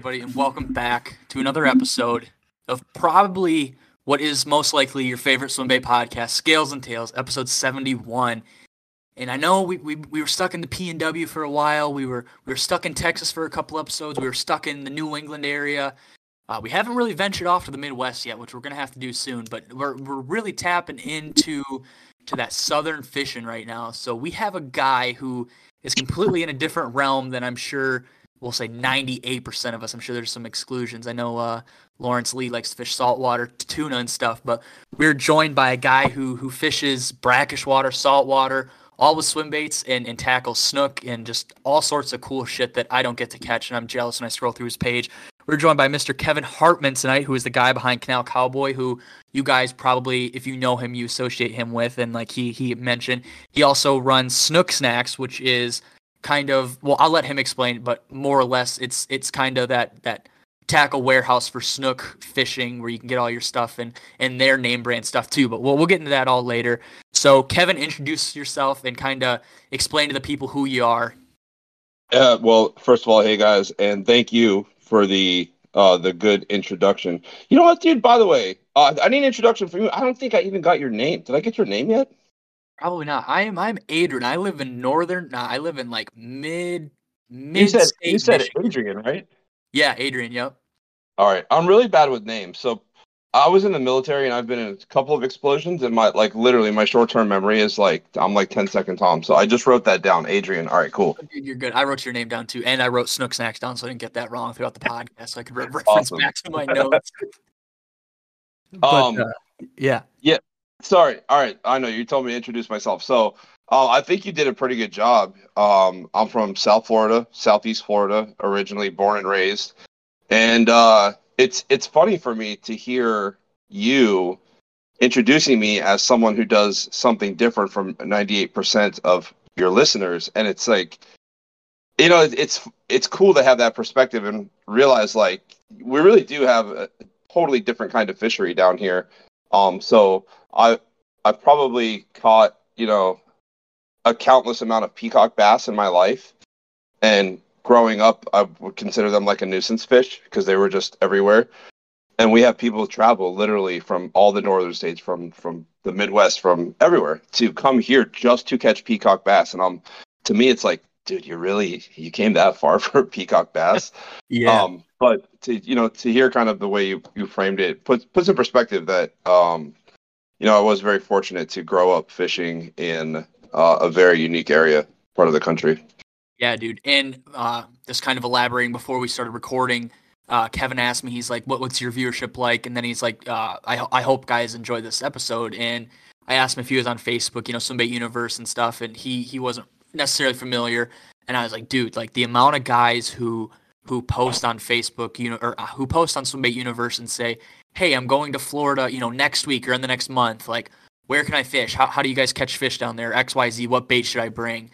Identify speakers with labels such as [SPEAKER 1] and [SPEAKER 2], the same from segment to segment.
[SPEAKER 1] everybody, and welcome back to another episode of probably what is most likely your favorite swim bait podcast, Scales and Tails, episode 71. And I know we, we, we were stuck in the P and W for a while. We were we were stuck in Texas for a couple episodes. We were stuck in the New England area. Uh, we haven't really ventured off to the Midwest yet, which we're gonna have to do soon. But we're we're really tapping into to that southern fishing right now. So we have a guy who is completely in a different realm than I'm sure we'll say 98% of us. I'm sure there's some exclusions. I know uh, Lawrence Lee likes to fish saltwater tuna and stuff, but we're joined by a guy who who fishes brackish water, saltwater, all with swim baits and, and tackles snook and just all sorts of cool shit that I don't get to catch. And I'm jealous when I scroll through his page. We're joined by Mr. Kevin Hartman tonight, who is the guy behind Canal Cowboy, who you guys probably, if you know him, you associate him with. And like he he mentioned, he also runs Snook Snacks, which is kind of well, I'll let him explain, but more or less, it's it's kind of that that tackle warehouse for snook fishing where you can get all your stuff and and their name brand stuff too. But we'll we'll get into that all later. So Kevin, introduce yourself and kind of explain to the people who you are.
[SPEAKER 2] Uh, well, first of all, hey guys, and thank you for the uh the good introduction. You know what, dude? By the way, uh, I need an introduction from you. I don't think I even got your name. Did I get your name yet?
[SPEAKER 1] Probably not. I am I'm Adrian. I live in northern. Nah, I live in like mid mid.
[SPEAKER 2] You said you said Adrian, right?
[SPEAKER 1] Yeah, Adrian. Yep.
[SPEAKER 2] All right. I'm really bad with names. So I was in the military and I've been in a couple of explosions and my like literally my short term memory is like I'm like 10 second Tom. So I just wrote that down. Adrian. All right, cool.
[SPEAKER 1] Dude, you're good. I wrote your name down too, and I wrote Snook Snacks down so I didn't get that wrong throughout the podcast. So I could re- reference
[SPEAKER 2] Awesome.
[SPEAKER 1] back to my notes. But,
[SPEAKER 2] Um,
[SPEAKER 1] uh, yeah.
[SPEAKER 2] Sorry. All right. I know you told me to introduce myself. So uh, I think you did a pretty good job. Um, I'm from South Florida, Southeast Florida, originally born and raised, and uh, it's it's funny for me to hear you introducing me as someone who does something different from 98% of your listeners, and it's like, you know, it's it's cool to have that perspective and realize like we really do have a totally different kind of fishery down here. Um, so I I probably caught you know a countless amount of peacock bass in my life, and growing up, I would consider them like a nuisance fish because they were just everywhere. And we have people travel literally from all the northern states, from from the Midwest, from everywhere to come here just to catch peacock bass. And um, to me, it's like, dude, you really you came that far for peacock bass.
[SPEAKER 1] Yeah.
[SPEAKER 2] Um, but to you know to hear kind of the way you, you framed it puts puts in perspective that um, you know I was very fortunate to grow up fishing in uh, a very unique area part of the country.
[SPEAKER 1] Yeah, dude. And uh, just kind of elaborating before we started recording, uh, Kevin asked me, he's like, what, what's your viewership like? And then he's like, uh, I, I hope guys enjoy this episode. And I asked him if he was on Facebook, you know, Swimbait Universe and stuff. And he, he wasn't necessarily familiar. And I was like, dude, like the amount of guys who, who post on Facebook, you know, or uh, who post on Swimbait Universe and say, hey, I'm going to Florida, you know, next week or in the next month. Like, where can I fish? How, how do you guys catch fish down there? X, Y, Z. What bait should I bring?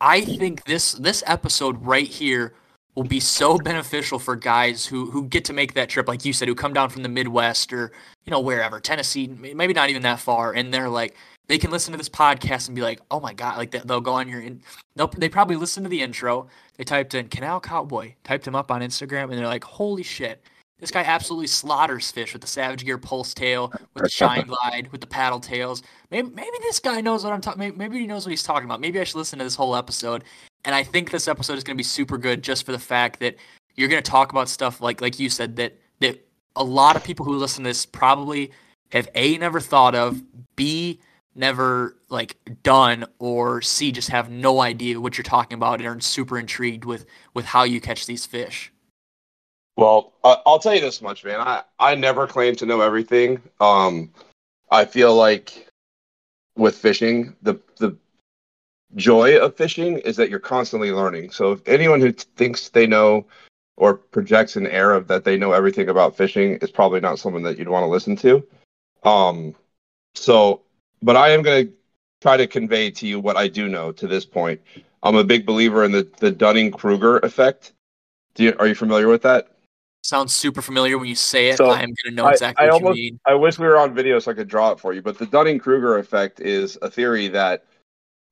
[SPEAKER 1] I think this this episode right here will be so beneficial for guys who who get to make that trip, like you said, who come down from the Midwest or you know wherever, Tennessee, maybe not even that far, and they're like they can listen to this podcast and be like, oh my god, like they- they'll go on your, in, they'll they probably listen to the intro, they typed in Canal Cowboy, typed him up on Instagram, and they're like, holy shit. This guy absolutely slaughters fish with the Savage Gear pulse tail, with the Shine Glide, with the paddle tails. Maybe, maybe this guy knows what I'm talking. Maybe, maybe he knows what he's talking about. Maybe I should listen to this whole episode. And I think this episode is going to be super good, just for the fact that you're going to talk about stuff like, like you said, that that a lot of people who listen to this probably have a never thought of, b never like done, or c just have no idea what you're talking about and are super intrigued with with how you catch these fish.
[SPEAKER 2] Well, I I'll tell you this much, man. I, I never claim to know everything. Um, I feel like with fishing, the the joy of fishing is that you're constantly learning. So if anyone who t- thinks they know or projects an air of that they know everything about fishing is probably not someone that you'd want to listen to. Um, so, but I am going to try to convey to you what I do know to this point. I'm a big believer in the the Dunning Kruger effect. Do you, are you familiar with that?
[SPEAKER 1] Sounds super familiar when you say it.
[SPEAKER 2] So,
[SPEAKER 1] I am going to know exactly
[SPEAKER 2] I
[SPEAKER 1] what
[SPEAKER 2] almost-
[SPEAKER 1] you mean.
[SPEAKER 2] I wish we were on video so I could draw it for you, but the Dunning Kruger effect is a theory that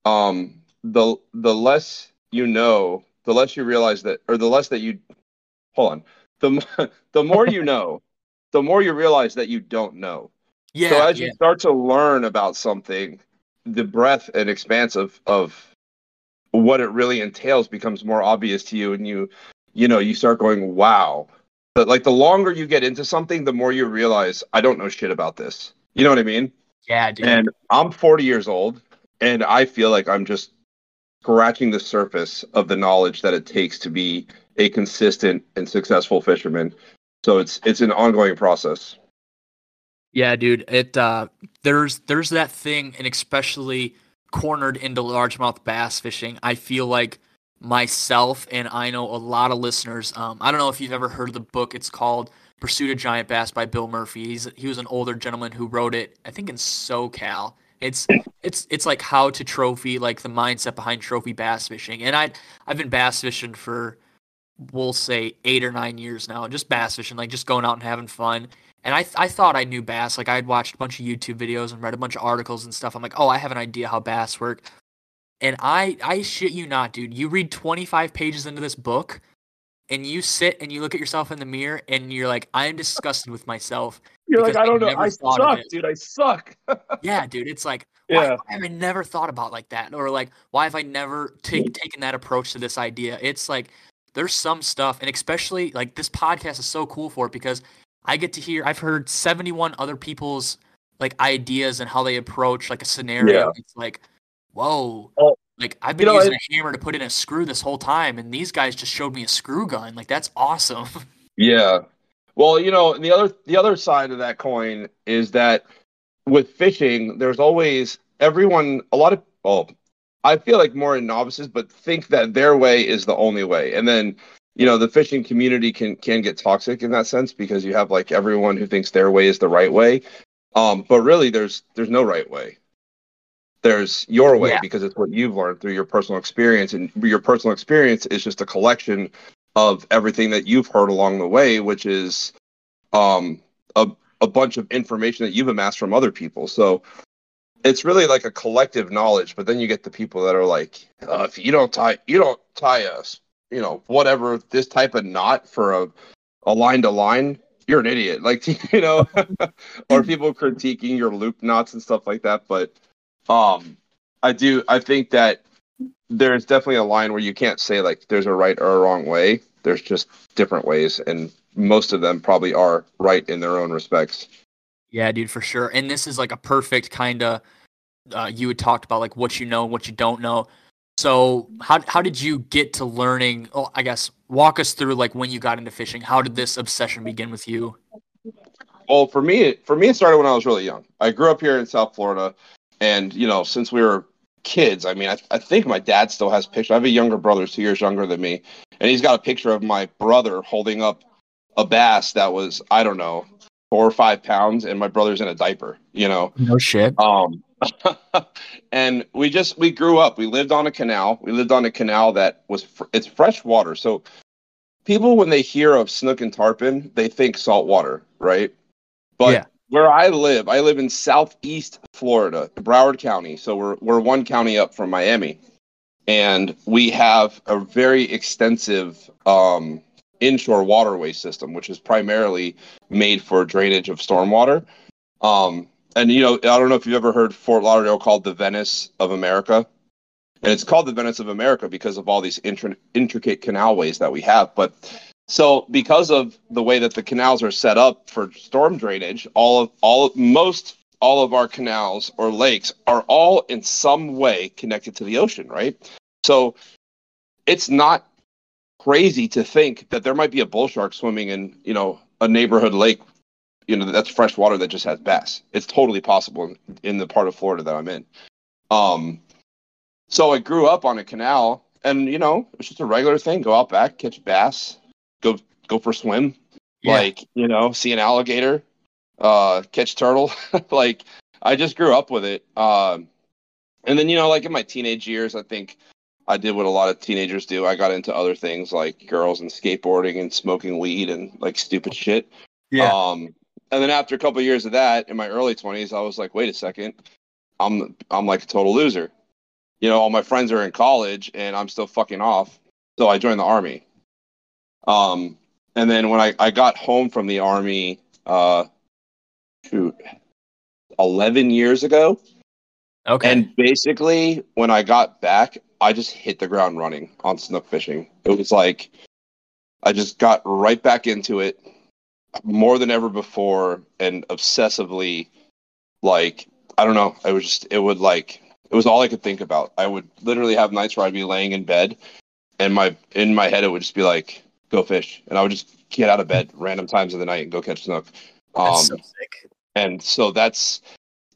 [SPEAKER 2] um, the the less you know, the less you realize that, or the less that you hold on. The the more you know, the more you realize that you don't know.
[SPEAKER 1] Yeah.
[SPEAKER 2] so as
[SPEAKER 1] yeah.
[SPEAKER 2] you start to learn about something, the breadth and expanse of of what it really entails becomes more obvious to you, and you you know you start going, wow. But like the longer you get into something, the more you realize I don't know shit about this. You know what I mean?
[SPEAKER 1] yeah, dude.
[SPEAKER 2] And I'm 40 years old, and I feel like I'm just scratching the surface of the knowledge that it takes to be a consistent and successful fisherman. So it's it's an ongoing process.
[SPEAKER 1] Yeah, dude. It uh there's there's that thing and especially cornered into largemouth bass fishing. I feel like myself and I know a lot of listeners. Um I don't know if you've ever heard of the book. It's called Pursuit of Giant Bass by Bill Murphy. He's he was an older gentleman who wrote it, I think in SoCal. It's it's it's like how to trophy, like the mindset behind trophy bass fishing. And I I've been bass fishing for we'll say eight or nine years now, just bass fishing, like just going out and having fun. And I, I thought I knew bass. Like I'd watched a bunch of YouTube videos and read a bunch of articles and stuff. I'm like, oh, I have an idea how bass work. And I, I shit you not, dude. You read 25 pages into this book, and you sit and you look at yourself in the mirror, and you're like, I am disgusted with myself.
[SPEAKER 2] You're like, I don't
[SPEAKER 1] I
[SPEAKER 2] know. I suck, dude. I suck.
[SPEAKER 1] Yeah, dude. It's like, why,
[SPEAKER 2] Yeah.
[SPEAKER 1] why have I never thought about like that? Or like, why have I never take, mm. taken that approach to this idea? It's like there's some stuff, and especially like this podcast is so cool for it because I get to hear. I've heard 71 other people's like ideas and how they approach like a scenario.
[SPEAKER 2] Yeah.
[SPEAKER 1] It's like, whoa.
[SPEAKER 2] Oh,
[SPEAKER 1] Like I've been
[SPEAKER 2] you know,
[SPEAKER 1] using a hammer to put in a screw this whole time, and these guys just showed me a screw gun. Like that's awesome.
[SPEAKER 2] Yeah. Well, you know, the other the other side of that coin is that with fishing, there's always everyone a lot of well, I feel like more novices, but think that their way is the only way. And then, you know, the fishing community can can get toxic in that sense because you have like everyone who thinks their way is the right way. Um, but really there's there's no right way. There's your way
[SPEAKER 1] Yeah.
[SPEAKER 2] because it's what you've learned through your personal experience and your personal experience is just a collection of everything that you've heard along the way, which is um, a, a bunch of information that you've amassed from other people. So it's really like a collective knowledge. But then you get the people that are like, uh, if you don't tie, you don't tie us, you know, whatever this type of knot for a, a line to line, you're an idiot. Like, you know, or people critiquing your loop knots and stuff like that. But um, I do, I think that there's definitely a line where you can't say like there's a right or a wrong way. There's just different ways, and most of them probably are right in their own respects.
[SPEAKER 1] Yeah, dude, for sure. And this is like a perfect kind of uh, you had talked about like what you know and what you don't know. So how how did you get to learning? Oh, I guess walk us through like when you got into fishing. How did this obsession begin with you?
[SPEAKER 2] Well, for me, for me, it started when I was really young. I grew up here in South Florida, and you know, since we were kids, I mean, I, I think my dad still has pictures. I have a younger brother, two years younger than me, and he's got a picture of my brother holding up a bass that was, I don't know, four or five pounds, and my brother's in a diaper. You know,
[SPEAKER 1] No shit.
[SPEAKER 2] Um, and we just we grew up. We lived on a canal. We lived on a canal that was fr- it's fresh water. So people when they hear of snook and tarpon, they think salt water, right? But
[SPEAKER 1] Yeah.
[SPEAKER 2] where I live, I live in southeast Florida, Broward County. So we're we're one county up from Miami, and we have a very extensive um, inshore waterway system, which is primarily made for drainage of stormwater. Um, and you know, I don't know if you've ever heard Fort Lauderdale called the Venice of America, and it's called the Venice of America because of all these intri- intricate canalways that we have. But so, because of the way that the canals are set up for storm drainage, all of all of, most all of our canals or lakes are all in some way connected to the ocean, right? So, it's not crazy to think that there might be a bull shark swimming in you know a neighborhood lake you know that's fresh water that just has bass. It's totally possible in, in the part of florida that i'm in. Um so i grew up on a canal and you know it's just a regular thing. Go out back catch bass go go for a swim.
[SPEAKER 1] Yeah.
[SPEAKER 2] like you know see an alligator uh catch turtle. Like i just grew up with it. Um and then you know like in my teenage years i think i did what a lot of teenagers do. I got into other things like girls and skateboarding and smoking weed and like stupid shit. Yeah. um, and then after a couple of years of that, in my early twenties, I was like, wait a second, I'm I'm like a total loser. You know, all my friends are in college and I'm still fucking off. So I joined the army. Um, and then when I, I got home from the army, uh, shoot, eleven years ago,
[SPEAKER 1] Okay.
[SPEAKER 2] and basically when I got back, I just hit the ground running on snook fishing. It was like I just got right back into it more than ever before and obsessively like I don't know, I was just it would like it was all I could think about. I would literally have nights where I'd be laying in bed and my in my head it would just be like go fish and I would just get out of bed random times of the night and go catch snook. Um
[SPEAKER 1] so sick.
[SPEAKER 2] and so that's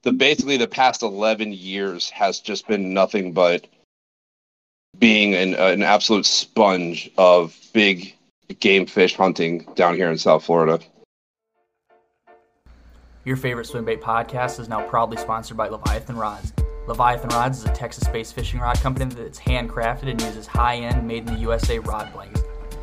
[SPEAKER 2] the basically the past 11 years has just been nothing but being an, an absolute sponge of big game fish hunting down here in South Florida.
[SPEAKER 3] Your favorite swim bait podcast is now proudly sponsored by Leviathan Rods. Leviathan Rods is a Texas-based fishing rod company that's handcrafted and uses high-end, made in the USA rod blanks.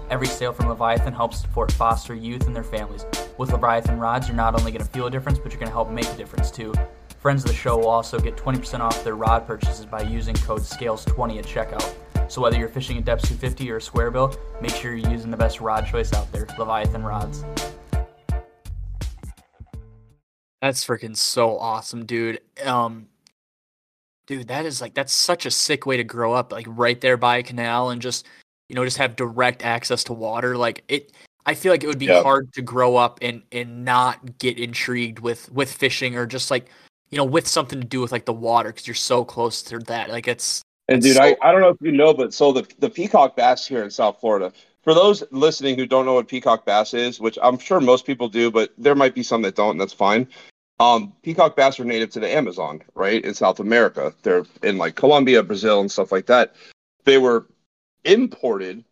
[SPEAKER 3] Every sale from Leviathan helps support foster youth and their families. With Leviathan Rods, you're not only going to feel a difference, but you're going to help make a difference too. Friends of the show will also get 20% off their rod purchases by using code SCALES20 at checkout. So whether you're fishing a depth 250 or a square bill, make sure you're using the best rod choice out there, Leviathan Rods.
[SPEAKER 1] That's freaking so awesome, dude. Um, dude, that is like that's such a sick way to grow up, like right there by a canal, and just you know just have direct access to water. Like it, I feel like it would be
[SPEAKER 2] Yeah.
[SPEAKER 1] hard to grow up and and not get intrigued with with fishing or just like you know with something to do with like the water because you're so close to that. Like it's
[SPEAKER 2] And dude, I, I don't know if you know, but so the the peacock bass here in South Florida. For those listening who don't know what peacock bass is, which I'm sure most people do, but there might be some that don't, and that's fine. Um, peacock bass are native to the Amazon, right, in South America. They're in like Colombia, Brazil, and stuff like that. They were imported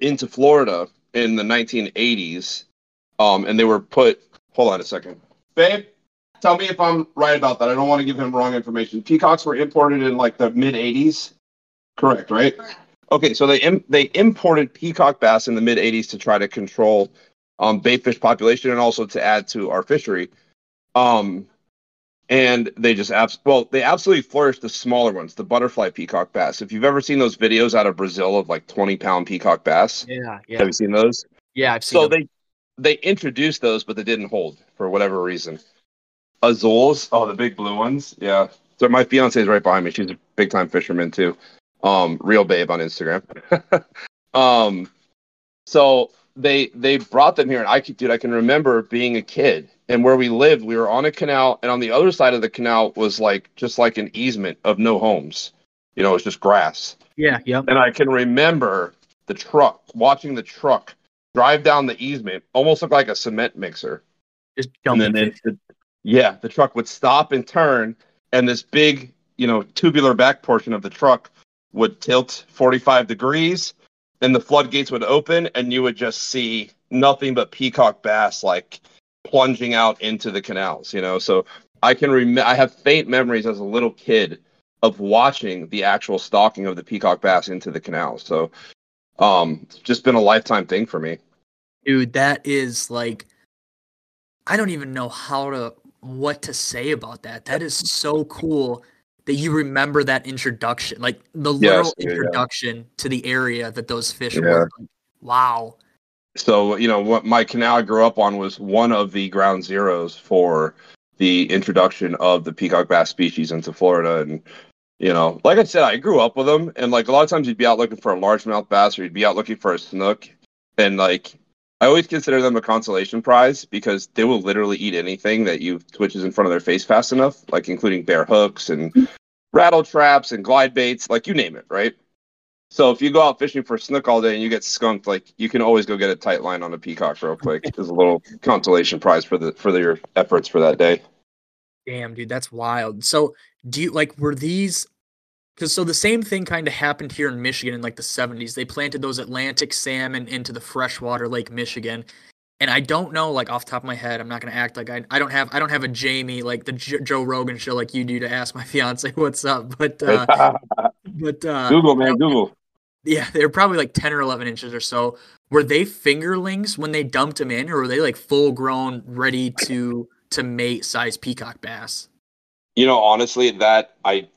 [SPEAKER 2] into Florida in the 1980s, um, and they were put. Hold on a second, babe. Tell me if I'm right about that. I don't want to give him wrong information. Peacocks were imported in like the mid 80s. Correct, right? Okay, so they Im- they imported peacock bass in the mid 80s to try to control um, bait fish population and also to add to our fishery. Um, and they just abs- well, they absolutely flourished the smaller ones, the butterfly peacock bass. If you've ever seen those videos out of Brazil of like 20 pound peacock bass,
[SPEAKER 1] yeah, yeah,
[SPEAKER 2] have you seen those?
[SPEAKER 1] yeah. I've seen.
[SPEAKER 2] So
[SPEAKER 1] them.
[SPEAKER 2] they they introduced those, but they didn't hold for whatever reason. Azules, oh, the big blue ones, yeah. So my fiance is right behind me. She's a big time fisherman too. Um, real babe on Instagram. um, so they they brought them here, and I could, dude, I can remember being a kid and where we lived. We were on a canal, and on the other side of the canal was like just like an easement of no homes. You know, it's just grass.
[SPEAKER 1] yeah, yeah.
[SPEAKER 2] And I can remember the truck, watching the truck drive down the easement, almost looked like a cement mixer.
[SPEAKER 1] Just
[SPEAKER 2] And
[SPEAKER 1] jumping.
[SPEAKER 2] then it, the, yeah, the truck would stop and turn, and this big, you know, tubular back portion of the truck would tilt 45 degrees, and the floodgates would open, and you would just see nothing but peacock bass like plunging out into the canals, you know. So I can remember, I have faint memories as a little kid of watching the actual stalking of the peacock bass into the canals. So, um, it's just been a lifetime thing for me.
[SPEAKER 1] dude that is like i don't even know how to what to say about that that is so cool that you remember that introduction like the literal
[SPEAKER 2] yeah, yeah.
[SPEAKER 1] introduction to the area that those fish
[SPEAKER 2] Yeah.
[SPEAKER 1] were Like, wow
[SPEAKER 2] So, you know, what my canal I grew up on was one of the ground zeros for the introduction of the peacock bass species into Florida. And, you know, like I said, I grew up with them. And, like, a lot of times you'd be out looking for a largemouth bass or you'd be out looking for a snook. And, like, I always consider them a consolation prize because they will literally eat anything that you twitches in front of their face fast enough, like, including bare hooks and rattle traps and glide baits, like, you name it, right? So if you go out fishing for snook all day and you get skunked, like you can always go get a tight line on a peacock real quick. There's a little consolation prize for the for your efforts for that day.
[SPEAKER 1] damn dude that's wild so do you like were these because so the same thing kind of happened here in michigan in like the 70s they planted those atlantic salmon into the freshwater lake michigan and I don't know, like off the top of my head, I'm not gonna act like I, I don't have I don't have a Jamie like the J- Joe Rogan show like you do to ask my fiance what's up, but uh, but uh,
[SPEAKER 2] Google man, Google.
[SPEAKER 1] yeah, they're probably like 10 or 11 inches or so. Were they fingerlings when they dumped them in, or were they like full grown, ready to to mate size peacock bass?
[SPEAKER 2] You know, honestly, that I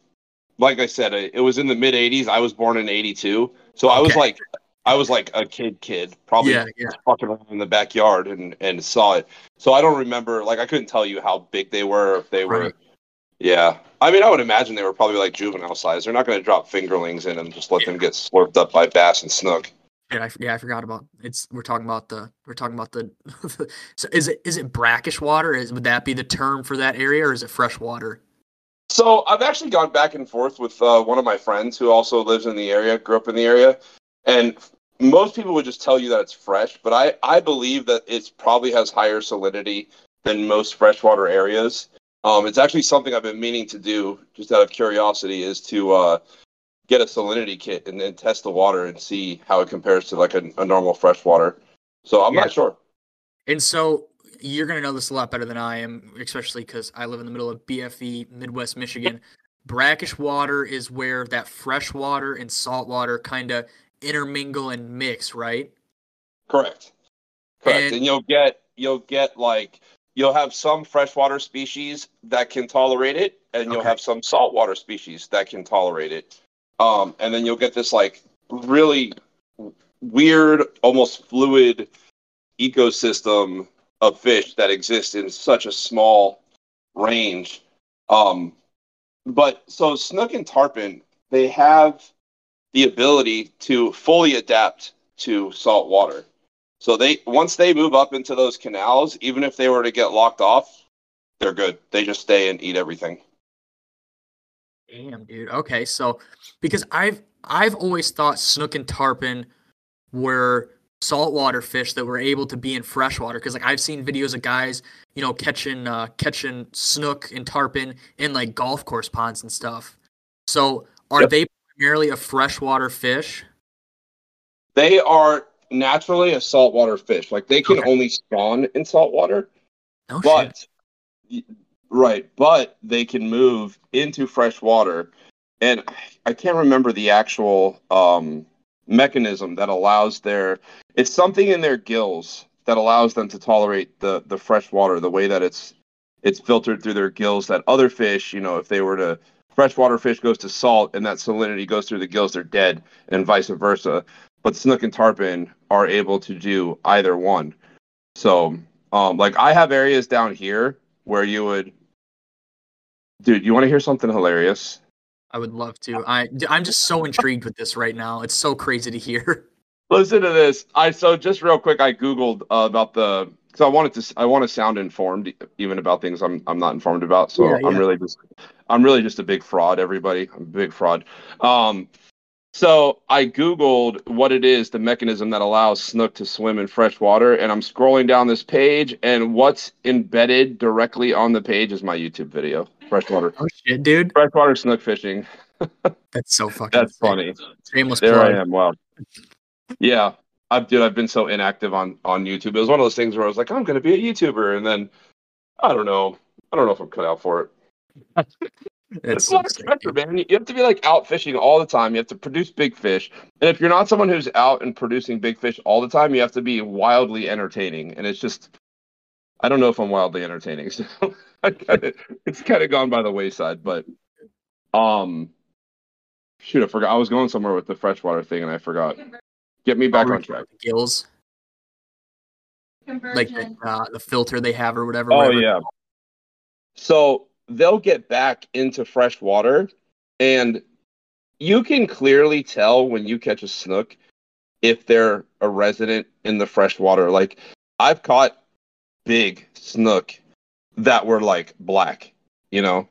[SPEAKER 2] like I said, it was in the mid '80s. I was born in '82, so I was like I was like a kid, kid, probably
[SPEAKER 1] Yeah, yeah.
[SPEAKER 2] fucking around in the backyard and and saw it. So I don't remember. Like I couldn't tell you how big they were. If they were,
[SPEAKER 1] Right.
[SPEAKER 2] yeah. I mean, I would imagine they were probably like juvenile size. They're not going to drop fingerlings in and just let them get slurped up by bass and snook.
[SPEAKER 1] Yeah, I, yeah, I forgot about it's. We're talking about the. We're talking about the. so is it is it brackish water? Is would that be the term for that area, or is it fresh water?
[SPEAKER 2] So I've actually gone back and forth with uh, one of my friends who also lives in the area, grew up in the area, and most people would just tell you that it's fresh, but I I believe that it probably has higher salinity than most freshwater areas. Um, it's actually something I've been meaning to do, just out of curiosity, is to uh, get a salinity kit and then test the water and see how it compares to like a, a normal freshwater. So I'm
[SPEAKER 1] Yeah.
[SPEAKER 2] not sure.
[SPEAKER 1] And so you're gonna know this a lot better than I am, especially because I live in the middle of BFE, Midwest Michigan. Brackish water is where that fresh water and salt water kind of intermingle and mix, right?
[SPEAKER 2] Correct. Correct.
[SPEAKER 1] And-
[SPEAKER 2] And, you'll get you'll get like you'll have some freshwater species that can tolerate it, and you'll
[SPEAKER 1] Okay.
[SPEAKER 2] have some saltwater species that can tolerate it. Um, and then you'll get this like really weird, almost fluid ecosystem of fish that exists in such a small range. Um, but so snook and tarpon, they have the ability to fully adapt to salt water. So they once they move up into those canals, even if they were to get locked off, they're good. They just stay and eat everything.
[SPEAKER 1] Damn, dude. Okay, so because I've I've always thought snook and tarpon were saltwater fish that were able to be in freshwater because like I've seen videos of guys, you know, catching uh catching snook and tarpon in like golf course ponds and stuff. So are
[SPEAKER 2] Yep.
[SPEAKER 1] they primarily a freshwater fish?
[SPEAKER 2] They are naturally a saltwater fish. Like they can
[SPEAKER 1] Okay.
[SPEAKER 2] only spawn in saltwater,
[SPEAKER 1] No shit.
[SPEAKER 2] but right, but they can move into fresh water. And I can't remember the actual um, mechanism that allows their. It's something in their gills that allows them to tolerate the the fresh water the way that it's it's filtered through their gills. That other fish, you know, if they were to freshwater fish goes to salt and that salinity goes through the gills, they're dead, and vice versa. But snook and tarpon are able to do either one. So, um, like I have areas down here where you would, dude. You want to hear something hilarious?
[SPEAKER 1] I would love to. I I'm just so intrigued with this right now. It's so crazy to hear.
[SPEAKER 2] Listen to this. I so just real quick. I googled uh, about the because I wanted to. I want to sound informed even about things I'm I'm not informed about. So
[SPEAKER 1] Yeah,
[SPEAKER 2] I'm really just I'm really just a big fraud. Everybody, I'm a big fraud. Um, so I googled what it is, the mechanism that allows snook to swim in fresh water, and I'm scrolling down this page, and what's embedded directly on the page is my YouTube video. Freshwater,
[SPEAKER 1] Oh shit, dude.
[SPEAKER 2] freshwater snook fishing.
[SPEAKER 1] That's so fucking
[SPEAKER 2] That's funny.
[SPEAKER 1] Shameless
[SPEAKER 2] There
[SPEAKER 1] plug.
[SPEAKER 2] I am. Wow. Yeah, I've dude, I've been so inactive on on YouTube. It was one of those things where I was like, I'm gonna be a YouTuber, and then I don't know. I don't know if I'm cut out for it.
[SPEAKER 1] That's
[SPEAKER 2] It's a lot of pressure, man. You have to be like out fishing all the time. You have to produce big fish, and if you're not someone who's out and producing big fish all the time, you have to be wildly entertaining. And it's just, I don't know if I'm wildly entertaining. So I kinda, it's kind of gone by the wayside. But, um, shoot, I forgot. I was going somewhere with the freshwater thing, and I forgot. Get me back
[SPEAKER 1] Oh,
[SPEAKER 2] on track.
[SPEAKER 1] Gills, like the, uh, the filter they have or whatever.
[SPEAKER 2] Oh
[SPEAKER 1] whatever.
[SPEAKER 2] yeah. So they'll get back into fresh water, and you can clearly tell when you catch a snook if they're a resident in the fresh water. Like I've caught big snook that were like black, you know,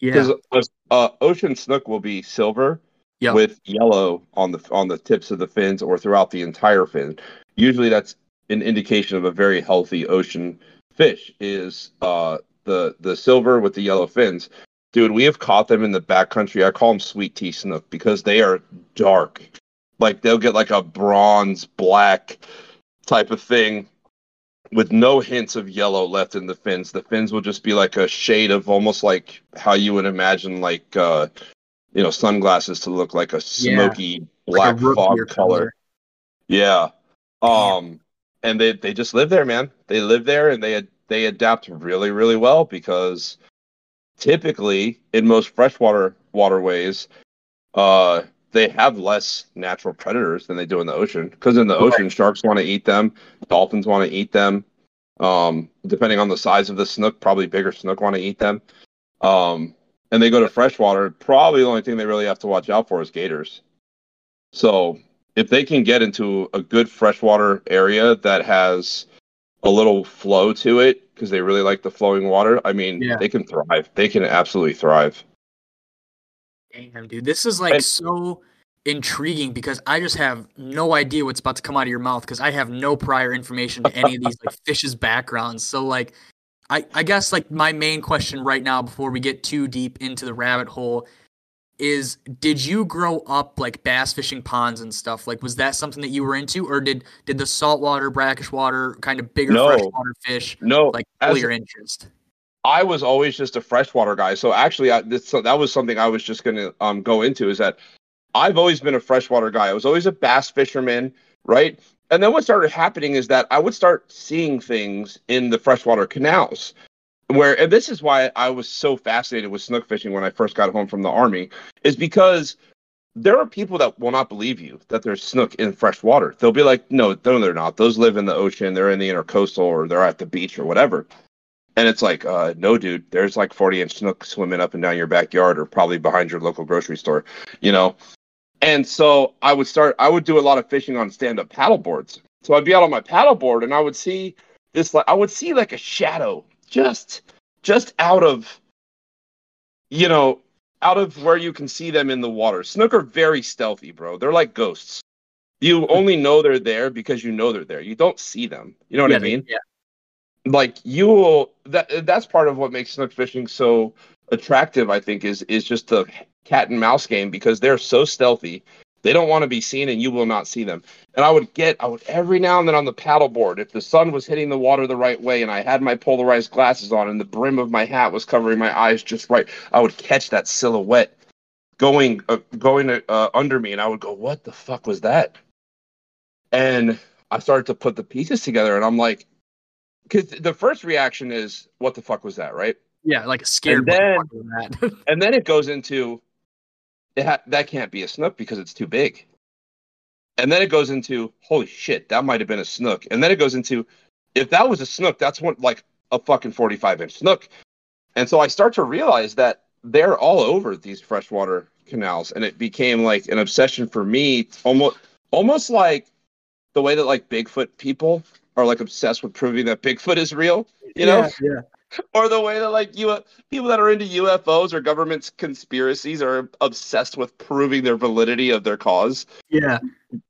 [SPEAKER 1] Yeah.
[SPEAKER 2] because uh, ocean snook will be silver
[SPEAKER 1] Yep.
[SPEAKER 2] with yellow on the on the tips of the fins or throughout the entire fin. Usually, that's an indication of a very healthy ocean fish. Is uh, the the silver with the yellow fins. Dude, we have caught them in the backcountry. I call them sweet tea snook because they are dark. Like they'll get like a bronze black type of thing with no hints of yellow left in the fins. The fins will just be like a shade of almost like how you would imagine like uh you know sunglasses to look like a smoky
[SPEAKER 1] Like a
[SPEAKER 2] black fog
[SPEAKER 1] beer
[SPEAKER 2] color. Yeah. Um and they they just live there, man. They live there and they they adapt really really well because typically in most freshwater waterways uh they have less natural predators than they do in the ocean. Because in the ocean, sharks want to eat them, dolphins want to eat them. Um, depending on the size of the snook, probably bigger snook want to eat them. Um, and they go to freshwater. Probably the only thing they really have to watch out for is gators. So if they can get into a good freshwater area that has a little flow to it because they really like the flowing water, I mean,
[SPEAKER 1] Yeah.
[SPEAKER 2] they can thrive. They can absolutely thrive.
[SPEAKER 1] Damn, dude, this is like
[SPEAKER 2] And-
[SPEAKER 1] so intriguing because I just have no idea what's about to come out of your mouth because I have no prior information to any of these like fish's backgrounds. So like, I I guess like my main question right now before we get too deep into the rabbit hole is did you grow up like bass fishing ponds and stuff like was that something that you were into or did did the saltwater brackish water kind of bigger
[SPEAKER 2] No.
[SPEAKER 1] freshwater fish
[SPEAKER 2] No,
[SPEAKER 1] like pull your interest
[SPEAKER 2] I was always just a freshwater guy. So actually, I, this, so that was something I was just going to um, go into. Is that I've always been a freshwater guy. I was always a bass fisherman, right? And then what started happening is that I would start seeing things in the freshwater canals. Where and this is why I was so fascinated with snook fishing when I first got home from the army, is because there are people that will not believe you that there's snook in fresh water. They'll be like, no, no, they're not. Those live in the ocean. They're in the intercoastal or they're at the beach or whatever. And it's like, uh, no, dude, there's like 40 inch snook swimming up and down your backyard or probably behind your local grocery store, you know? And so I would start, I would do a lot of fishing on stand up paddle boards. So I'd be out on my paddle board and I would see this, like, I would see like a shadow just, just out of, you know, out of where you can see them in the water. Snook are very stealthy, bro. They're like ghosts. You only know they're there because you know they're there. You don't see them. You know what
[SPEAKER 1] yeah,
[SPEAKER 2] I mean?
[SPEAKER 1] yeah
[SPEAKER 2] like you will that that's part of what makes snook fishing so attractive i think is is just the cat and mouse game because they're so stealthy they don't want to be seen and you will not see them. And i would get i would every now and then on the paddleboard if the sun was hitting the water the right way and i had my polarized glasses on and the brim of my hat was covering my eyes just right i would catch that silhouette going uh, going uh, under me and i would go what the fuck was that? And i started to put the pieces together and i'm like because the first reaction is what the fuck was that right?
[SPEAKER 1] Yeah like a scared
[SPEAKER 2] then-
[SPEAKER 1] that.
[SPEAKER 2] and then it goes into it ha- that can't be a snook because it's too big. And then it goes into holy shit that might have been a snook. And then it goes into if that was a snook that's one like a fucking 45 inch snook. And so i start to realize that they're all over these freshwater canals and it became like an obsession for me almost almost like the way that like bigfoot people are like obsessed with proving that bigfoot is real you know
[SPEAKER 1] yeah
[SPEAKER 2] or the way that like you people that are into UFOs or government conspiracies are obsessed with proving their validity of their cause.
[SPEAKER 1] yeah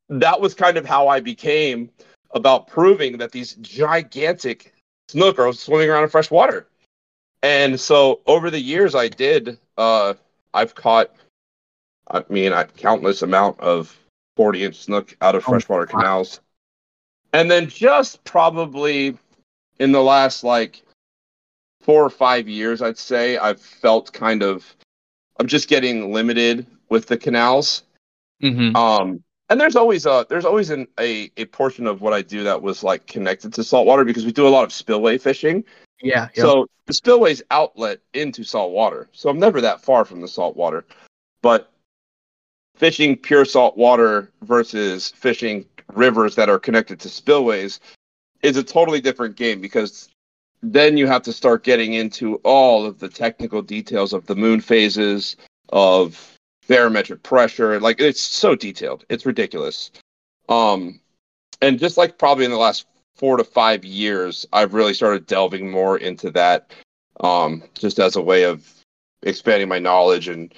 [SPEAKER 2] That was kind of how I became about proving that these gigantic snook are swimming around in fresh water. And so over the years I did uh I've caught I mean a countless amount of 40 inch snook out of
[SPEAKER 1] Oh,
[SPEAKER 2] freshwater
[SPEAKER 1] wow.
[SPEAKER 2] canals. And then just probably in the last like four or five years, I'd say I've felt kind of I'm just getting limited with the canals.
[SPEAKER 1] mm-hmm.
[SPEAKER 2] Um, and there's always a there's always an, a a portion of what I do that was like connected to saltwater because we do a lot of spillway fishing.
[SPEAKER 1] yeah yeah
[SPEAKER 2] So the spillway's outlet into salt water. So I'm never that far from the salt water. But fishing pure salt water versus fishing rivers that are connected to spillways is a totally different game because then you have to start getting into all of the technical details of the moon phases of barometric pressure. Like it's so detailed. It's ridiculous. Um and just like probably in the last four to five years i've really started delving more into that um just as a way of expanding my knowledge. And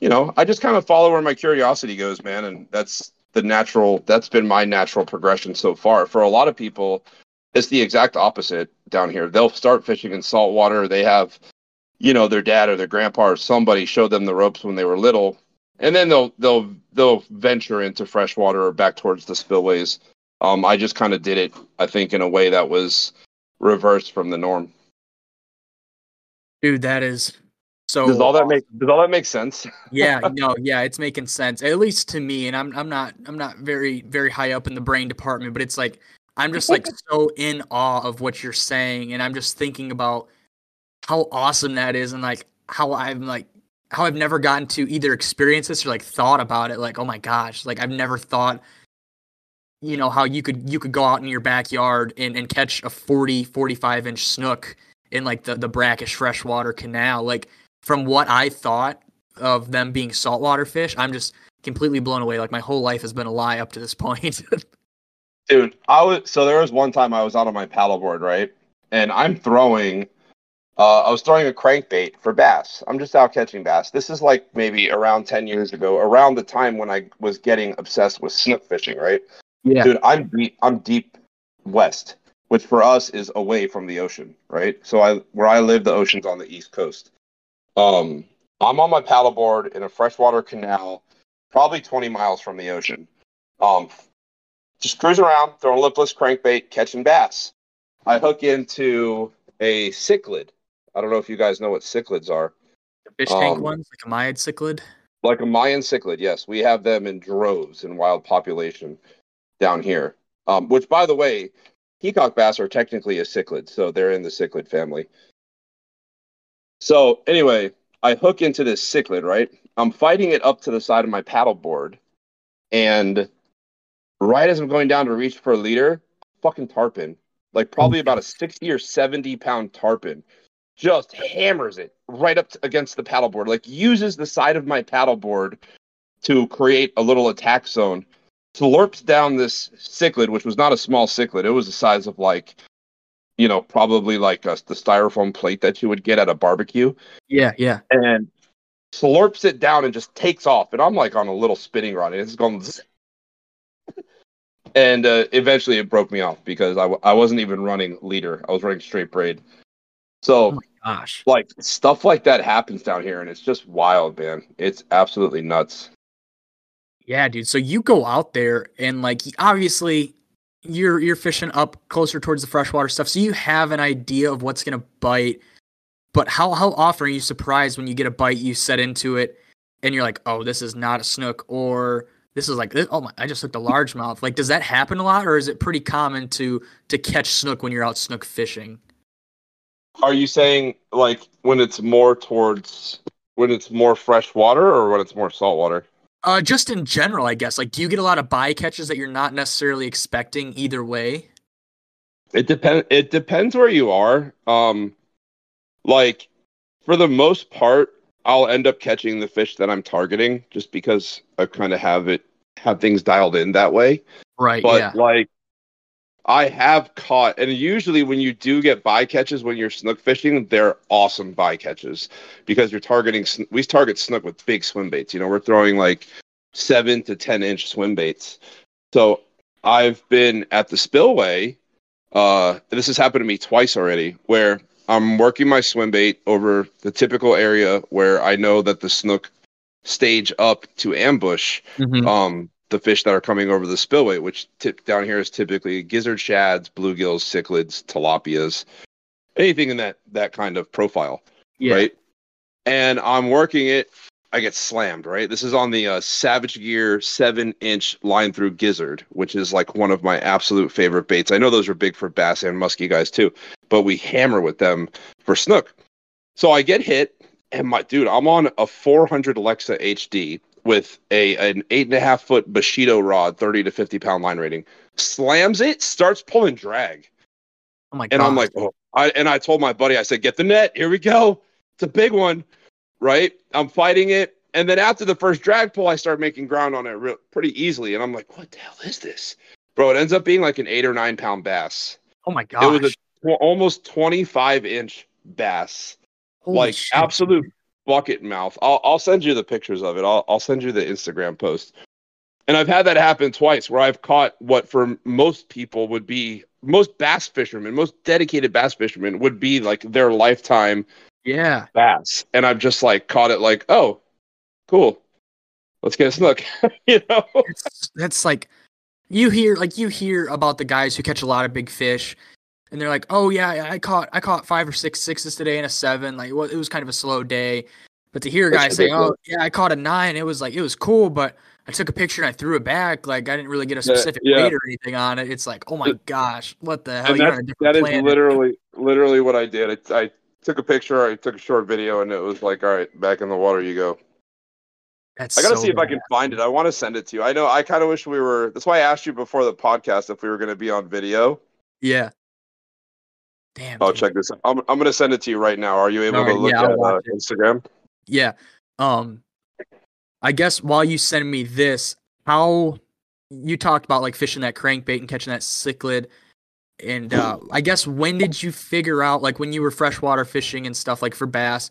[SPEAKER 2] you know i just kind of follow where my curiosity goes man. And that's the natural that's been my natural progression so far. For a lot of people it's the exact opposite down here. They'll start fishing in salt water. They have you know their dad or their grandpa or somebody showed them the ropes when they were little. And then they'll they'll they'll venture into freshwater or back towards the spillways. Um i just kind of did it i think in a way that was reversed from the norm.
[SPEAKER 1] Dude that is so
[SPEAKER 2] does all that make does all that make sense
[SPEAKER 1] yeah no yeah it's making sense at least to me and i'm i'm not i'm not very very high up in the brain department but it's like i'm just like so in awe of what you're saying and i'm just thinking about how awesome that is and like how i'm like how I've never gotten to either experience this or like thought about it. Like, oh my gosh, like I've never thought, you know, how you could you could go out in your backyard and, and catch a 40, 45 inch snook in like the, the brackish freshwater canal. Like from what I thought of them being saltwater fish, I'm just completely blown away. Like my whole life has been a lie up to this point.
[SPEAKER 2] Dude, I was so there was one time I was out on my paddleboard, right? And I'm throwing uh, I was throwing a crankbait for bass. I'm just out catching bass. This is like maybe around 10 years ago, around the time when I was getting obsessed with snook fishing, right?
[SPEAKER 1] yeah.
[SPEAKER 2] Dude, I'm deep, I'm deep west, which for us is away from the ocean, right? So I where I live, the ocean's on the east coast. Um, I'm on my paddleboard in a freshwater canal, probably 20 miles from the ocean. Um, just cruise around, throwing lipless crankbait, catching bass. I hook into a cichlid. I don't know if you guys know what cichlids are.
[SPEAKER 1] The fish tank
[SPEAKER 2] Um,
[SPEAKER 1] ones, like a Mayan cichlid.
[SPEAKER 2] Like a Mayan cichlid, yes. We have them in droves in wild population down here. Um, which, by the way, peacock bass are technically a cichlid, so they're in the cichlid family. So, anyway, I hook into this cichlid, right? I'm fighting it up to the side of my paddleboard, and right as I'm going down to reach for a leader, fucking tarpon, like probably about a 60 or 70 pound tarpon, just hammers it right up to, against the paddleboard, like uses the side of my paddleboard to create a little attack zone. Slurps down this cichlid, which was not a small cichlid. It was the size of like, you know, probably like a, the styrofoam plate that you would get at a barbecue,
[SPEAKER 1] Yeah, yeah.
[SPEAKER 2] and slurps it down and just takes off. And I'm like on a little spinning rod, and it's going. And uh, eventually, it broke me off because I, w- I wasn't even running leader. I was running straight braid. So
[SPEAKER 1] Oh gosh.
[SPEAKER 2] like stuff like that happens down here and it's just wild man it's absolutely nuts
[SPEAKER 1] Yeah, dude. So you go out there and like obviously you're you're fishing up closer towards the freshwater stuff, so you have an idea of what's gonna bite. But how how often are you surprised when you get a bite, you set into it, and you're like, oh, this is not a snook, or this is like, oh my, I just hooked a largemouth. Like, does that happen a lot, or is it pretty common to to catch snook when you're out snook fishing?
[SPEAKER 2] are you saying like when it's more towards when it's more fresh water or when it's more salt water
[SPEAKER 1] Uh, just in general, I guess. Like, do you get a lot of bycatches that you're not necessarily expecting either way?
[SPEAKER 2] it depends it depends where you are um like for the most part i'll end up catching the fish that i'm targeting just because i kind of have it have things dialed in that way
[SPEAKER 1] Right.
[SPEAKER 2] but
[SPEAKER 1] yeah.
[SPEAKER 2] like I have caught, and usually when you do get bycatches when you're snook fishing, they're awesome bycatches because you're targeting. We target snook with big swim baits. You know, we're throwing like seven to ten inch swim baits. So I've been at the spillway. Uh, this has happened to me twice already, where I'm working my swim bait over the typical area where I know that the snook stage up to ambush
[SPEAKER 1] Mhm.
[SPEAKER 2] um the fish that are coming over the spillway, which tip down here is typically gizzard shads, bluegills, cichlids, tilapias, anything in that that kind of profile,
[SPEAKER 1] yeah.
[SPEAKER 2] right? And I'm working it. I get slammed, right? This is on the uh, Savage Gear seven inch line through gizzard, which is like one of my absolute favorite baits. I know those are big for bass and musky guys too, but we hammer with them for snook. So I get hit, and my dude, I'm on a 400 Lexa HD with a an eight and a half foot Bushido rod, 30 to 50 pound line rating. Slams it, starts pulling drag,
[SPEAKER 1] Oh my god.
[SPEAKER 2] and I'm like, oh, I and I told my buddy, I said, get the net, here we go, it's a big one, right? I'm fighting it, and then after the first drag pull, I start making ground on it real, pretty easily, and I'm like, what the hell is this, bro? It ends up being like an eight or nine pound bass.
[SPEAKER 1] oh my gosh.
[SPEAKER 2] It was a almost 25 inch bass
[SPEAKER 1] Holy
[SPEAKER 2] like
[SPEAKER 1] shit,
[SPEAKER 2] absolute. Bucket mouth. I'll I'll send you the pictures of it. I'll I'll send you the Instagram post. And I've had that happen twice where I've caught what for most people would be most bass fishermen, most dedicated bass fishermen would be like their lifetime
[SPEAKER 1] Yeah.
[SPEAKER 2] bass. And I've just like caught it like, oh, cool. Let's get a snook. you know?
[SPEAKER 1] It's, that's like you hear like you hear about the guys who catch a lot of big fish and they're like, "Oh yeah, I caught I caught 5 or six sixes today and a 7." Like well, it was kind of a slow day. But to hear a guy say, "Oh, yeah, I caught a 9." It was like it was cool, but I took a picture and I threw it back. Like I didn't really get a specific
[SPEAKER 2] yeah.
[SPEAKER 1] weight or anything on it. It's like, "Oh my gosh, what the hell?
[SPEAKER 2] and
[SPEAKER 1] You're
[SPEAKER 2] that's,
[SPEAKER 1] on a
[SPEAKER 2] that
[SPEAKER 1] different
[SPEAKER 2] is literally literally what I did. It's, I took a picture, I took a short video, and it was like, all right, back in the water you go.
[SPEAKER 1] That's
[SPEAKER 2] I gotta
[SPEAKER 1] so
[SPEAKER 2] see if I can find it. I want to send it to you. I know. I kind of wish we were. That's why I asked you before the podcast if we were going to be on video.
[SPEAKER 1] Yeah. Damn.
[SPEAKER 2] Oh,
[SPEAKER 1] dude.
[SPEAKER 2] check this. out. I'm I'm going to send it to you right now. Are you able
[SPEAKER 1] All right,
[SPEAKER 2] to look
[SPEAKER 1] yeah,
[SPEAKER 2] at uh. Instagram?
[SPEAKER 1] Yeah. Um I guess while you send me this, how you talked about like fishing that crankbait and catching that cichlid and uh I guess when did you figure out like when you were freshwater fishing and stuff like for bass,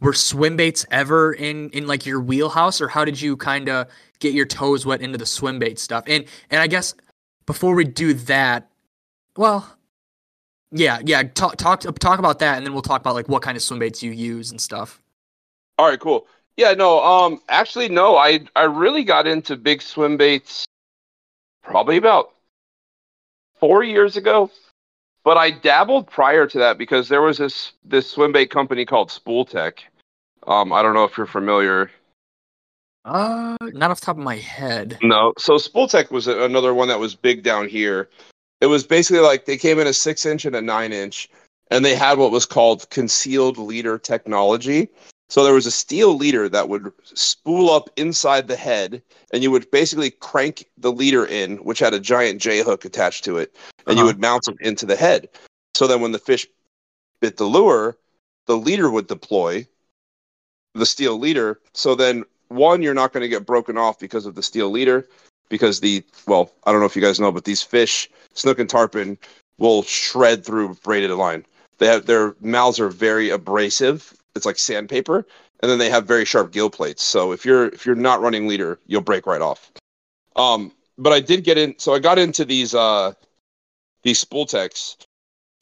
[SPEAKER 1] were swim baits ever in in like your wheelhouse or how did you kind of get your toes wet into the swim bait stuff? And and I guess before we do that, well, yeah, yeah, talk talk talk about that and then we'll talk about like what kind of swim baits you use and stuff.
[SPEAKER 2] All right, cool. Yeah, no. Um, actually, no. I I really got into big swim baits probably about four years ago, but I dabbled prior to that because there was this this swim bait company called Spooltek. Um, I don't know if you're familiar.
[SPEAKER 1] Uh, not off the top of my head.
[SPEAKER 2] No. So Spooltek was another one that was big down here. It was basically like they came in a six inch and a nine inch, and they had what was called concealed leader technology. So there was a steel leader that would spool up inside the head, and you would basically crank the leader in, which had a giant J hook attached to it, and you
[SPEAKER 1] Uh-huh.
[SPEAKER 2] would mount it into the head. So then when the fish bit the lure, the leader would deploy the steel leader. So then one, you're not going to get broken off because of the steel leader, because the well, I don't know if you guys know, but these fish, snook and tarpon, will shred through braided line. They have their mouths are very abrasive. It's like sandpaper, and then they have very sharp gill plates. So if you're if you're not running leader, you'll break right off. Um, but I did get in. So I got into these uh these Spoolteks,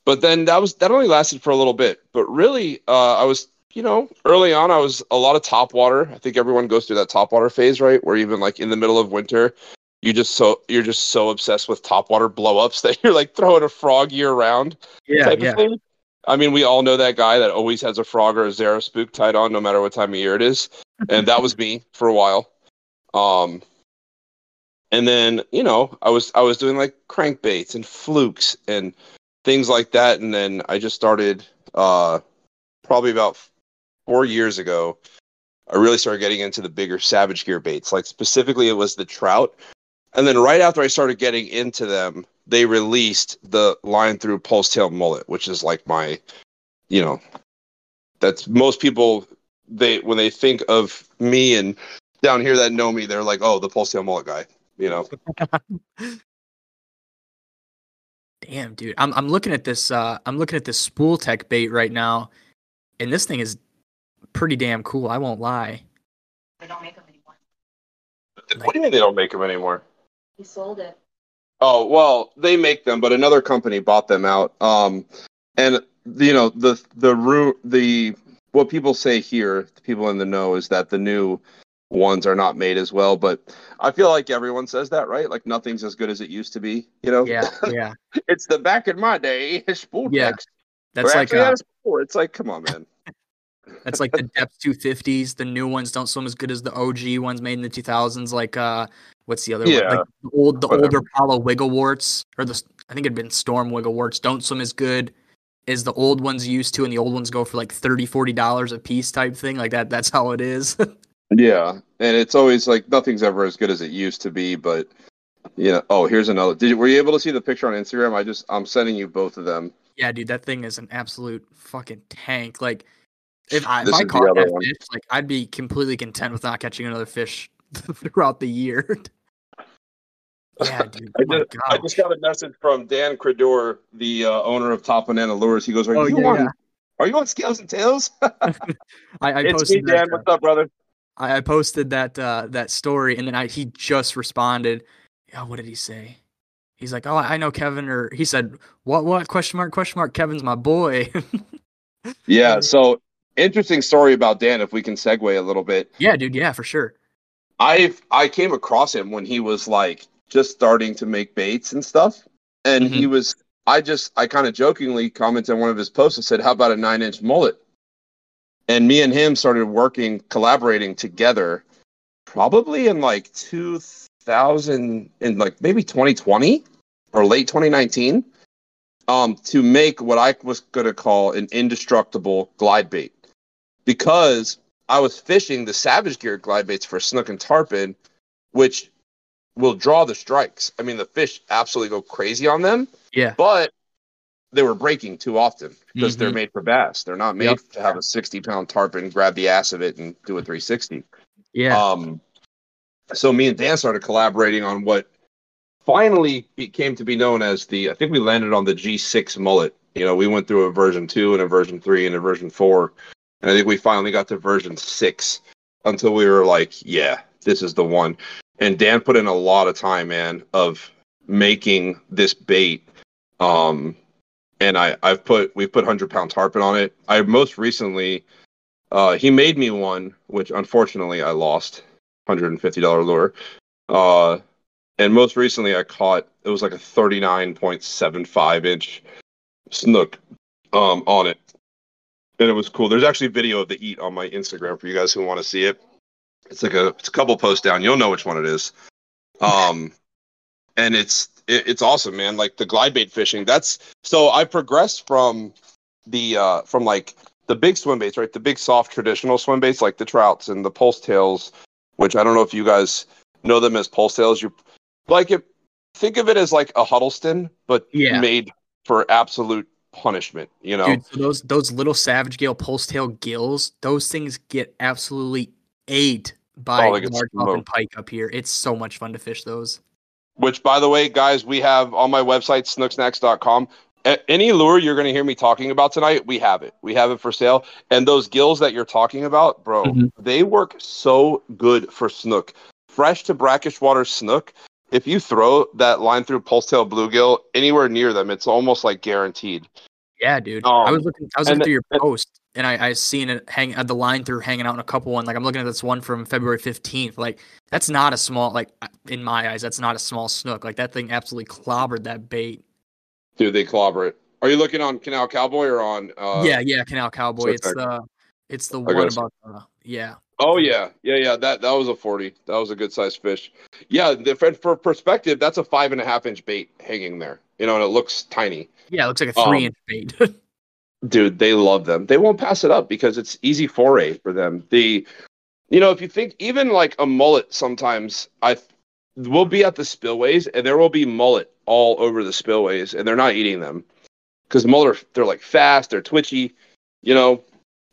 [SPEAKER 2] but then that was that only lasted for a little bit. But really, uh, I was you know early on I was a lot of top water. I think everyone goes through that top water phase, right? Where even like in the middle of winter, you just so you're just so obsessed with top water blow ups that you're like throwing a frog year round
[SPEAKER 1] Yeah,
[SPEAKER 2] type
[SPEAKER 1] yeah.
[SPEAKER 2] of thing. I mean, we all know that guy that always has a frog or a Zara spook tied on no matter what time of year it is. And that was me for a while. Um and then, you know, I was I was doing like crankbaits and flukes and things like that. And then I just started uh probably about four years ago. I really started getting into the bigger savage gear baits. Like specifically it was the trout. And then right after I started getting into them, they released the line through pulse tail mullet, which is like my, you know, that's most people they when they think of me and down here that know me, they're like, oh, the pulse tail mullet guy, you know.
[SPEAKER 1] Damn, dude. I'm I'm looking at this uh I'm looking at this Spooltek bait right now, and this thing is pretty damn cool, I won't lie.
[SPEAKER 4] They don't make them anymore.
[SPEAKER 2] What do you mean they don't make them anymore?
[SPEAKER 4] He sold it.
[SPEAKER 2] Oh well, they make them, but another company bought them out. Um, and you know the the root the what people say here, the people in the know, is that the new ones are not made as well. But I feel like everyone says that, right? Like nothing's as good as it used to be. You know?
[SPEAKER 1] Yeah, yeah.
[SPEAKER 2] it's the back in my day. Spool
[SPEAKER 1] Yeah,
[SPEAKER 2] text.
[SPEAKER 1] That's
[SPEAKER 2] Or
[SPEAKER 1] like
[SPEAKER 2] actually,
[SPEAKER 1] uh,
[SPEAKER 2] that is spool. It's like, come on, man.
[SPEAKER 1] That's like the depth 250s. The new ones don't swim as good as the OG ones made in the 2000s. Like uh, what's the other one?
[SPEAKER 2] Yeah,
[SPEAKER 1] Like the old the
[SPEAKER 2] whatever.
[SPEAKER 1] older Apollo wiggle warts or the I think it'd been Storm wiggle warts don't swim as good as the old ones used to, and the old ones go for like 30 40 dollars a piece type thing. Like that. That's how it is.
[SPEAKER 2] Yeah, and it's always like nothing's ever as good as it used to be. But yeah. Oh, here's another. Did you, were you able to see the picture on Instagram? I just I'm sending you both of them.
[SPEAKER 1] Yeah, dude, that thing is an absolute fucking tank. Like, if I, if
[SPEAKER 2] This
[SPEAKER 1] I caught that
[SPEAKER 2] one.
[SPEAKER 1] fish, like I'd be completely content with not catching another fish throughout the year. yeah, dude.
[SPEAKER 2] I
[SPEAKER 1] Oh
[SPEAKER 2] just, I just got a message from Dan Credor, the uh, owner of Top Banana Lures. He goes, "Are
[SPEAKER 1] Oh,
[SPEAKER 2] you
[SPEAKER 1] yeah,
[SPEAKER 2] on?
[SPEAKER 1] yeah.
[SPEAKER 2] Are you on Scales and Tails?"
[SPEAKER 1] I, I
[SPEAKER 2] it's me,
[SPEAKER 1] posted
[SPEAKER 2] Dan.
[SPEAKER 1] that.
[SPEAKER 2] What's up, brother?
[SPEAKER 1] I, I posted that uh, that story, and then I he just responded. Yeah, what did he say? He's like, "Oh, I know Kevin," or he said, "What? What? Question mark? Question mark? Kevin's my boy."
[SPEAKER 2] Yeah. So interesting story about Dan. If we can segue a little bit,
[SPEAKER 1] yeah, dude. Yeah, for sure.
[SPEAKER 2] I I came across him when he was like just starting to make baits and stuff, and he was. I just I kind of jokingly commented on one of his posts and said, "How about a nine inch mullet?" And me and him started working, collaborating together, probably in like two thousand, in like maybe twenty twenty or late twenty nineteen. um, to make what I was going to call an indestructible glide bait because I was fishing the Savage Gear glide baits for snook and tarpon, which will draw the strikes. I mean, the fish absolutely go crazy on them,
[SPEAKER 1] Yeah.
[SPEAKER 2] but they were breaking too often because they're
[SPEAKER 1] Mhm.
[SPEAKER 2] made for bass. They're not made
[SPEAKER 1] Yep.
[SPEAKER 2] to have a 60 pound tarpon, grab the ass of it, and do a 360.
[SPEAKER 1] Yeah.
[SPEAKER 2] Um, so me and Dan started collaborating on what finally came to be known as the. I think we landed on the G6 mullet. You know, we went through a version two and a version three and a version four, and I think we finally got to version six until we were like, yeah, this is the one. And Dan put in a lot of time, man, of making this bait. Um, and I, I've put we've put hundred pound tarpon on it. I most recently, uh, he made me one, which unfortunately I lost, hundred and fifty dollar lure. Uh, and most recently I caught it was like a thirty nine point seven five inch snook, um, on it, and it was cool. There's actually a video of the eat on my Instagram for you guys who want to see it. It's like a it's a couple posts down. You'll know which one it is. Um, and it's it, it's awesome, man. Like the glide bait fishing. That's so I progressed from the uh from like the big swim baits, right? The big soft traditional swim baits like the trouts and the pulse tails, which I don't know if you guys know them as pulse tails. You like it think of it as like a Huddleston, but
[SPEAKER 1] Yeah.
[SPEAKER 2] made for absolute punishment, you know?
[SPEAKER 1] Dude, so those those little Savage Gear pulse tail gills, those things get absolutely ate by
[SPEAKER 2] Oh,
[SPEAKER 1] largemouth and pike up here. It's so much fun to fish those.
[SPEAKER 2] Which, by the way, guys, we have on my website, snooksnacks.com. Any lure you're going to hear me talking about tonight, we have it. We have it for sale. And those gills that you're talking about, bro,
[SPEAKER 1] Mhm.
[SPEAKER 2] they work so good for snook. Fresh to brackish water snook. If you throw that line through pulse tail bluegill anywhere near them, it's almost like guaranteed.
[SPEAKER 1] Yeah, dude. I was
[SPEAKER 2] Um,
[SPEAKER 1] looking I was
[SPEAKER 2] and
[SPEAKER 1] looking through your
[SPEAKER 2] and-
[SPEAKER 1] post and I I seen it hang at the line through hanging out in a couple one. Like I'm looking at this one from February 15th. Like that's not a small like in my eyes, that's not a small snook. Like that thing absolutely clobbered that bait.
[SPEAKER 2] Dude, they clobber it. Are you looking on Canal Cowboy or on? Uh,
[SPEAKER 1] yeah, yeah, Canal Cowboy.
[SPEAKER 2] it's
[SPEAKER 1] It's
[SPEAKER 2] like-
[SPEAKER 1] the it's the
[SPEAKER 2] I
[SPEAKER 1] one about uh, yeah.
[SPEAKER 2] Oh yeah, yeah, yeah. That that was a forty. That was a good sized fish. Yeah, the, for, for perspective, that's a five and a half inch bait hanging there. You know, and it looks tiny.
[SPEAKER 1] Yeah, it looks like a
[SPEAKER 2] Um,
[SPEAKER 1] three inch bait.
[SPEAKER 2] Dude, they love them. They won't pass it up because it's easy foray for them. The, you know, if you think even like a mullet, sometimes I we'll be at the spillways and there will be mullet all over the spillways and they're not eating them because mullet they're like fast, they're twitchy. You know,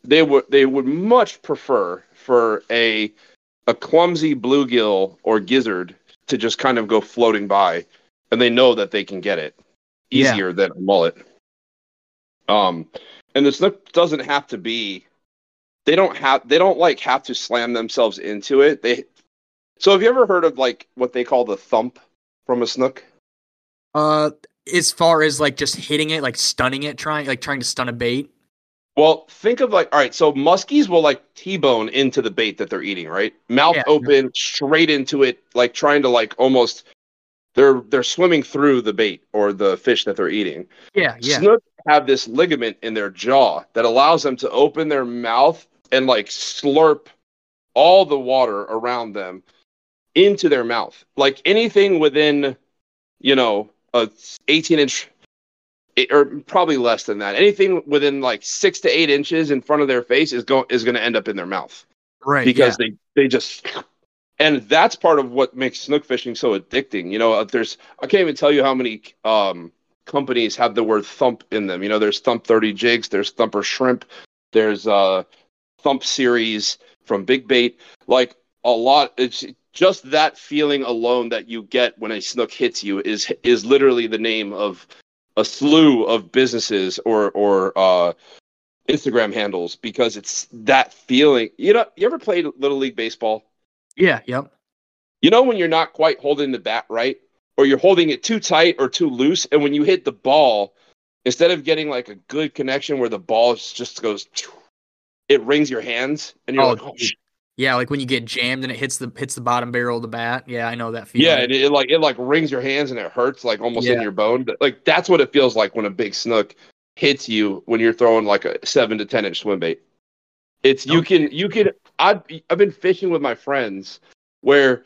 [SPEAKER 2] they would they would much prefer for a a clumsy bluegill or gizzard to just kind of go floating by, and they know that they can get it
[SPEAKER 1] Yeah.
[SPEAKER 2] easier than a mullet. Um, and the snook doesn't have to be. They don't have. They don't like have to slam themselves into it. They. So have you ever heard of like what they call the thump from a snook?
[SPEAKER 1] uh as far as like just hitting it, like stunning it, trying like trying to stun a bait.
[SPEAKER 2] Well, think of like all right. So muskies will like t-bone into the bait that they're eating, right? Mouth
[SPEAKER 1] Yeah.
[SPEAKER 2] open, straight into it, like trying to like almost. They're they're swimming through the bait or the fish that they're eating.
[SPEAKER 1] Yeah, yeah.
[SPEAKER 2] Snook have this ligament in their jaw that allows them to open their mouth and like slurp all the water around them into their mouth. Like anything within, you know, a 18 inch or probably less than that. Anything within like six to eight inches in front of their face is going is going to end up in their mouth
[SPEAKER 1] right.
[SPEAKER 2] because they they just and that's part of what makes snook fishing so addicting you know uh, there's i can't even tell you how many um companies have the word thump in them you know there's thump 30 jigs there's thumper shrimp there's uh thump series from big bait like a lot it's just that feeling alone that you get when a snook hits you is is literally the name of a slew of businesses or or uh Instagram handles because it's that feeling. You know, you ever played little league baseball?
[SPEAKER 1] Yeah, yep.
[SPEAKER 2] You know when you're not quite holding the bat right, or you're holding it too tight or too loose, and when you hit the ball, instead of getting like a good connection where the ball just goes, it rings your hands, and you're
[SPEAKER 1] Oh,
[SPEAKER 2] like, oh.
[SPEAKER 1] Yeah, like when you get jammed and it hits the hits the bottom barrel of the bat. Yeah, I know that feeling.
[SPEAKER 2] yeah, and it, it like it like rings your hands and it hurts like almost in your bone. Like that's what it feels like when a big snook hits you when you're throwing like a seven to ten inch swim bait. It's you
[SPEAKER 1] Okay.
[SPEAKER 2] can you can I've I've been fishing with my friends where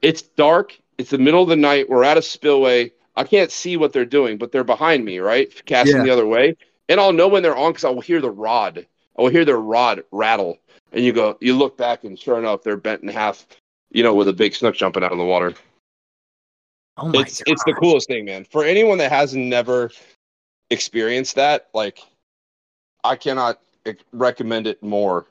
[SPEAKER 2] it's dark, it's the middle of the night, we're at a spillway, I can't see what they're doing, but they're behind me, right? Casting
[SPEAKER 1] Yeah.
[SPEAKER 2] the other way. And I'll know when they're on because I will hear the rod. I will hear their rod rattle. And you go, you look back, and sure enough, they're bent in half, you know, with a big snook jumping out of the water.
[SPEAKER 1] Oh my
[SPEAKER 2] it's it's the coolest thing, man. For anyone that has never experienced that, like, I cannot recommend it more.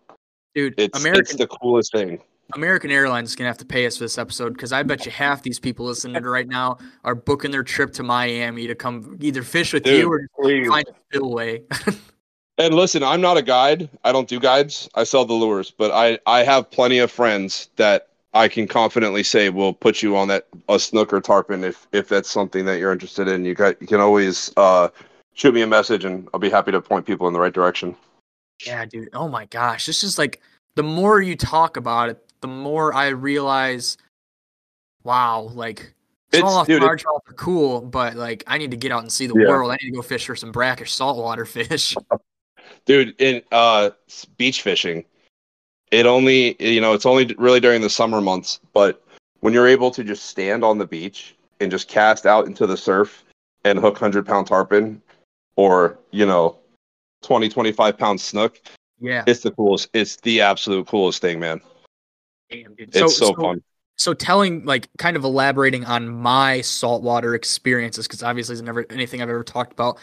[SPEAKER 1] dude.
[SPEAKER 2] It's
[SPEAKER 1] American
[SPEAKER 2] it's the coolest thing.
[SPEAKER 1] American Airlines is gonna have to pay us for this episode because I bet you half these people listening to right now are booking their trip to Miami to come either fish with
[SPEAKER 2] Dude,
[SPEAKER 1] you or just
[SPEAKER 2] please.
[SPEAKER 1] find a spillway.
[SPEAKER 2] And listen, I'm not a guide. I don't do guides. I sell the lures, but I I have plenty of friends that I can confidently say will put you on that a snook or tarpon if if that's something that you're interested in. You got you can always uh shoot me a message and I'll be happy to point people in the right direction.
[SPEAKER 1] yeah, dude. Oh my gosh, this is like the more you talk about it, the more I realize. Wow, like
[SPEAKER 2] It's-
[SPEAKER 1] smallmouth
[SPEAKER 2] dude,
[SPEAKER 1] largemouth are cool, but like I need to get out and see the
[SPEAKER 2] Yeah.
[SPEAKER 1] world. I need to go fish for some brackish saltwater fish.
[SPEAKER 2] Dude, in uh beach fishing, it only you know it's only really during the summer months, but when you're able to just stand on the beach and just cast out into the surf and hook hundred pound tarpon, or you know, 20, 25 pound snook,
[SPEAKER 1] yeah,
[SPEAKER 2] it's the coolest. It's the absolute coolest thing, man.
[SPEAKER 1] damn, dude.
[SPEAKER 2] It's so, fun.
[SPEAKER 1] so telling like kind of elaborating on my saltwater experiences because obviously it's never anything i've ever talked about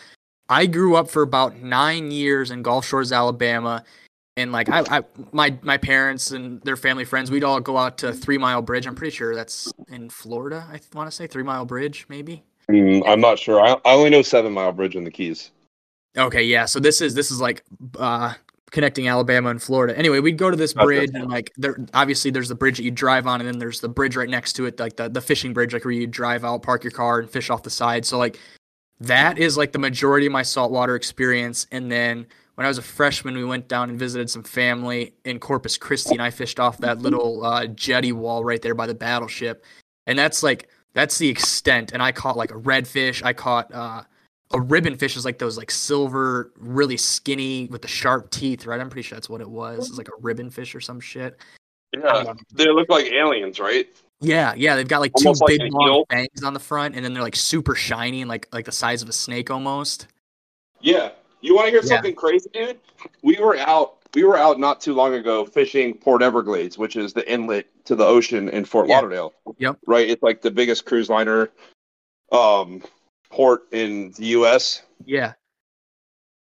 [SPEAKER 1] i grew up for about nine years in gulf shores alabama and like I, I my my parents and their family friends we'd all go out to three mile bridge i'm pretty sure that's in florida i want to say three mile bridge maybe
[SPEAKER 2] Mm, I'm not sure. I, I only know Seven Mile Bridge in the Keys.
[SPEAKER 1] Okay, yeah. So this is this is like uh connecting Alabama and Florida. Anyway, we'd go to this bridge and like there obviously there's the bridge that you drive on and then there's the bridge right next to it, like the, the fishing bridge, like where you drive out, park your car and fish off the side. So like that is like the majority of my saltwater experience. And then when I was a freshman, we went down and visited some family in Corpus Christi and I fished off that little uh, jetty wall right there by the battleship. And that's like that's the extent. And I caught like a redfish. I caught uh a ribbon fish is like those like silver, really skinny with the sharp teeth, right? I'm pretty sure that's what it was. It's like a ribbon fish or some shit.
[SPEAKER 2] Yeah, they look like aliens, right?
[SPEAKER 1] Yeah, yeah, they've got like two
[SPEAKER 2] like
[SPEAKER 1] big long fangs on the front, and then they're like super shiny and like like the size of a snake almost.
[SPEAKER 2] Yeah. You want to hear
[SPEAKER 1] Yeah.
[SPEAKER 2] something crazy, dude? We were out. We were out not too long ago fishing Port Everglades, which is the inlet to the ocean in Fort
[SPEAKER 1] Yeah.
[SPEAKER 2] Lauderdale.
[SPEAKER 1] Yep.
[SPEAKER 2] Right. It's like the biggest cruise liner um, port in the U.S.
[SPEAKER 1] Yeah,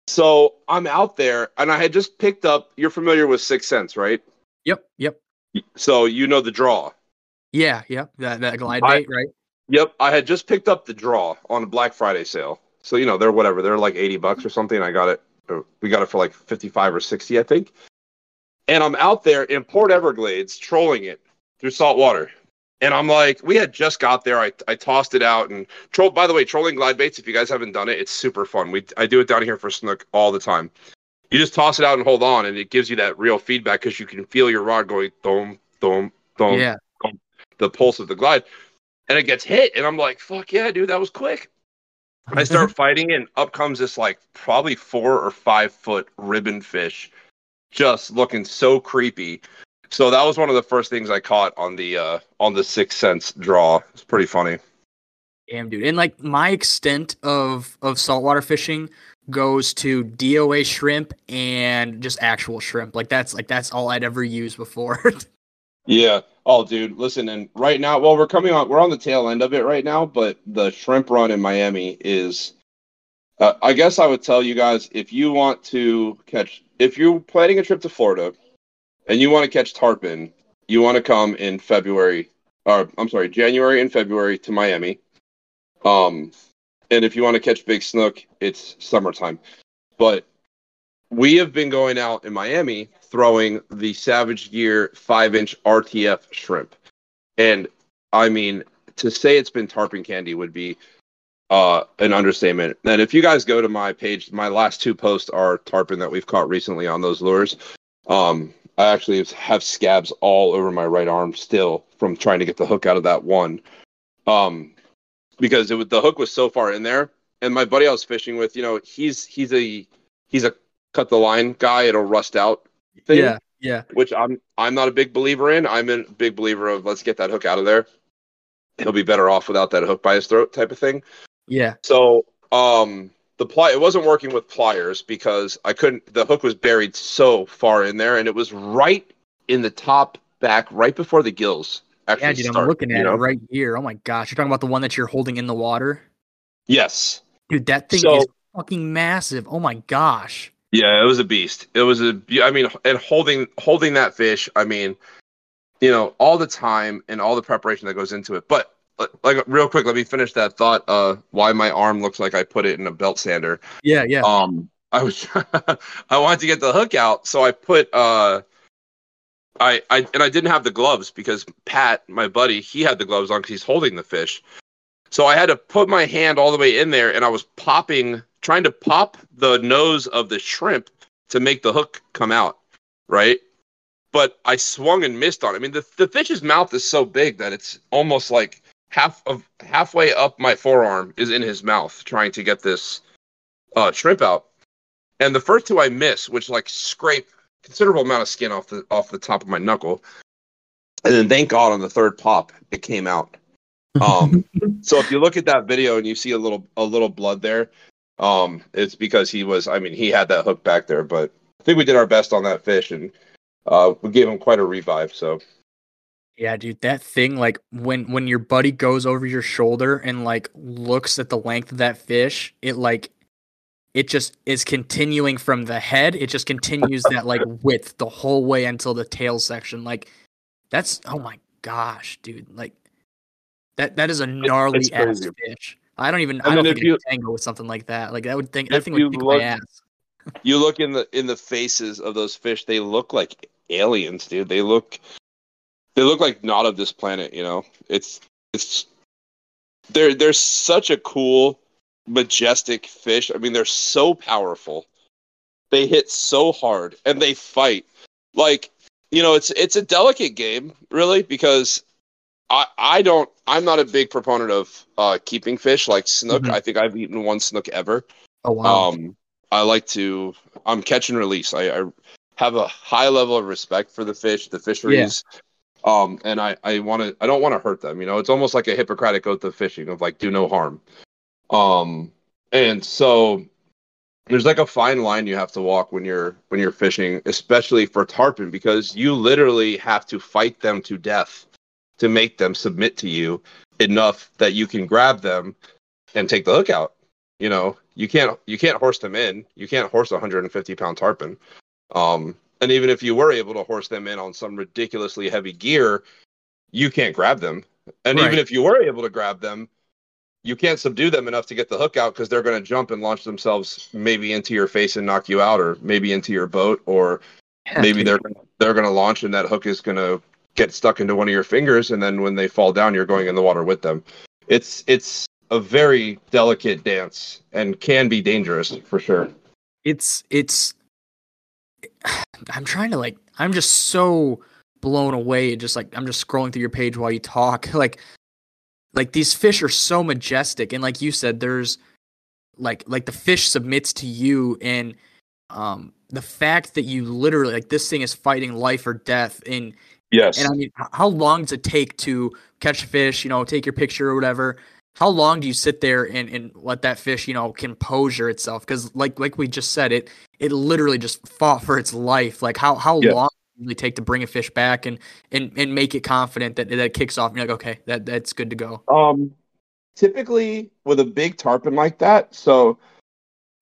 [SPEAKER 2] So I'm out there, and I had just picked up. You're familiar with Sixth Sense, right?
[SPEAKER 1] yep, yep,
[SPEAKER 2] So you know the draw.
[SPEAKER 1] Yeah, yep. That that glide
[SPEAKER 2] I-
[SPEAKER 1] bait, right?
[SPEAKER 2] Yep, I had just picked up the draw on a Black Friday sale. So you know they're whatever, they're like eighty bucks or something. I got it. We got it for like fifty-five or sixty, I think. And I'm out there in Port Everglades trolling it through salt water. And I'm like, we had just got there. I, I tossed it out and troll. By the way, trolling glide baits. If you guys haven't done it, it's super fun. We I do it down here for snook all the time. You just toss it out and hold on, and it gives you that real feedback because you can feel your rod going dom dom dom
[SPEAKER 1] yeah,
[SPEAKER 2] the pulse of the glide, and it gets hit, and I'm like, "Fuck yeah, dude, that was quick." I start fighting, and up comes this like probably four or five foot ribbon fish, just looking so creepy. So that was one of the first things I caught on the uh, on the Sixth Sense draw. It's pretty funny.
[SPEAKER 1] Damn, dude. And like my extent of of saltwater fishing goes to DOA shrimp and just actual shrimp. Like that's like that's all I'd ever used before.
[SPEAKER 2] Yeah. Oh, dude, listen, and right now, well, we're coming on, we're on the tail end of it right now, but the shrimp run in Miami is, uh, I guess I would tell you guys if you want to catch, if you're planning a trip to Florida and you want to catch tarpon, you want to come in February, or I'm sorry, January and February to Miami. Um, and if you want to catch big snook, it's summertime. But we have been going out in Miami throwing the Savage Gear five inch RTF shrimp. And I mean, to say it's been tarpon candy would be uh, an understatement. And if you guys go to my page, my last two posts are tarpon that we've caught recently on those lures. Um, I actually have scabs all over my right arm still from trying to get the hook out of that one. Um, because it was, the hook was so far in there. And my buddy I was fishing with, you know, he's he's a he's a cut the line guy. It'll rust out thing
[SPEAKER 1] yeah, yeah.
[SPEAKER 2] which I'm I'm not a big believer in. I'm a big believer of let's get that hook out of there. He'll be better off without that hook by his throat type of thing.
[SPEAKER 1] Yeah.
[SPEAKER 2] So um the ply it wasn't working with pliers because I couldn't the hook was buried so far in there and it was right in the top back right before the gills actually
[SPEAKER 1] Yeah, dude,
[SPEAKER 2] start,
[SPEAKER 1] I'm looking at
[SPEAKER 2] know?
[SPEAKER 1] it right here. Oh my gosh, you're talking about the one that you're holding in the water,
[SPEAKER 2] Yes.
[SPEAKER 1] dude. That thing
[SPEAKER 2] So-
[SPEAKER 1] is fucking massive. Oh my gosh.
[SPEAKER 2] Yeah, it was a beast. It was a I mean and holding holding that fish, I mean, you know, all the time and all the preparation that goes into it. But uh, like real quick, let me finish that thought uh why my arm looks like I put it in a belt sander.
[SPEAKER 1] Yeah, yeah.
[SPEAKER 2] um i was i wanted to get the hook out so i put uh I, I and i didn't have the gloves because pat my buddy he had the gloves on because he's holding the fish so i had to put my hand all the way in there and i was popping trying to pop the nose of the shrimp to make the hook come out right but i swung and missed on it i mean the, the fish's mouth is so big that it's almost like half of halfway up my forearm is in his mouth trying to get this uh, shrimp out. And the first two I miss, which like scrape considerable amount of skin off the off the top of my knuckle. And then thank God on the third pop it came out. Um, so if you look at that video and you see a little a little blood there, um, it's because he was. I mean, he had that hook back there, but I think we did our best on that fish and uh, we gave him quite a revive. So
[SPEAKER 1] Yeah, dude, that thing like when when your buddy goes over your shoulder and like looks at the length of that fish, it like it just is continuing from the head. It just continues that like width the whole way until the tail section. Like that's oh my gosh, dude. Like that that is a gnarly
[SPEAKER 2] it's
[SPEAKER 1] ass
[SPEAKER 2] crazy.
[SPEAKER 1] fish. I don't even
[SPEAKER 2] And
[SPEAKER 1] I don't
[SPEAKER 2] then
[SPEAKER 1] think I could tango with something like that. Like that would think that thing would kick
[SPEAKER 2] look-
[SPEAKER 1] my ass.
[SPEAKER 2] you look in the in the faces of those fish they look like aliens dude they look they look like not of this planet you know it's it's they're they're such a cool majestic fish i mean they're so powerful they hit so hard and they fight like you know it's it's a delicate game really because i i don't i'm not a big proponent of uh keeping fish like snook
[SPEAKER 1] Mhm.
[SPEAKER 2] i think i've eaten one snook ever
[SPEAKER 1] Oh wow.
[SPEAKER 2] um, I like to. I'm catch and release. I, I have a high level of respect for the fish, the fisheries. Um, and I, I want to. I don't want to hurt them. You know, it's almost like a Hippocratic oath of fishing of like do no harm. Um, and so there's like a fine line you have to walk when you're when you're fishing, especially for tarpon, because you literally have to fight them to death to make them submit to you enough that you can grab them and take the hook out. You know you can't you can't horse them in. You can't horse a 150 pound tarpon. Um and even if you were able to horse them in on some ridiculously heavy gear you can't grab them. And even if you were able to grab them you can't subdue them enough to get the hook out because they're going to jump and launch themselves maybe into your face and knock you out or maybe into your boat or
[SPEAKER 1] Yeah,
[SPEAKER 2] maybe
[SPEAKER 1] dude.
[SPEAKER 2] they're they're going to launch and that hook is going to get stuck into one of your fingers and then when they fall down you're going in the water with them. It's it's a very delicate dance and can be dangerous for sure.
[SPEAKER 1] It's it's i'm trying to like i'm just so blown away just like i'm just scrolling through your page while you talk. Like like these fish are so majestic and like you said there's like like the fish submits to you and um the fact that you literally like this thing is fighting life or death and
[SPEAKER 2] yes
[SPEAKER 1] and I mean, how long does it take to catch a fish? You know, take your picture or whatever. How long do you sit there and, and let that fish, you know, composure itself? Because like like we just said, it it literally just fought for its life. Like how how
[SPEAKER 2] Yeah.
[SPEAKER 1] long does it usually take to bring a fish back and and and make it confident that that kicks off? And you're like, okay, that that's good to go.
[SPEAKER 2] um typically with a big tarpon like that so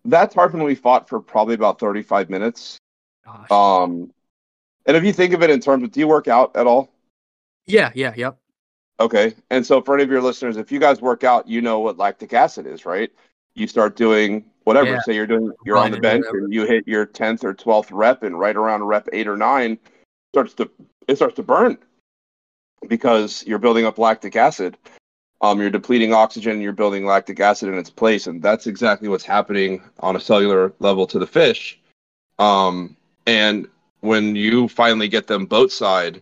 [SPEAKER 2] that tarpon we fought for probably about 35 minutes
[SPEAKER 1] Gosh.
[SPEAKER 2] um and if you think of it in terms of do you work out at all
[SPEAKER 1] yeah, yeah, yep.
[SPEAKER 2] Okay. And so for any of your listeners, if you guys work out, you know what lactic acid is, right? You start doing whatever.
[SPEAKER 1] Yeah.
[SPEAKER 2] Say you're doing you're on the bench
[SPEAKER 1] whatever.
[SPEAKER 2] and you hit your tenth or twelfth rep and right around rep eight or nine starts to it starts to burn because you're building up lactic acid. Um, you're depleting oxygen and you're building lactic acid in its place, and that's exactly what's happening on a cellular level to the fish. Um, and when you finally get them boat side,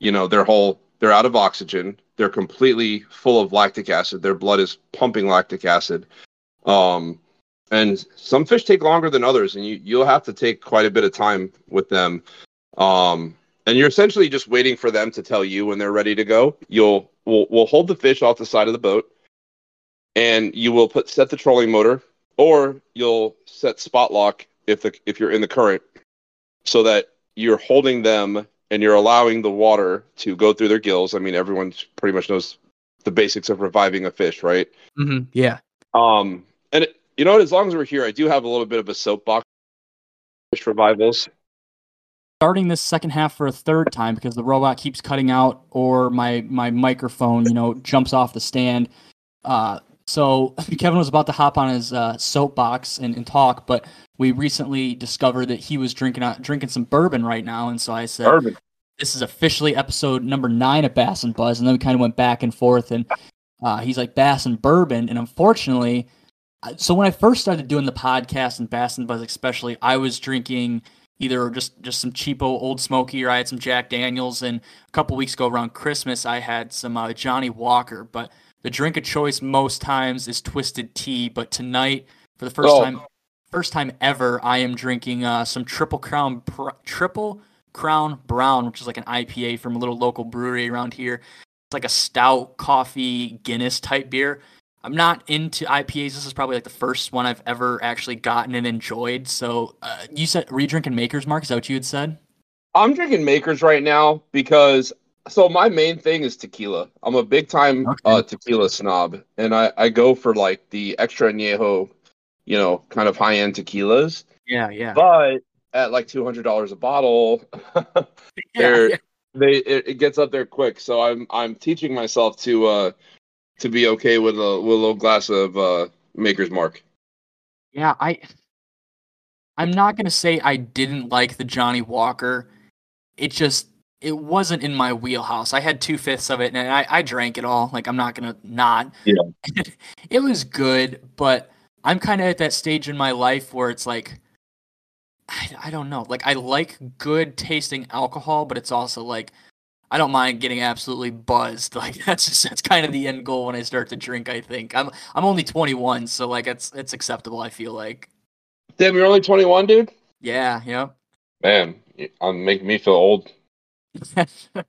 [SPEAKER 2] you know, their whole they're out of oxygen, they're completely full of lactic acid, their blood is pumping lactic acid. Um, and some fish take longer than others, and you you'll have to take quite a bit of time with them. Um, and you're essentially just waiting for them to tell you when they're ready to go. You'll we'll we'll hold the fish off the side of the boat, and you will put set the trolling motor, or you'll set spot lock if the if you're in the current, so that you're holding them and you're allowing the water to go through their gills. I mean, everyone pretty much knows the basics of reviving a fish, right?
[SPEAKER 1] Mm-hmm. Yeah.
[SPEAKER 2] Um, and it, you know what? As long as we're here, I do have a little bit of a soapbox fish revivals.
[SPEAKER 3] Starting this second half for a third time because the robot keeps cutting out, or my my microphone, you know, jumps off the stand. Uh, so Kevin was about to hop on his uh, soapbox and, and talk, but we recently discovered that he was drinking uh, drinking some bourbon right now, and so I said,
[SPEAKER 2] Bourbon.
[SPEAKER 3] "This is officially episode number nine of Bass and Buzz," and then we kind of went back and forth, and uh, he's like Bass and bourbon, and unfortunately, so when I first started doing the podcast and Bass and Buzz, especially, I was drinking either just just some cheapo Ole Smoky, or I had some Jack Daniels, and a couple weeks ago around Christmas, I had some uh, Johnnie Walker, but the drink of choice most times is twisted tea, but tonight, for the first
[SPEAKER 2] Oh.
[SPEAKER 3] time, first time ever, I am drinking uh, some Triple Crown Pr- Triple Crown Brown, which is like an IPA from a little local brewery around here. It's like a stout coffee Guinness type beer. I'm not into IPAs. This is probably like the first one I've ever actually gotten and enjoyed. So uh, you said, were you drinking Maker's Mark? Is that what you had said?
[SPEAKER 2] I'm drinking Makers right now because so my main thing is tequila. I'm a big time
[SPEAKER 3] Okay.
[SPEAKER 2] uh, tequila snob, and I I go for like the extra añejo, you know, kind of high end tequilas.
[SPEAKER 3] Yeah, yeah.
[SPEAKER 2] But at like two hundred dollars a bottle, they're
[SPEAKER 3] yeah.
[SPEAKER 2] they it, it gets up there quick. So I'm I'm teaching myself to uh to be okay with a with a little glass of uh Maker's Mark.
[SPEAKER 3] Yeah, I I'm not gonna say I didn't like the Johnnie Walker. It just it wasn't in my wheelhouse. I had two fifths of it and I, I drank it all. Like I'm not gonna not.
[SPEAKER 2] Yeah.
[SPEAKER 3] it was good, but I'm kind of at that stage in my life where it's like I, I don't know. Like I like good tasting alcohol, but it's also like I don't mind getting absolutely buzzed. Like that's just that's kind of the end goal when I start to drink. I think I'm I'm only 21, so like it's it's acceptable. I feel like.
[SPEAKER 2] Damn, you're only 21, dude.
[SPEAKER 3] Yeah, yeah.
[SPEAKER 2] Man, I'm um, making me feel old.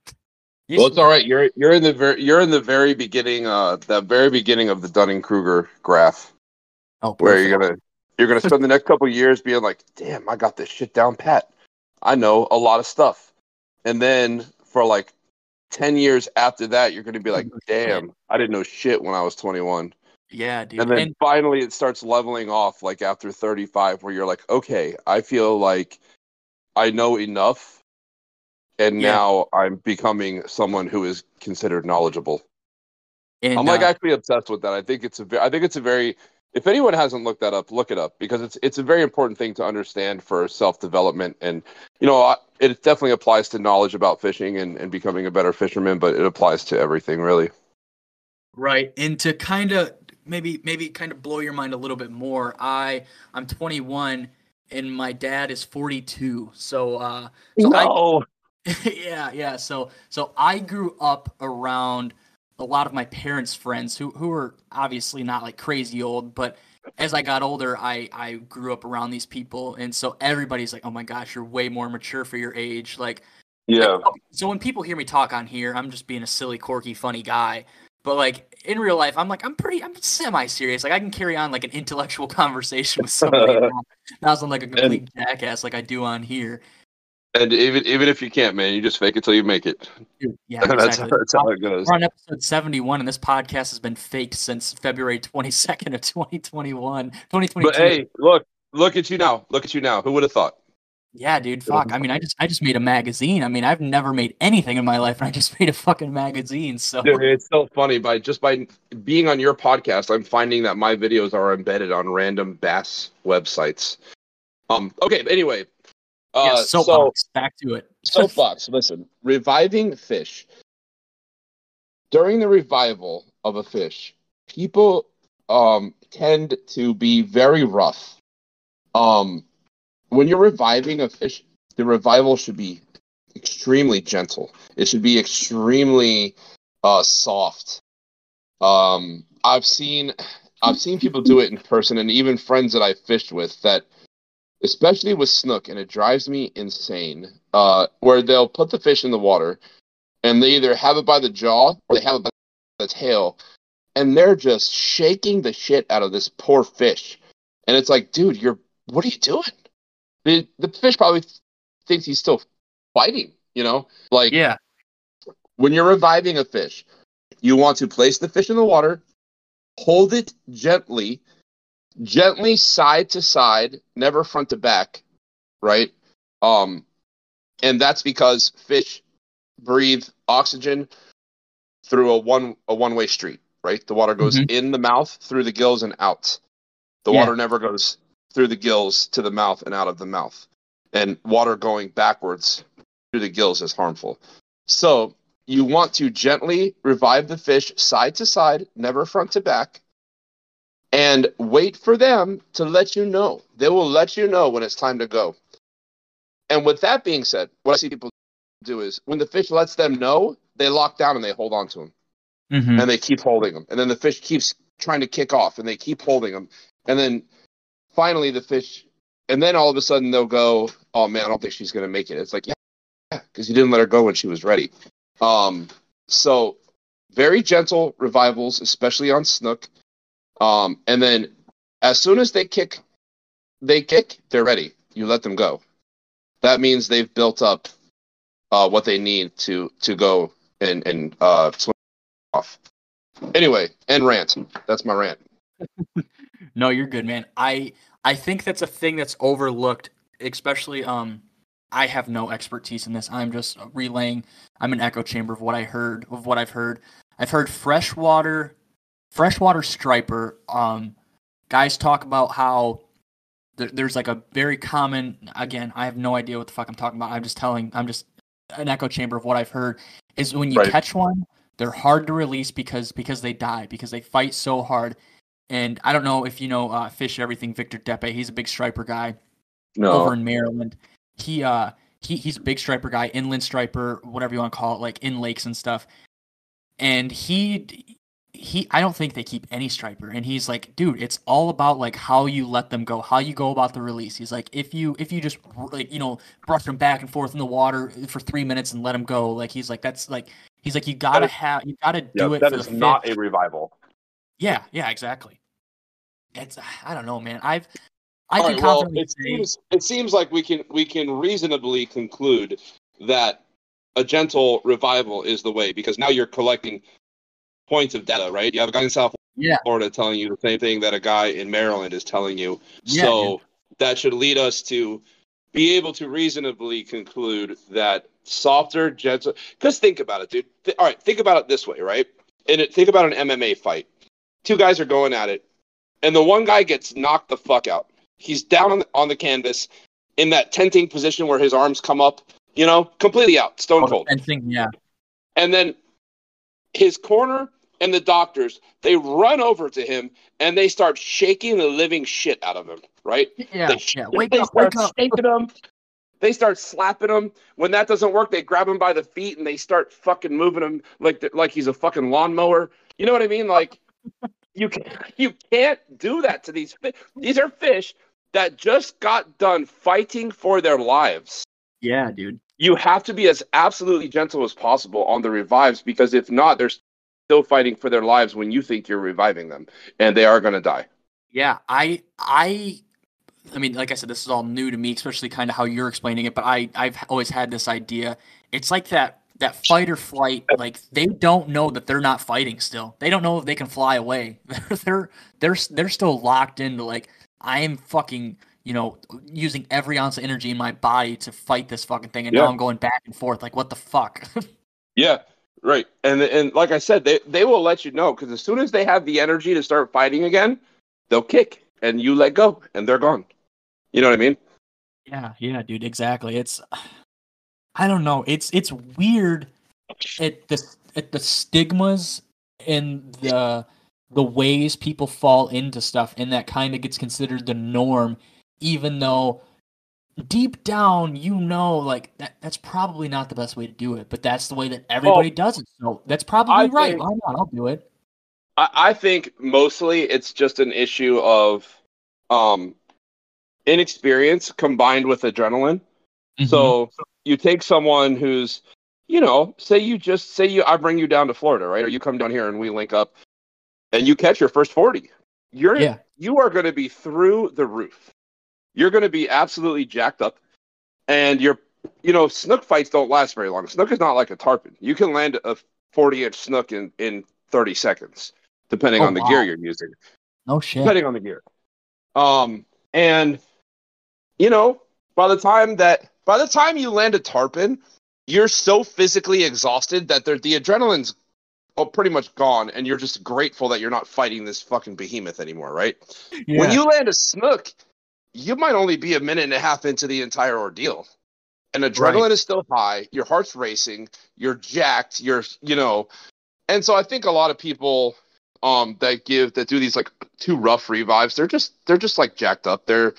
[SPEAKER 2] Well, it's all right. You're you're in the very you're in the very beginning, uh, that very beginning of the Dunning Kruger graph,
[SPEAKER 3] oh,
[SPEAKER 2] where you're gonna you're gonna spend the next couple years being like, "Damn, I got this shit down pat. I know a lot of stuff," and then for like ten years after that, you're gonna be like, "Damn, I didn't know shit when I was 21,"
[SPEAKER 3] Yeah, dude.
[SPEAKER 2] and then
[SPEAKER 3] And-
[SPEAKER 2] finally it starts leveling off, like after 35, where you're like, "Okay, I feel like I know enough." And
[SPEAKER 3] Yeah.
[SPEAKER 2] now I'm becoming someone who is considered knowledgeable.
[SPEAKER 3] and,
[SPEAKER 2] I'm like
[SPEAKER 3] uh,
[SPEAKER 2] actually obsessed with that. I think it's a I think it's a very if anyone hasn't looked that up, look it up because it's it's a very important thing to understand for self development and you know I- it definitely applies to knowledge about fishing and, and becoming a better fisherman, but it applies to everything really.
[SPEAKER 1] Right. And to kind of maybe maybe kind of blow your mind a little bit more, I I'm 21 and my dad is 42. So uh so I, yeah, yeah. So so I grew up around a lot of my parents' friends who who were obviously not like crazy old, but as I got older, I I grew up around these people, and so everybody's like, "Oh my gosh, you're way more mature for your age." Like,
[SPEAKER 2] yeah.
[SPEAKER 1] Oh, so when people hear me talk on here, I'm just being a silly, quirky, funny guy. But like in real life, I'm like I'm pretty, I'm semi-serious. Like I can carry on like an intellectual conversation with somebody. and not, sound like a complete jackass like I do on here.
[SPEAKER 2] And even even if you can't, man, you just fake it till you make it.
[SPEAKER 1] Yeah,
[SPEAKER 2] that's,
[SPEAKER 1] exactly.
[SPEAKER 2] that's how it goes.
[SPEAKER 1] We're on episode 71, and this podcast has been faked since February 22nd of 2021. 2022.
[SPEAKER 2] But hey, look, look at you now. Look at you now. Who would have thought?
[SPEAKER 1] yeah, dude, fuck. I mean, I just I just made a magazine. I mean, I've never made anything in my life, and I just made a fucking magazine. So
[SPEAKER 2] Dude, it's so funny. By just by being on your podcast, I'm finding that my videos are embedded on random bass websites. Um. Okay. but
[SPEAKER 1] Yeah,
[SPEAKER 2] Uh, so
[SPEAKER 1] back to it.
[SPEAKER 2] soapbox. Listen, reviving fish. During the revival of a fish, people um tend to be very rough. Um, when you're reviving a fish, the revival should be extremely gentle. It should be extremely uh soft. Um, I've seen I've seen people do it in person, and even friends that I fished with that especially with snook, and it drives me insane. Uh, where they'll put the fish in the water, and they either have it by the jaw or they have it by the tail, and they're just shaking the shit out of this poor fish. And it's like, dude, you're what are you doing? The the fish probably thinks he's still fighting, you know? Like
[SPEAKER 1] Yeah.
[SPEAKER 2] when you're reviving a fish, you want to place the fish in the water, hold it gently, gently side to side, never front to back, right? Um, and that's because fish breathe oxygen through a one a one way street, right? The water goes
[SPEAKER 1] Mhm.
[SPEAKER 2] in the mouth through the gills and out. The
[SPEAKER 1] Yeah.
[SPEAKER 2] water never goes through the gills to the mouth and out of the mouth. And water going backwards through the gills is harmful. So you want to gently revive the fish side to side, never front to back, and wait for them to let you know. They will let you know when it's time to go. And with that being said, what I see people do is when the fish lets them know, they lock down and they hold on to them
[SPEAKER 1] Mm-hmm.
[SPEAKER 2] and they keep holding them. And then the fish keeps trying to kick off and they keep holding them. And then finally the fish, and then all of a sudden they'll go, oh man, I don't think she's going to make it. It's like, yeah, because you didn't let her go when she was ready. Um, so very gentle revivals, especially on snook. Um, and then as soon as they kick, they kick, they're ready. You let them go. That means they've built up uh, what they need to to go and and uh, swim off. Anyway, and rant. That's my rant.
[SPEAKER 1] No, you're good, man. I I think that's a thing that's overlooked, especially um I have no expertise in this. I'm just relaying I'm an echo chamber of what I heard of what I've heard. I've heard freshwater freshwater striper um guys talk about how there, there's like a very common again, I have no idea what the fuck I'm talking about. I'm just telling I'm just an echo chamber of what I've heard is when you
[SPEAKER 2] Right.
[SPEAKER 1] catch one, they're hard to release because because they die because they fight so hard. And I don't know if you know uh, Fish Everything Victor Depe. He's a big striper guy
[SPEAKER 2] No.
[SPEAKER 1] over in Maryland. He uh he he's a big striper guy, inland striper, whatever you want to call it, like in lakes and stuff. And he he I don't think they keep any striper. And he's like, dude, it's all about like how you let them go, how you go about the release. He's like, if you if you just like you know brush them back and forth in the water for three minutes and let them go, like he's like that's like he's like you gotta have you gotta
[SPEAKER 2] Yeah,
[SPEAKER 1] do it
[SPEAKER 2] that
[SPEAKER 1] for
[SPEAKER 2] is
[SPEAKER 1] the
[SPEAKER 2] not
[SPEAKER 1] fish.
[SPEAKER 2] a revival.
[SPEAKER 1] Yeah, yeah, exactly. It's I don't know, man. I've I
[SPEAKER 2] All
[SPEAKER 1] can
[SPEAKER 2] right, well, it seems it seems like we can we can reasonably conclude that a gentle revival is the way because now you're collecting points of data, right? You have a guy in South
[SPEAKER 1] Yeah.
[SPEAKER 2] Florida telling you the same thing that a guy in Maryland is telling you.
[SPEAKER 1] Yeah,
[SPEAKER 2] so that should lead us to be able to reasonably conclude that softer, gentle. Because think about it, dude. Th- all right, think about it this way, right? And it, think about an MMA fight. Two guys are going at it, and the one guy gets knocked the fuck out. He's down on the, on the canvas in that tenting position where his arms come up, you know, completely out, stone
[SPEAKER 1] Oh,
[SPEAKER 2] cold.
[SPEAKER 1] fencing, yeah.
[SPEAKER 2] And then his corner and the doctors, they run over to him and they start shaking the living shit out of him, right?
[SPEAKER 1] Yeah,
[SPEAKER 2] They,
[SPEAKER 1] yeah. Wake
[SPEAKER 2] they
[SPEAKER 1] up,
[SPEAKER 2] start
[SPEAKER 1] wake up.
[SPEAKER 2] shaking him. They start slapping him. When that doesn't work, they grab him by the feet and they start fucking moving him like the, like he's a fucking lawnmower. You know what I mean? Like you can you can't do that to these fish. These are fish that just got done fighting for their lives
[SPEAKER 1] Yeah, dude.
[SPEAKER 2] you have to be as absolutely gentle as possible on the revives because if not, they're still fighting for their lives when you think you're reviving them, and they are going to die.
[SPEAKER 1] Yeah, I I I mean, like I said, this is all new to me, especially kind of how you're explaining it, but I I've always had this idea. It's like that that fight or flight, like they don't know that they're not fighting still. They don't know if they can fly away. They're they're they're, still locked into like I am fucking, you know, using every ounce of energy in my body to fight this fucking thing and
[SPEAKER 2] Yeah.
[SPEAKER 1] now I'm going back and forth like what the fuck?
[SPEAKER 2] Yeah, right. And and like I said, they they will let you know because as soon as they have the energy to start fighting again, they'll kick and you let go and they're gone. You know what I mean?
[SPEAKER 1] Yeah, yeah, dude, exactly. It's I don't know. It's it's weird at the at the stigmas and the the ways people fall into stuff and that kind of gets considered the norm even though deep down you know like that that's probably not the best way to do it, but that's the way that everybody does it. So that's probably
[SPEAKER 2] I
[SPEAKER 1] right.
[SPEAKER 2] think-
[SPEAKER 1] Why not? I'll do it.
[SPEAKER 2] I, I think mostly it's just an issue of um inexperience combined with adrenaline.
[SPEAKER 1] Mm-hmm.
[SPEAKER 2] So you take someone who's, you know, say you just say you I bring you down to Florida, right? Or you come down here and we link up. and you catch your first 40, you're
[SPEAKER 1] Yeah.
[SPEAKER 2] you are going to be through the roof. You're going to be absolutely jacked up, and you're you know snook fights don't last very long. Snook is not like a tarpon. You can land a 40 inch snook in in 30 seconds, depending
[SPEAKER 1] Oh,
[SPEAKER 2] on the
[SPEAKER 1] wow.
[SPEAKER 2] gear you're using
[SPEAKER 1] No shit.
[SPEAKER 2] depending on the gear. Um, and you know, by the time that by the time you land a tarpon, you're so physically exhausted that the adrenaline's oh, pretty much gone, and you're just grateful that you're not fighting this fucking behemoth anymore, right? Yeah. When you land a snook, you might only be a minute and a half into the entire ordeal. And adrenaline
[SPEAKER 1] Right.
[SPEAKER 2] is still high, your heart's racing, you're jacked, you're you know. And so I think a lot of people um that give that do these like too rough revives, they're just they're just like jacked up. They're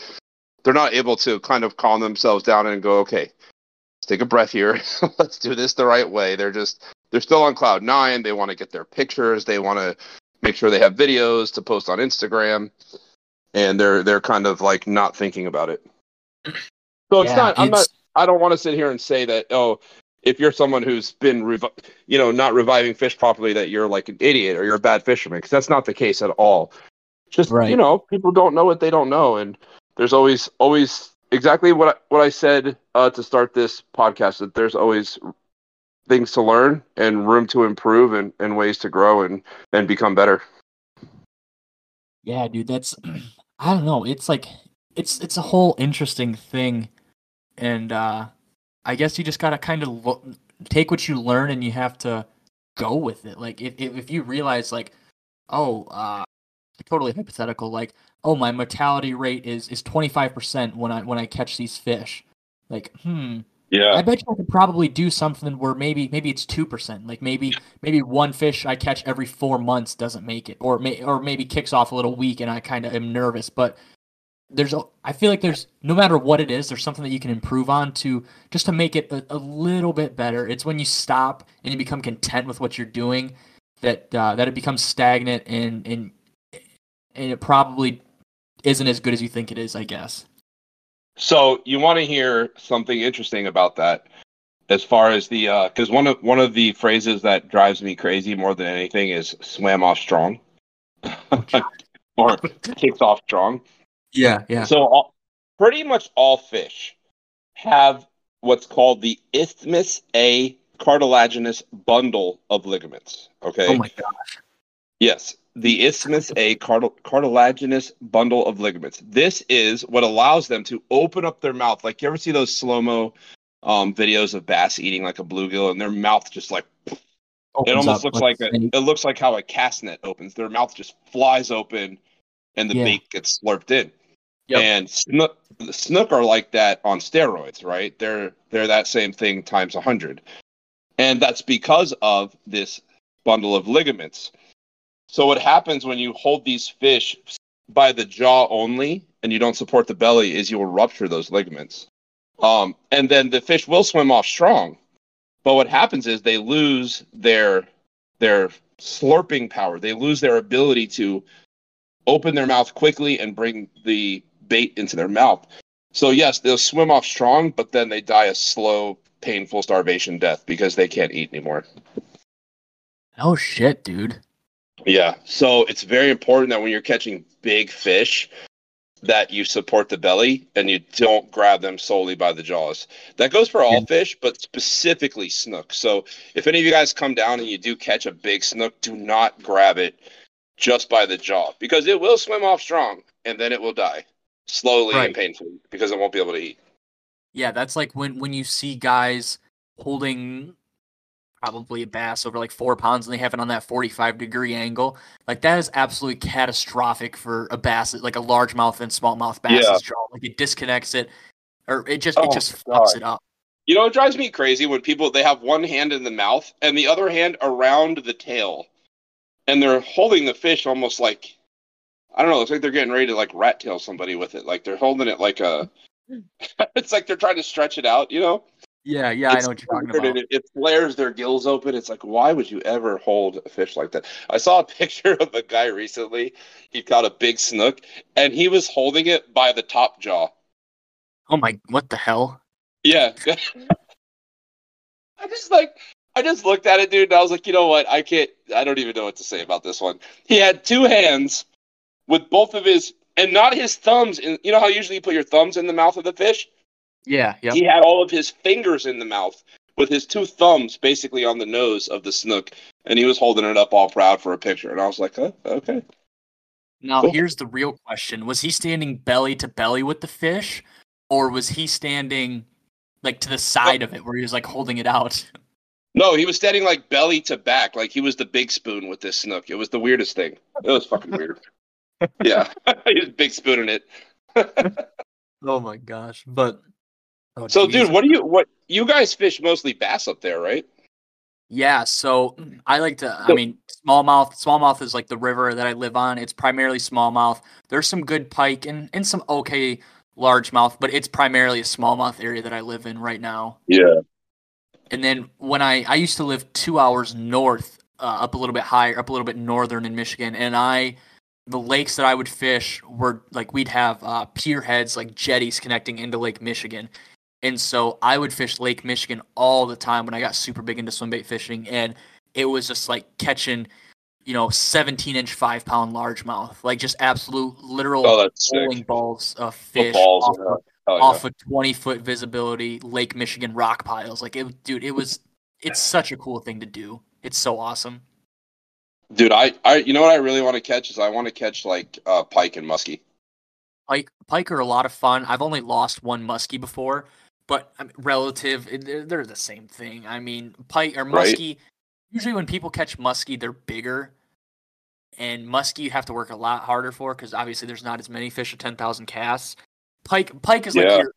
[SPEAKER 2] they're not able to kind of calm themselves down and go, okay, let's take a breath here. let's do this the right way. They're just they're still on cloud nine. They want to get their pictures. They want to make sure they have videos to post on Instagram, and they're they're kind of like not thinking about it. So it's
[SPEAKER 1] Yeah,
[SPEAKER 2] not. I'm not. I don't want to sit here and say that. Oh, if you're someone who's been, revi- you know, not reviving fish properly, that you're like an idiot or you're a bad fisherman, because that's not the case at all. Just
[SPEAKER 1] Right.
[SPEAKER 2] you know, people don't know what they don't know, and there's always always exactly what I, what I said uh, to start this podcast. That there's always things to learn and room to improve and, and ways to grow and and become better.
[SPEAKER 1] Yeah, dude, that's I don't know. It's like it's it's a whole interesting thing, and uh I guess you just gotta kind of lo- take what you learn and you have to go with it. Like if if, you realize like, oh, uh, totally hypothetical. Like, oh, my mortality rate is is twenty five percent when I when I catch these fish. Like, hmm,
[SPEAKER 2] Yeah.
[SPEAKER 1] I bet you I could probably do something where maybe maybe it's two percent. Like maybe maybe one fish I catch every four months doesn't make it, or may, or maybe kicks off a little weak and I kind of am nervous. But there's a, I feel like there's no matter what it is, there's something that you can improve on to just to make it a, a little bit better. It's when you stop and you become content with what you're doing that uh, that it becomes stagnant and and and it probably isn't as good as you think it is. I guess.
[SPEAKER 2] So you want to hear something interesting about that, as far as the uh because one of one of the phrases that drives me crazy more than anything is "swam off strong" or "kicked off strong."
[SPEAKER 1] Yeah, yeah.
[SPEAKER 2] So all, pretty much all fish have what's called the isthmus A cartilaginous bundle of ligaments. Okay.
[SPEAKER 1] Oh my gosh.
[SPEAKER 2] Yes, the isthmus A cartil- cartilaginous bundle of ligaments. This is what allows them to open up their mouth. Like you ever see those slow mo um, videos of bass eating like a bluegill, and their mouth just like it almost looks like
[SPEAKER 1] a
[SPEAKER 2] a, it looks like how a cast net opens. Their mouth just flies open, and the
[SPEAKER 1] Yeah.
[SPEAKER 2] bait gets slurped in.
[SPEAKER 1] Yep.
[SPEAKER 2] And snook, the snook are like that on steroids, right? They're they're that same thing times a hundred, and that's because of this bundle of ligaments. So what happens when you hold these fish by the jaw only and you don't support the belly is you will rupture those ligaments. Um, and then the fish will swim off strong. But what happens is they lose their their slurping power. They lose their ability to open their mouth quickly and bring the bait into their mouth. So yes, they'll swim off strong, but then they die a slow, painful starvation death because they can't eat anymore.
[SPEAKER 1] Oh shit, dude.
[SPEAKER 2] Yeah. So it's very important that when you're catching big fish, that you support the belly and you don't grab them solely by the jaws. That goes for all fish, but specifically snook. So if any of you guys come down and you do catch a big snook, do not grab it just by the jaw because it will swim off strong and then it will die slowly
[SPEAKER 1] Right.
[SPEAKER 2] and painfully because it won't be able to eat.
[SPEAKER 1] Yeah, that's like when when you see guys holding probably a bass over like four pounds and they have it on that 45 degree angle. Like that is absolutely catastrophic for a bass, like a largemouth and smallmouth bass's
[SPEAKER 2] Yeah.
[SPEAKER 1] jaw. Like it disconnects it, or it just
[SPEAKER 2] Oh,
[SPEAKER 1] it just fucks it up.
[SPEAKER 2] You know, it drives me crazy when people they have one hand in the mouth and the other hand around the tail, and they're holding the fish almost like I don't know. It's like they're getting ready to like rat tail somebody with it. Like they're holding it like a. it's like they're trying to stretch it out. You know.
[SPEAKER 1] Yeah, yeah, I know what you're talking about.
[SPEAKER 2] It, it flares their gills open. It's like, why would you ever hold a fish like that? I saw a picture of a guy recently. He caught a big snook, and he was holding it by the top jaw.
[SPEAKER 1] Oh my, what the hell?
[SPEAKER 2] Yeah. I just like I just looked at it, dude, and I was like, you know what? I can't. I don't even know what to say about this one. He had two hands with both of his, and not his thumbs. In, you know how usually you put your thumbs in the mouth of the fish?
[SPEAKER 1] Yeah, yeah.
[SPEAKER 2] He had all of his fingers in the mouth with his two thumbs basically on the nose of the snook, and he was holding it up all proud for a picture. And I was like, oh, okay.
[SPEAKER 1] Now,
[SPEAKER 2] Cool.
[SPEAKER 1] here's the real question: Was he standing belly to belly with the fish, or was he standing like to the side of it, where he was like holding it out?
[SPEAKER 2] No, he was standing like belly to back, like he was the big spoon with this snook. It was the weirdest thing. It was fucking weird. yeah, he was big spooning it.
[SPEAKER 1] Oh my gosh! But oh,
[SPEAKER 2] So,
[SPEAKER 1] geez.
[SPEAKER 2] dude, what do you what you guys fish mostly bass up there, right?
[SPEAKER 1] Yeah, so I like to. I mean, smallmouth. Smallmouth is like the river that I live on. It's primarily smallmouth. There's some good pike and and some okay largemouth, but it's primarily a smallmouth area that I live in right now.
[SPEAKER 2] Yeah.
[SPEAKER 1] And then when I I used to live two hours north, uh, up a little bit higher, up a little bit northern in Michigan, and I the lakes that I would fish were like we'd have uh, pier heads like jetties connecting into Lake Michigan. And so I would fish Lake Michigan all the time when I got super big into swim bait fishing. And it was just like catching, you know, 17 inch, five pound largemouth, like just absolute literal
[SPEAKER 2] Oh, that's sick.
[SPEAKER 1] bowling balls of fish
[SPEAKER 2] Footballs.
[SPEAKER 1] off,
[SPEAKER 2] yeah. Oh, yeah.
[SPEAKER 1] of 20 foot visibility Lake Michigan rock piles. Like it, dude, it was, it's such a cool thing to do. It's so awesome.
[SPEAKER 2] Dude, I, I, you know what I really want to catch is I want to catch like uh, pike and muskie.
[SPEAKER 1] Pike, pike are a lot of fun. I've only lost one muskie before, but I mean, relative, they're, they're the same thing. I mean, pike or
[SPEAKER 2] Right.
[SPEAKER 1] muskie. Usually, when people catch muskie, they're bigger, and muskie you have to work a lot harder for because obviously there's not as many fish at ten thousand casts. Pike, pike is like
[SPEAKER 2] Yeah.
[SPEAKER 1] your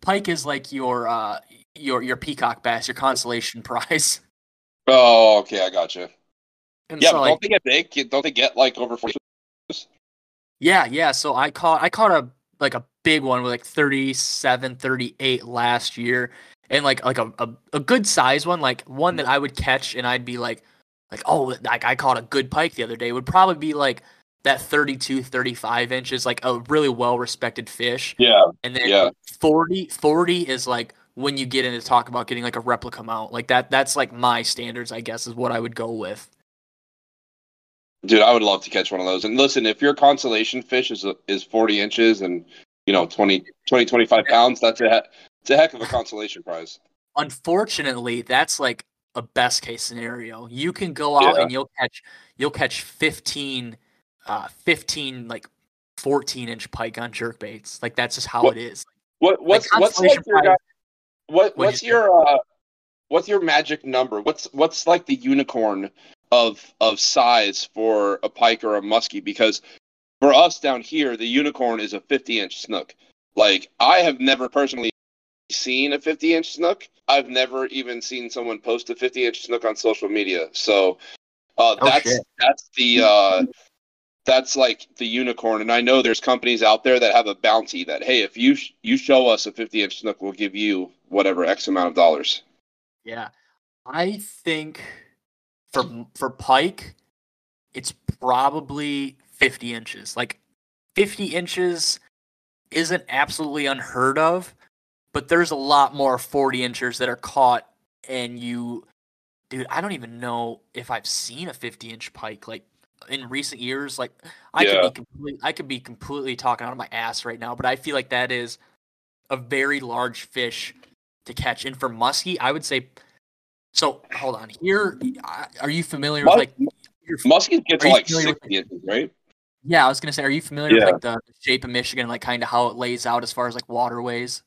[SPEAKER 1] pike is like your uh your your peacock bass, your consolation prize.
[SPEAKER 2] Oh, okay, I gotcha.
[SPEAKER 1] And
[SPEAKER 2] Yeah,
[SPEAKER 1] so, like,
[SPEAKER 2] don't they get big? Don't they get like over forty?
[SPEAKER 1] Yeah, yeah. So I caught I caught a like a big one with like 37, 38 last year. And like like a, a, a good size one, like one that mm. I would catch and I'd be like like, oh like I caught a good pike the other day would probably be like that 32, 35 inches, like a really well respected fish.
[SPEAKER 2] Yeah,
[SPEAKER 1] And then
[SPEAKER 2] Yeah.
[SPEAKER 1] 40, 40 is like when you get into talk about getting like a replica mount. Like that that's like my standards, I guess, is what I would go with.
[SPEAKER 2] Dude, I would love to catch one of those. And listen, if your consolation fish is is forty inches and you know 20, 20 25 pounds, that's a it's a heck of a consolation prize.
[SPEAKER 1] unfortunately that's like a best case scenario you can go out
[SPEAKER 2] Yeah.
[SPEAKER 1] and you'll catch you'll catch 15 uh 15 like 14 inch pike on jerk baits like that's just how
[SPEAKER 2] What-
[SPEAKER 1] it is
[SPEAKER 2] What what's
[SPEAKER 1] Like,
[SPEAKER 2] what's like your
[SPEAKER 1] prize-
[SPEAKER 2] what what's
[SPEAKER 1] you
[SPEAKER 2] your uh what's your magic number? What's what's like the unicorn of of size for a pike or a muskie? Because for us down here, the unicorn is a fifty inch snook. Like I have never personally seen a fifty inch snook. I've never even seen someone post a fifty inch snook on social media. So uh,
[SPEAKER 1] Oh,
[SPEAKER 2] that's
[SPEAKER 1] shit.
[SPEAKER 2] that's the uh, that's like the unicorn. And I know there's companies out there that have a bounty that hey, if you sh- you show us a fifty inch snook, we'll give you whatever x amount of dollars.
[SPEAKER 1] yeah i think for for pike it's probably 50 inches. Like 50 inches isn't absolutely unheard of but there's a lot more 40 inchers that are caught and you dude i don't even know if i've seen a 50 inch pike like in recent years. Like i
[SPEAKER 2] Yeah.
[SPEAKER 1] could be complete i could be completely talking out of my ass right now but i feel like that is a very large fish to catch. And for muskie i would say so hold on here are you familiar with like your,
[SPEAKER 2] Muskies get
[SPEAKER 1] Are
[SPEAKER 2] to
[SPEAKER 1] you
[SPEAKER 2] like
[SPEAKER 1] with
[SPEAKER 2] sixty inches, right?
[SPEAKER 1] yeah i was gonna say are you familiar
[SPEAKER 2] Yeah.
[SPEAKER 1] with like the shape of michigan like kind of how it lays out as far as like waterways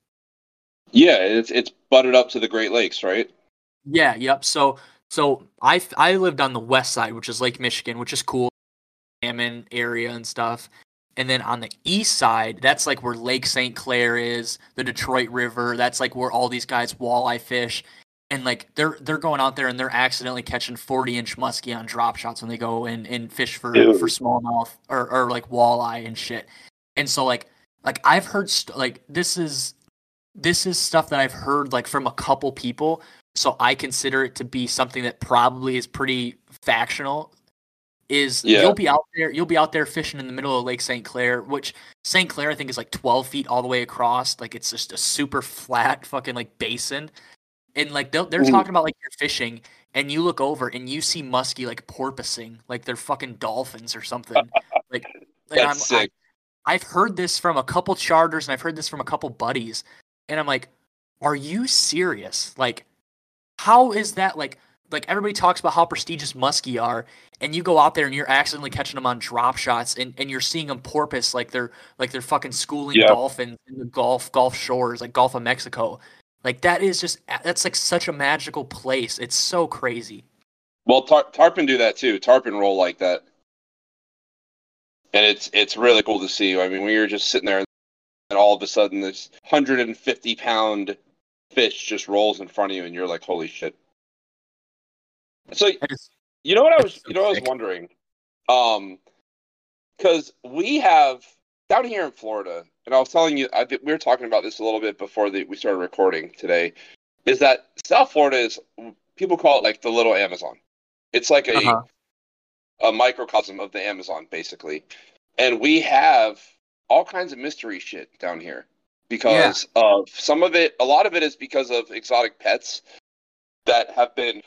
[SPEAKER 2] Yeah, it's it's butted up to the Great Lakes, right?
[SPEAKER 1] Yeah, yep. So so I I lived on the west side, which is Lake Michigan, which is cool, salmon area and stuff. And then on the east side, that's like where Lake St. Clair is, the Detroit River. That's like where all these guys walleye fish. And like they're they're going out there and they're accidentally catching 40 inch muskie on drop shots when they go and, and fish for for smallmouth or, or like walleye and shit. And so like like I've heard st- like this is this is stuff that I've heard like from a couple people so I consider it to be something that probably is pretty factional. Is
[SPEAKER 2] Yeah.
[SPEAKER 1] you'll be out there, you'll be out there fishing in the middle of Lake St. Clair, which St. Clair I think is like 12 feet all the way across. Like it's just a super flat fucking like basin, and like they're
[SPEAKER 2] Mhm.
[SPEAKER 1] talking about like you're fishing, and you look over and you see muskie like porpoising, like they're fucking dolphins or something. like, and I'm,
[SPEAKER 2] sick.
[SPEAKER 1] I, i've heard this from a couple charters and I've heard this from a couple buddies, and I'm like, are you serious? Like, how is that like? Like everybody talks about how prestigious muskie are, and you go out there and you're accidentally catching them on drop shots, and, and you're seeing them porpoise like they're like they're fucking schooling
[SPEAKER 2] Yeah.
[SPEAKER 1] dolphins in the Gulf Gulf shores, like Gulf of Mexico. Like that is just that's like such a magical place. It's so crazy.
[SPEAKER 2] Well, tar- tarpon do that too. Tarpon roll like that, and it's it's really cool to see. I mean, when you're just sitting there, and all of a sudden this 150 pound fish just rolls in front of you, and you're like, "Holy shit!" So
[SPEAKER 1] is-
[SPEAKER 2] you know what I was,
[SPEAKER 1] so
[SPEAKER 2] you know, what I was wondering, um, because we have down here in Florida, and I was telling you, I we were talking about this a little bit before the, we started recording today, is that South Florida is people call it like the little Amazon. It's like a
[SPEAKER 1] Uh-huh.
[SPEAKER 2] a microcosm of the Amazon, basically. And we have all kinds of mystery shit down here because of some of it. A lot of it is because of exotic pets that have been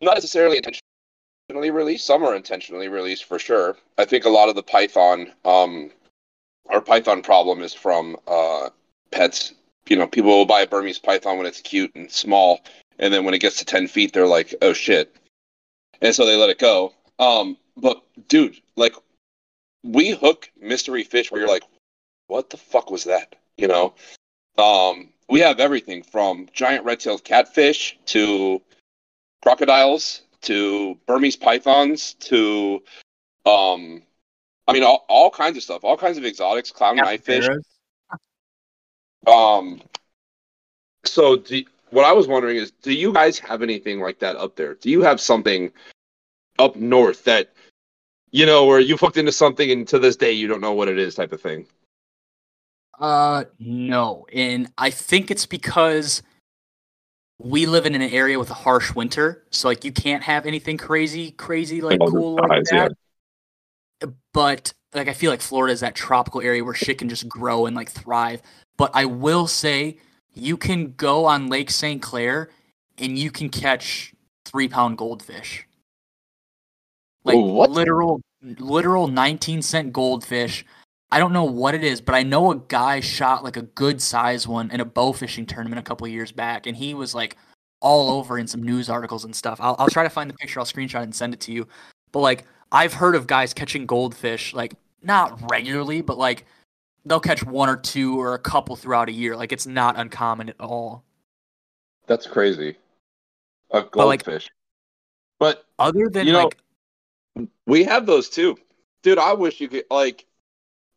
[SPEAKER 2] not necessarily intentionally released. Some are intentionally released for sure. I think a lot of the python, um, our python problem is from uh, pets. You know, people will buy a Burmese python when it's cute and small, and then when it gets to ten feet, they're like, "Oh shit," and so they let it go. Um, but dude, like, we hook mystery fish where you're like, "What the fuck was that?" You know. Um, we have everything from giant red-tailed catfish to crocodiles to Burmese pythons to, um, I mean, all, all kinds of stuff, all kinds of exotics, clown knifefish. Um, so do, what I was wondering is, do you guys have anything like that up there? Do you have something up north that, you know, where you've hooked into something and to this day you don't know what it is, type of thing?
[SPEAKER 1] Uh, no, and I think it's because we live in an area with a harsh winter, so like you can't have anything crazy, crazy like cool like
[SPEAKER 2] size, yeah.
[SPEAKER 1] But like I feel like Florida is that tropical area where shit can just grow and like thrive. But I will say you can go on Lake St. Clair and you can catch three pound goldfish. Like
[SPEAKER 2] What?
[SPEAKER 1] literal literal 19 cent goldfish. I don't know what it is, but I know a guy shot like a good size one in a bow fishing tournament a couple of years back, and he was like all over in some news articles and stuff. I'll, I'll try to find the picture, I'll screenshot and send it to you. But like, I've heard of guys catching goldfish, like not regularly, but like they'll catch one or two or a couple throughout a year. Like it's not uncommon at all.
[SPEAKER 2] That's crazy. A
[SPEAKER 1] like-
[SPEAKER 2] goldfish. But
[SPEAKER 1] Other than
[SPEAKER 2] You know-
[SPEAKER 1] like,
[SPEAKER 2] we have those too, dude. I wish you could like.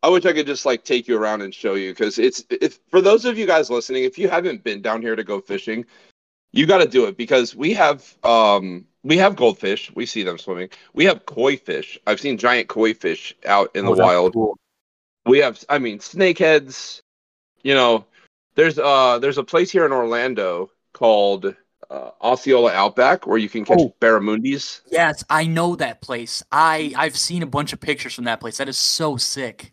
[SPEAKER 2] I wish I could just like take you around and show you because it's if for those of you guys listening, if you haven't been down here to go fishing, you got to do it because we have um we have goldfish. We see them swimming. We have koi fish. I've seen giant koi fish out in
[SPEAKER 1] oh,
[SPEAKER 2] the wild.
[SPEAKER 1] cool.
[SPEAKER 2] We have I mean snakeheads. You know, there's uh there's a place here in Orlando called uh, Osceola Outback where you can catch
[SPEAKER 1] Oh.
[SPEAKER 2] barramundis.
[SPEAKER 1] Yes, I know that place. I I've seen a bunch of pictures from that place. That is so sick.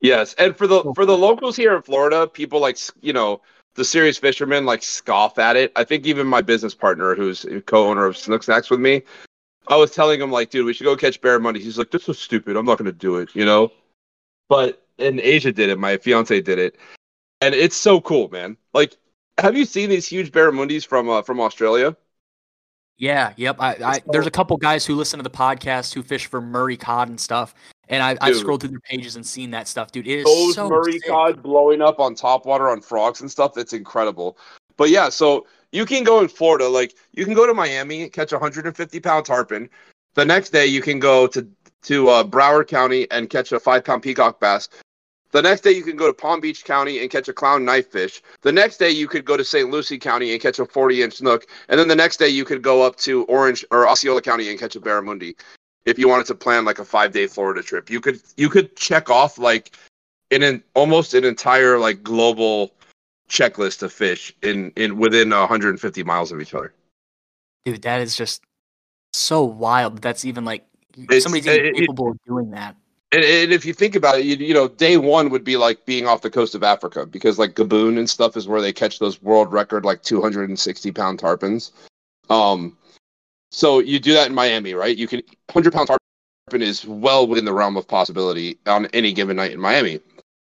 [SPEAKER 2] Yes, and for the for the locals here in Florida, people like you know the serious fishermen like scoff at it. I think even my business partner, who's co-owner of Snook Snacks with me, I was telling him like, dude, we should go catch barramundi. He's like, this is stupid. I'm not gonna do it, you know. But in Asia did it. My fiance did it, and it's so cool, man. Like, have you seen these huge barramundis from uh, from Australia?
[SPEAKER 1] Yeah, yep. I, I there's a couple guys who listen to the podcast who fish for Murray cod and stuff, and I I've scrolled through their pages and seen that stuff, dude. It is
[SPEAKER 2] those
[SPEAKER 1] so
[SPEAKER 2] Murray
[SPEAKER 1] sick.
[SPEAKER 2] cod blowing up on top water on frogs and stuff. That's incredible. But yeah, so you can go in Florida, like you can go to Miami, and catch a 150 pound tarpon. The next day, you can go to to uh, Broward County and catch a five pound peacock bass. The next day, you can go to Palm Beach County and catch a clown knife fish. The next day, you could go to St. Lucie County and catch a 40 inch snook. And then the next day, you could go up to Orange or Osceola County and catch a barramundi. If you wanted to plan like a five day Florida trip, you could you could check off like in an almost an entire like global checklist of fish in in within 150 miles of each other.
[SPEAKER 1] dude. That is just so wild. That's even like
[SPEAKER 2] It's-
[SPEAKER 1] somebody's even
[SPEAKER 2] it- it-
[SPEAKER 1] capable of doing that.
[SPEAKER 2] And, and if you think about it, you, you know, day one would be like being off the coast of Africa because like Gaboon and stuff is where they catch those world record like 260 pound tarpons. Um, So you do that in Miami, right? You can 100 pound tarpon is well within the realm of possibility on any given night in Miami.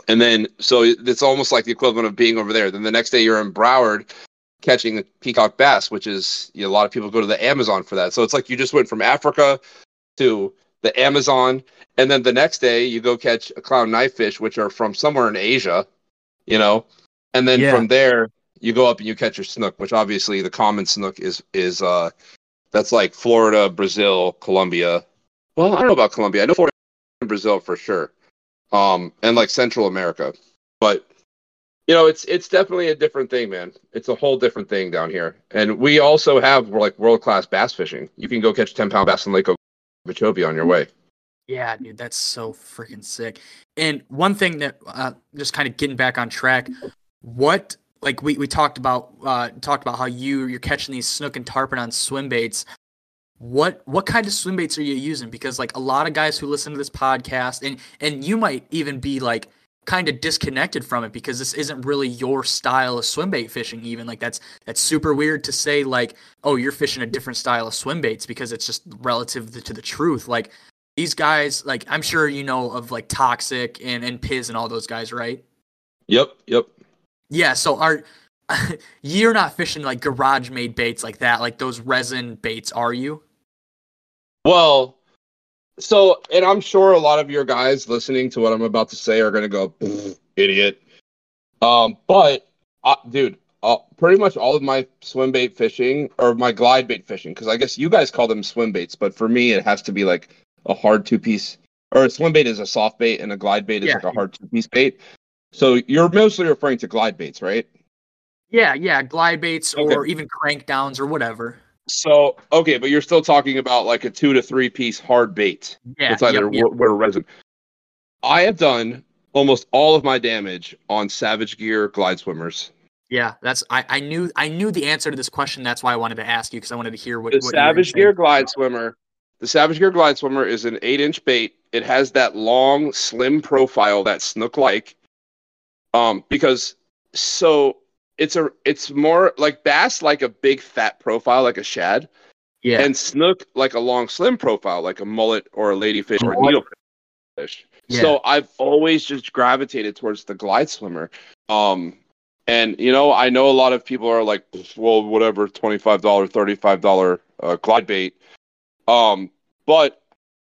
[SPEAKER 2] And then so it's almost like the equivalent of being over there. Then the next day you're in Broward catching the peacock bass, which is you know, a lot of people go to the Amazon for that. So it's like you just went from Africa to the Amazon, and then the next day you go catch a clown knifefish, which are from somewhere in Asia, you know, and then
[SPEAKER 1] Yeah.
[SPEAKER 2] from there you go up and you catch your snook, which obviously the common snook is is uh that's like Florida, Brazil, Colombia. Well, I don't know about Colombia. I know Florida and Brazil for sure, um, and like Central America, but you know, it's it's definitely a different thing, man. It's a whole different thing down here. And we also have like world class bass fishing. You can go catch ten pound bass in Lake Okeechobee on your way.
[SPEAKER 1] Yeah, dude, that's so freaking sick. And one thing that uh, just kind of getting back on track, what like we, we talked about uh, talked about how you you're catching these snook and tarpon on swim baits. What what kind of swim baits are you using? Because like a lot of guys who listen to this podcast, and and you might even be like kind of disconnected from it because this isn't really your style of swim bait fishing. Even like that's that's super weird to say like oh you're fishing a different style of swim baits because it's just relative to, the truth. Like these guys, like I'm sure you know of like Toxic and and Piz and all those guys, right?
[SPEAKER 2] Yep, yep.
[SPEAKER 1] Yeah. So are you're not fishing like garage made baits like that, like those resin baits, are you?
[SPEAKER 2] Well, so and I'm sure a lot of your guys listening to what I'm about to say are gonna go idiot. Um, but uh, dude, uh, pretty much all of my swim bait fishing or my glide bait fishing, because I guess you guys call them swim baits, but for me it has to be like a hard two piece or a swim bait is a soft bait and a glide bait is
[SPEAKER 1] Yeah.
[SPEAKER 2] like a hard two piece bait. So you're mostly referring to glide baits, right?
[SPEAKER 1] Yeah, yeah, glide baits
[SPEAKER 2] Okay.
[SPEAKER 1] or even crank downs or whatever.
[SPEAKER 2] So okay, but you're still talking about like a two to three piece hard bait.
[SPEAKER 1] Yeah,
[SPEAKER 2] it's either
[SPEAKER 1] yep,
[SPEAKER 2] wood or resin. I have done almost all of my damage on Savage Gear glide swimmers.
[SPEAKER 1] yeah. That's I, I knew I knew the answer to this question. That's why I wanted to ask you because I wanted to hear what
[SPEAKER 2] The
[SPEAKER 1] what you were gonna
[SPEAKER 2] Savage. Gear glide swimmer. The Savage Gear glide swimmer is an eight inch bait. It has that long, slim profile that snook like. Um, because so it's a it's more like bass like a big fat profile like a shad,
[SPEAKER 1] Yeah,
[SPEAKER 2] and snook like a long, slim profile like a mullet or a ladyfish or a needlefish.
[SPEAKER 1] Yeah.
[SPEAKER 2] So I've always just gravitated towards the glide swimmer. Um, and you know, I know a lot of people are like, well, whatever, twenty five dollar, thirty five dollar uh, glide bait. Um, but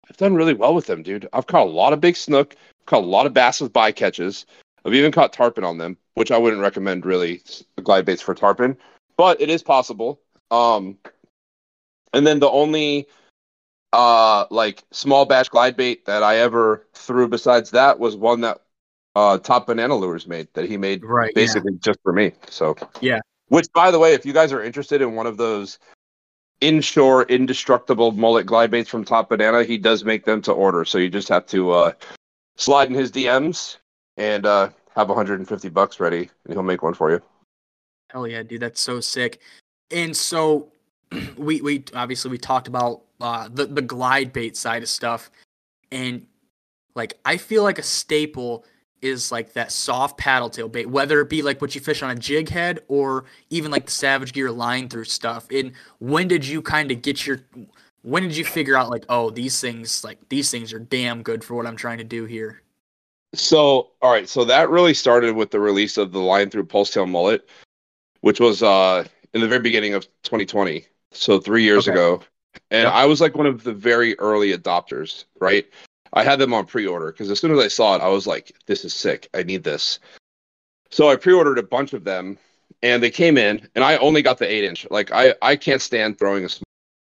[SPEAKER 2] I've done really well with them, dude. I've caught a lot of big snook, caught a lot of bass with bycatches. I've even caught tarpon on them, which I wouldn't recommend really glide baits for tarpon, but it is possible. Um, and then the only uh like small batch glide bait that I ever threw besides that was one that uh Top Banana Lures made that he made
[SPEAKER 1] right. yeah.
[SPEAKER 2] basically just for me. So
[SPEAKER 1] Yeah.
[SPEAKER 2] Which by the way, if you guys are interested in one of those inshore indestructible mullet glide baits from Top Banana, he does make them to order. So you just have to uh slide in his DMs and uh have 150 bucks ready and he'll make one for you.
[SPEAKER 1] Hell yeah, dude, that's so sick. And so we we obviously we talked about uh the the glide bait side of stuff and like I feel like a staple is like that soft paddle tail bait, whether it be like what you fish on a jig head or even like the Savage Gear line through stuff. And when did you kind of get your when did you figure out like, oh, these things like these things are damn good for what I'm trying to do here?
[SPEAKER 2] So, all right. So that really started with the release of the line through pulse tail mullet, which was uh, in the very beginning of 2020. So three years
[SPEAKER 1] Okay.
[SPEAKER 2] ago, and
[SPEAKER 1] Yep.
[SPEAKER 2] I was like one of the very early adopters. Right. I had them on pre-order because as soon as I saw it, I was like, "This is sick. I need this." So I pre-ordered a bunch of them, and they came in, and I only got the eight inch. Like I, I can't stand throwing a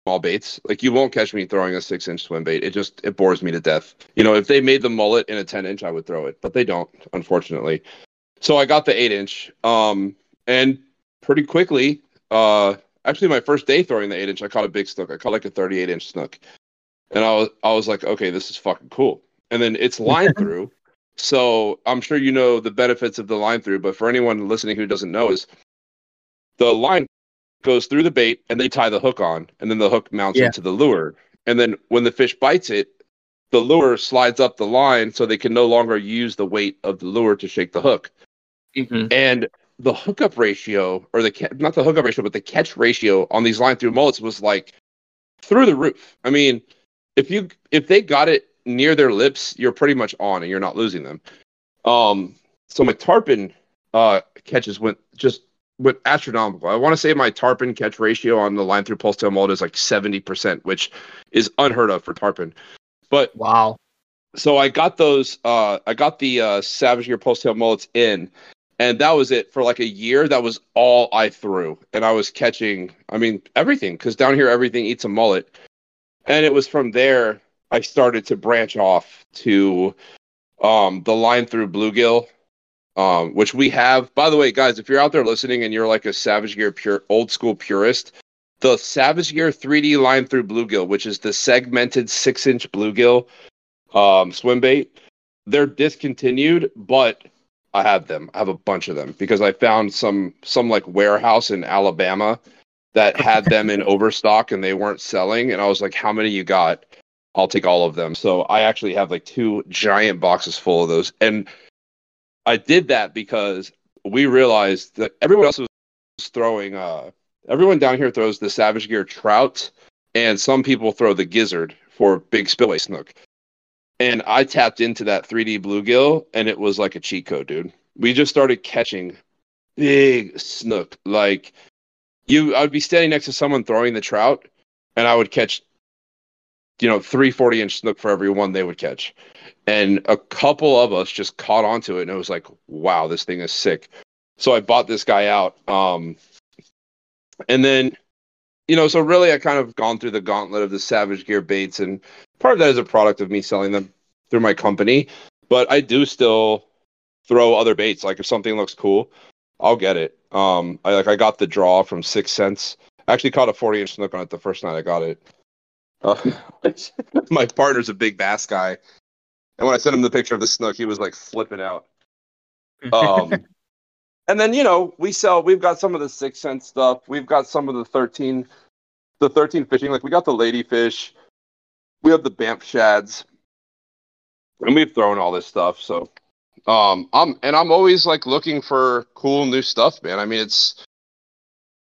[SPEAKER 2] small baits. Like you won't catch me throwing a six inch swim bait. It just it bores me to death. You know, if they made the mullet in a ten inch, I would throw it, but they don't, unfortunately. So I got the eight inch. Um, and pretty quickly, uh, actually my first day throwing the eight inch, I caught a big snook. I caught like a thirty eight inch snook, and I was I was like, okay, this is fucking cool. And then it's line through. So I'm sure you know the benefits of the line through, but for anyone listening who doesn't know, is the line goes through the bait and they tie the hook on, and then the hook mounts
[SPEAKER 1] Yeah.
[SPEAKER 2] into the lure. And then when the fish bites it, the lure slides up the line so they can no longer use the weight of the lure to shake the hook. And the hookup ratio, or the not the hookup ratio, but the catch ratio on these line through mullets was like through the roof. I mean, if you if they got it near their lips, you're pretty much on and you're not losing them. Um, so my tarpon uh, catches went just went astronomical. I want to say my tarpon catch ratio on the line through pulse tail mullet is like 70%, which is unheard of for tarpon. But
[SPEAKER 1] Wow.
[SPEAKER 2] so I got those uh I got the uh Savage Gear Pulse Tail mullets in and that was it for like a year that was all I threw and I was catching I mean everything cuz down here everything eats a mullet and it was from there I started to branch off to um the line through bluegill um which we have by the way guys if you're out there listening and you're like a Savage Gear pure old school purist the Savage Gear 3D line through bluegill which is the segmented 6 inch bluegill um, swim bait. They're discontinued, but I have them. I have a bunch of them because I found some some like warehouse in Alabama that had them in overstock and they weren't selling. And I was like, "How many you got? I'll take all of them." So I actually have like two giant boxes full of those. And I did that because we realized that everyone else was throwing. Uh, everyone down here throws the Savage Gear trout, and some people throw the gizzard for big spillway snook and I tapped into that 3D bluegill, and it was like a cheat code, dude. We just started catching big snook. Like you, I would be standing next to someone throwing the trout, and I would catch, you know, three 40 inch snook for every one they would catch. And a couple of us just caught onto it, and it was like, wow, this thing is sick. So I bought this guy out. Um, and then, you know, so really I kind of gone through the gauntlet of the Savage Gear baits and part of that is a product of me selling them through my company but i do still throw other baits like if something looks cool i'll get it um i like i got the draw from Sixth Sense I actually caught a 40 inch snook on it the first night i got it uh, my partner's a big bass guy and when i sent him the picture of the snook he was like flipping out um and then you know we sell we've got some of the Sixth Sense stuff we've got some of the 13 the 13 fishing like we got the ladyfish we have the Bamf shads, and we've thrown all this stuff. So, um, I'm and I'm always like looking for cool new stuff, man. I mean, it's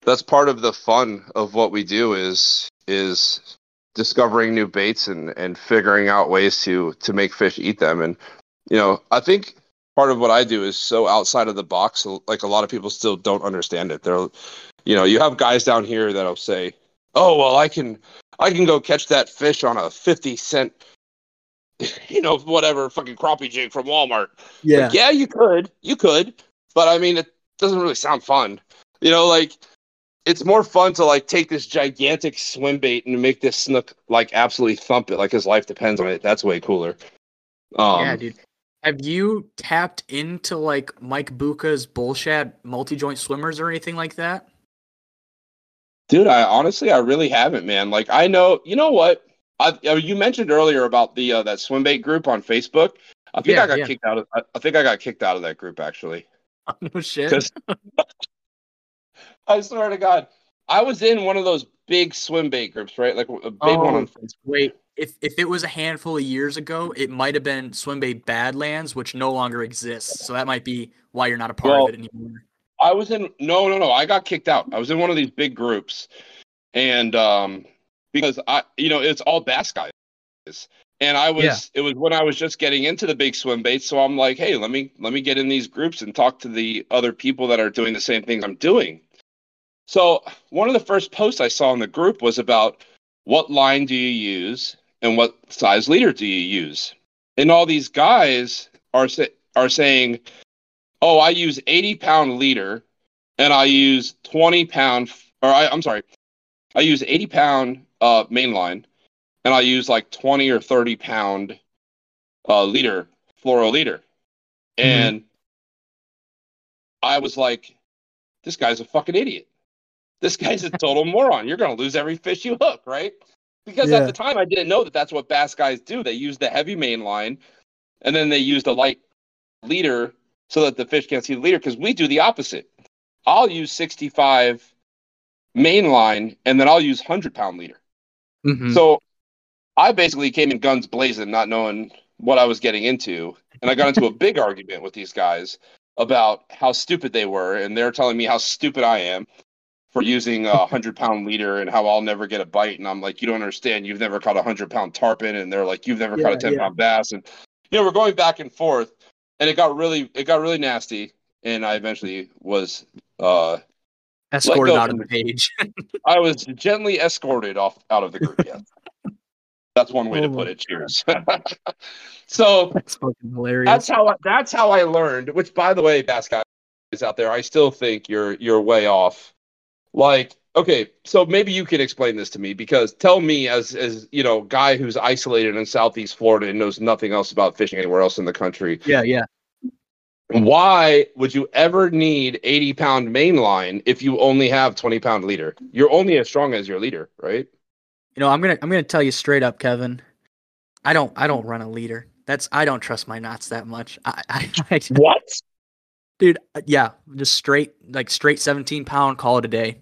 [SPEAKER 2] that's part of the fun of what we do is is discovering new baits and and figuring out ways to to make fish eat them. And you know, I think part of what I do is so outside of the box. Like a lot of people still don't understand it. They're, you know, you have guys down here that'll say, "Oh, well, I can." I can go catch that fish on a 50 cent, you know, whatever fucking crappie jig from Walmart.
[SPEAKER 1] Yeah.
[SPEAKER 2] Like, yeah, you could. You could. But I mean, it doesn't really sound fun. You know, like, it's more fun to like take this gigantic swim bait and make this snook like absolutely thump it like his life depends on it. That's way cooler. Um,
[SPEAKER 1] yeah, dude. Have you tapped into like Mike Bucca's bullshit multi joint swimmers or anything like that?
[SPEAKER 2] Dude, I honestly, I really haven't, man. Like, I know, you know what? I, you mentioned earlier about the uh, that swim bait group on Facebook. I think
[SPEAKER 1] Yeah,
[SPEAKER 2] I got
[SPEAKER 1] yeah.
[SPEAKER 2] kicked out of. I, I think I got kicked out of that group actually.
[SPEAKER 1] no shit.
[SPEAKER 2] I swear to God, I was in one of those big swim bait groups, right? Like a big one
[SPEAKER 1] Oh,
[SPEAKER 2] on Facebook.
[SPEAKER 1] Wait, if if it was a handful of years ago, it might have been swim bait Badlands, which no longer exists. So that might be why you're not a part
[SPEAKER 2] Well,
[SPEAKER 1] of it anymore.
[SPEAKER 2] I was in no, no, no. I got kicked out. I was in one of these big groups, and um, because I, you know, it's all bass guys, and I was.
[SPEAKER 1] Yeah.
[SPEAKER 2] It was when I was just getting into the big swim baits, so I'm like, hey, let me let me get in these groups and talk to the other people that are doing the same things I'm doing. So one of the first posts I saw in the group was about what line do you use and what size leader do you use, and all these guys are sa- are saying oh, I use 80 pound leader and I use 20 pound, or I, I'm sorry, I use 80 pound uh, mainline and I use like 20 or 30 pound uh, leader, fluoro leader. And I was like, this guy's a fucking idiot. This guy's a total moron. You're going to lose every fish you hook, right? Because
[SPEAKER 1] Yeah.
[SPEAKER 2] at the time, I didn't know that that's what bass guys do. They use the heavy main line and then they use the light leader so that the fish can't see the leader because we do the opposite. I'll use 65 main line and then I'll use 100 pound leader.
[SPEAKER 1] Mhm.
[SPEAKER 2] So I basically came in guns blazing, not knowing what I was getting into. And I got into a big argument with these guys about how stupid they were. And they're telling me how stupid I am for using a hundred pound leader and how I'll never get a bite. And I'm like, you don't understand. You've never caught a hundred pound tarpon, and they're like, you've never caught a ten
[SPEAKER 5] yeah.
[SPEAKER 2] pound bass, and you know we're going back and forth, and it got really it got really nasty, and I eventually was uh
[SPEAKER 1] Escorted out of the page.
[SPEAKER 2] I was gently escorted off out of the group. Yes, that's one way to
[SPEAKER 1] Oh
[SPEAKER 2] put it. Cheers. so
[SPEAKER 1] That's fucking hilarious.
[SPEAKER 2] that's how I, that's how I learned. Which, by the way, bass guys out there, I still think you're you're way off. Like, okay, so maybe you can explain this to me because tell me, as as you know, guy who's isolated in Southeast Florida and knows nothing else about fishing anywhere else in the country,
[SPEAKER 1] yeah, yeah.
[SPEAKER 2] why would you ever need 80 pound main line if you only have 20 pound leader? You're only as strong as your leader, right?
[SPEAKER 1] You know, I'm gonna I'm gonna tell you straight up, Kevin. I don't I don't run a leader. That's I don't trust my knots that much. I, I, I
[SPEAKER 2] What?
[SPEAKER 1] dude, uh, yeah, just straight like straight 17 pound. Call it a day.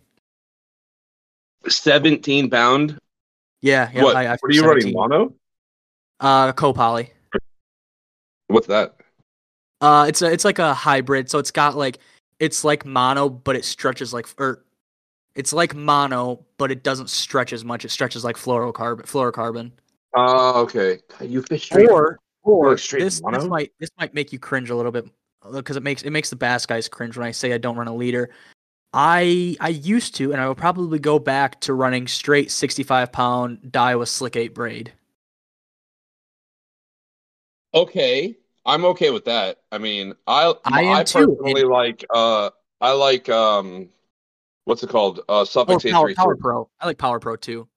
[SPEAKER 2] 17 pound?
[SPEAKER 1] Yeah, yeah.
[SPEAKER 2] what?
[SPEAKER 1] I, I
[SPEAKER 2] what are you running? Mono?
[SPEAKER 1] Uh, co-poly.
[SPEAKER 2] What's that?
[SPEAKER 1] Uh, it's a it's like a hybrid. So it's got like it's like mono, but it stretches like or it's like mono, but it doesn't stretch as much. It stretches like fluorocarbon. Fluorocarbon.
[SPEAKER 2] Oh, okay. You fish straight.
[SPEAKER 1] Or or
[SPEAKER 2] straight
[SPEAKER 1] this, this might this might make you cringe a little bit because it makes it makes the bass guys cringe when I say I don't run a leader. I I used to, and I will probably go back to running straight 65 pound Daiwa slick eight braid.
[SPEAKER 2] Okay, I'm okay with that. I mean, I
[SPEAKER 1] I too,
[SPEAKER 2] personally like uh I like um what's it called? Uh
[SPEAKER 1] Or
[SPEAKER 2] Suffix
[SPEAKER 1] Power,
[SPEAKER 2] 832.
[SPEAKER 1] Power Pro. I like Power Pro too.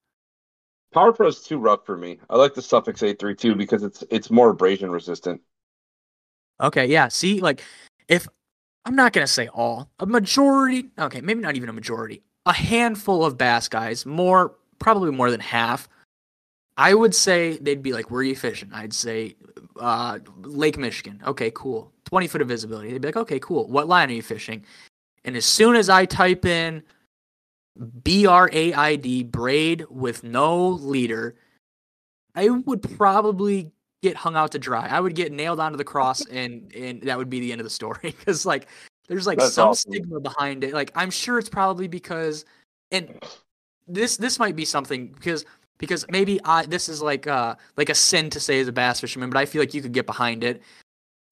[SPEAKER 2] Power Pro is too rough for me. I like the Suffix 832 because it's it's more abrasion resistant.
[SPEAKER 1] Okay, yeah. See, like, if I'm not gonna say all, a majority, okay, maybe not even a majority, a handful of bass guys, more, probably more than half. I would say they'd be like, "Where are you fishing?" I'd say, uh, Lake Michigan. Okay, cool. 20 foot of visibility. They'd be like, "Okay, cool. What line are you fishing?" And as soon as I type in B R A I D braid with no leader, I would probably get hung out to dry. I would get nailed onto the cross, and and that would be the end of the story. Because like, there's like
[SPEAKER 2] That's
[SPEAKER 1] some
[SPEAKER 2] awesome.
[SPEAKER 1] stigma behind it. Like, I'm sure it's probably because, and this this might be something because because maybe I this is like uh like a sin to say as a bass fisherman, but I feel like you could get behind it.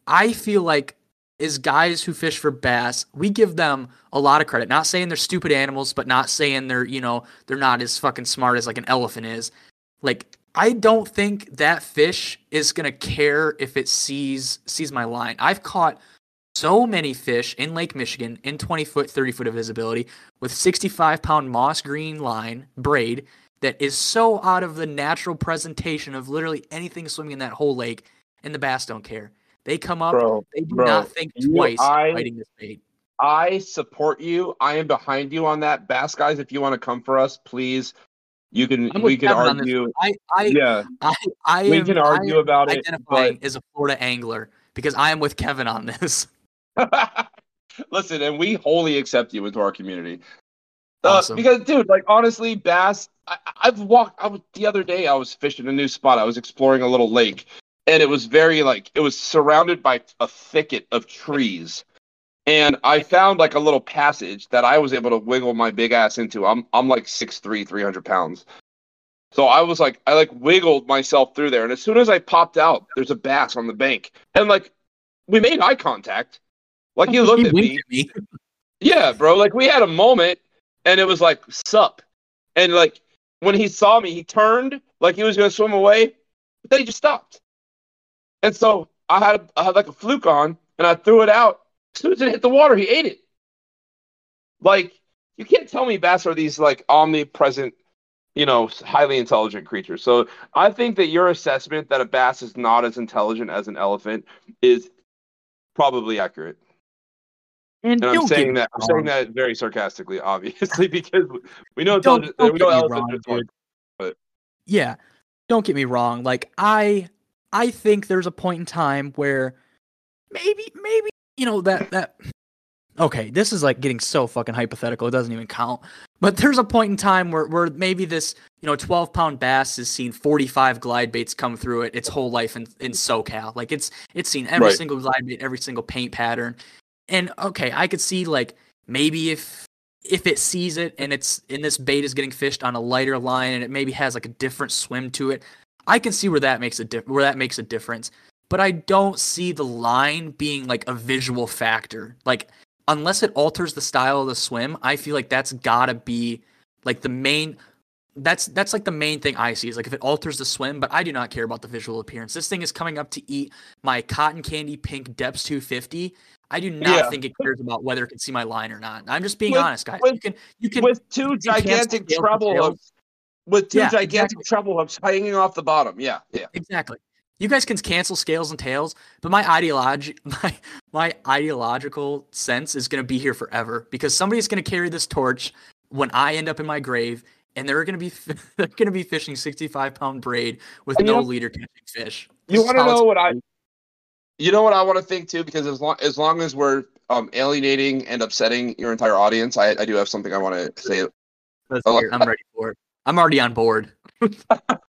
[SPEAKER 1] I feel like as guys who fish for bass, we give them a lot of credit. Not saying they're stupid animals, but not saying they're, you know, they're not as fucking smart as like an elephant is. Like I don't think that fish is going to care if it sees sees my line. I've caught so many fish in Lake Michigan in 20 foot, 30 foot of visibility with 65 pound moss green line braid that is so out of the natural presentation of literally anything swimming in that whole lake, and the bass don't care. They come up,
[SPEAKER 2] Bro,
[SPEAKER 1] they do
[SPEAKER 2] bro,
[SPEAKER 1] not think twice
[SPEAKER 2] I-
[SPEAKER 1] biting this bait.
[SPEAKER 2] I support you. I am behind you on that. Bass guys, if you want to come for us, please. You can
[SPEAKER 1] I'm
[SPEAKER 2] we can
[SPEAKER 1] Kevin
[SPEAKER 2] argue.
[SPEAKER 1] I, I,
[SPEAKER 2] Yeah,
[SPEAKER 1] I, I
[SPEAKER 2] we
[SPEAKER 1] am,
[SPEAKER 2] can
[SPEAKER 1] I
[SPEAKER 2] argue about it,
[SPEAKER 1] identifying as a Florida angler because I am with Kevin on this.
[SPEAKER 2] Listen, and we wholly accept you into our community. Uh,
[SPEAKER 1] Awesome.
[SPEAKER 2] Because, dude, like honestly, bass. I, I've walked. I was the other day. I was fishing a new spot. I was exploring a little lake, and it was very like it was surrounded by a thicket of trees. And I found like a little passage that I was able to wiggle my big ass into. I'm I'm like 6'3", 300 pounds. So I was like, I like wiggled myself through there, and as soon as I popped out, there's a bass on the bank, and like we made eye contact. Like he oh, looked at me.
[SPEAKER 1] at me.
[SPEAKER 2] Yeah, bro. Like we had a moment, and it was like sup, and like when he saw me, he turned like he was gonna swim away, but then he just stopped. And so I had I had like a fluke on, and I threw it out. As soon as it hit the water, he ate it. Like you can't tell me bass are these like omnipresent, you know, highly intelligent creatures. So I think that your assessment that a bass is not as intelligent as an elephant is probably accurate.
[SPEAKER 1] And
[SPEAKER 2] And I'm saying that I'm
[SPEAKER 1] wrong.
[SPEAKER 2] saying that very sarcastically, obviously, because we know
[SPEAKER 1] Don't- don't
[SPEAKER 2] we know elephants
[SPEAKER 1] wrong, dude. yeah don't get me wrong like i i think there's a point in time where maybe maybe you know that that okay this is like getting so fucking hypothetical it doesn't even count but there's a point in time where where maybe this you know 12 pound bass has seen 45 glide baits come through it its whole life in, in socal like it's it's seen every
[SPEAKER 2] Right.
[SPEAKER 1] single glide bait every single paint pattern and okay i could see like maybe if if it sees it and it's and this bait is getting fished on a lighter line and it maybe has like a different swim to it, I can see where that makes a diff- where that makes a difference. But I don't see the line being like a visual factor. Like unless it alters the style of the swim, I feel like that's gotta be like the main that's that's like the main thing I see is like if it alters the swim, but I do not care about the visual appearance. This thing is coming up to eat my cotton candy pink Deps 250. I do not
[SPEAKER 2] Yeah.
[SPEAKER 1] think it cares about whether it can see my line or not. I'm just being
[SPEAKER 2] With-
[SPEAKER 1] honest, guys.
[SPEAKER 2] with-
[SPEAKER 1] you can you can
[SPEAKER 2] with two gigantic treble hooks, with two
[SPEAKER 1] Yeah,
[SPEAKER 2] gigantic
[SPEAKER 1] exactly.
[SPEAKER 2] treble hooks hanging off the bottom. Yeah, yeah.
[SPEAKER 1] Exactly. You guys can cancel scales and tails, but my ideology, my my ideological sense is going to be here forever because somebody's going to carry this torch when I end up in my grave, and they're going to be they're going to be fishing sixty five pound braid with
[SPEAKER 2] And
[SPEAKER 1] no leader catching fish.
[SPEAKER 2] You
[SPEAKER 1] This
[SPEAKER 2] want to know what I? You know what I want to think too, because as long as long as we're um, alienating and upsetting your entire audience, I, I do have something I want to say.
[SPEAKER 1] Let's hear. I'm ready for it. I'm already on board.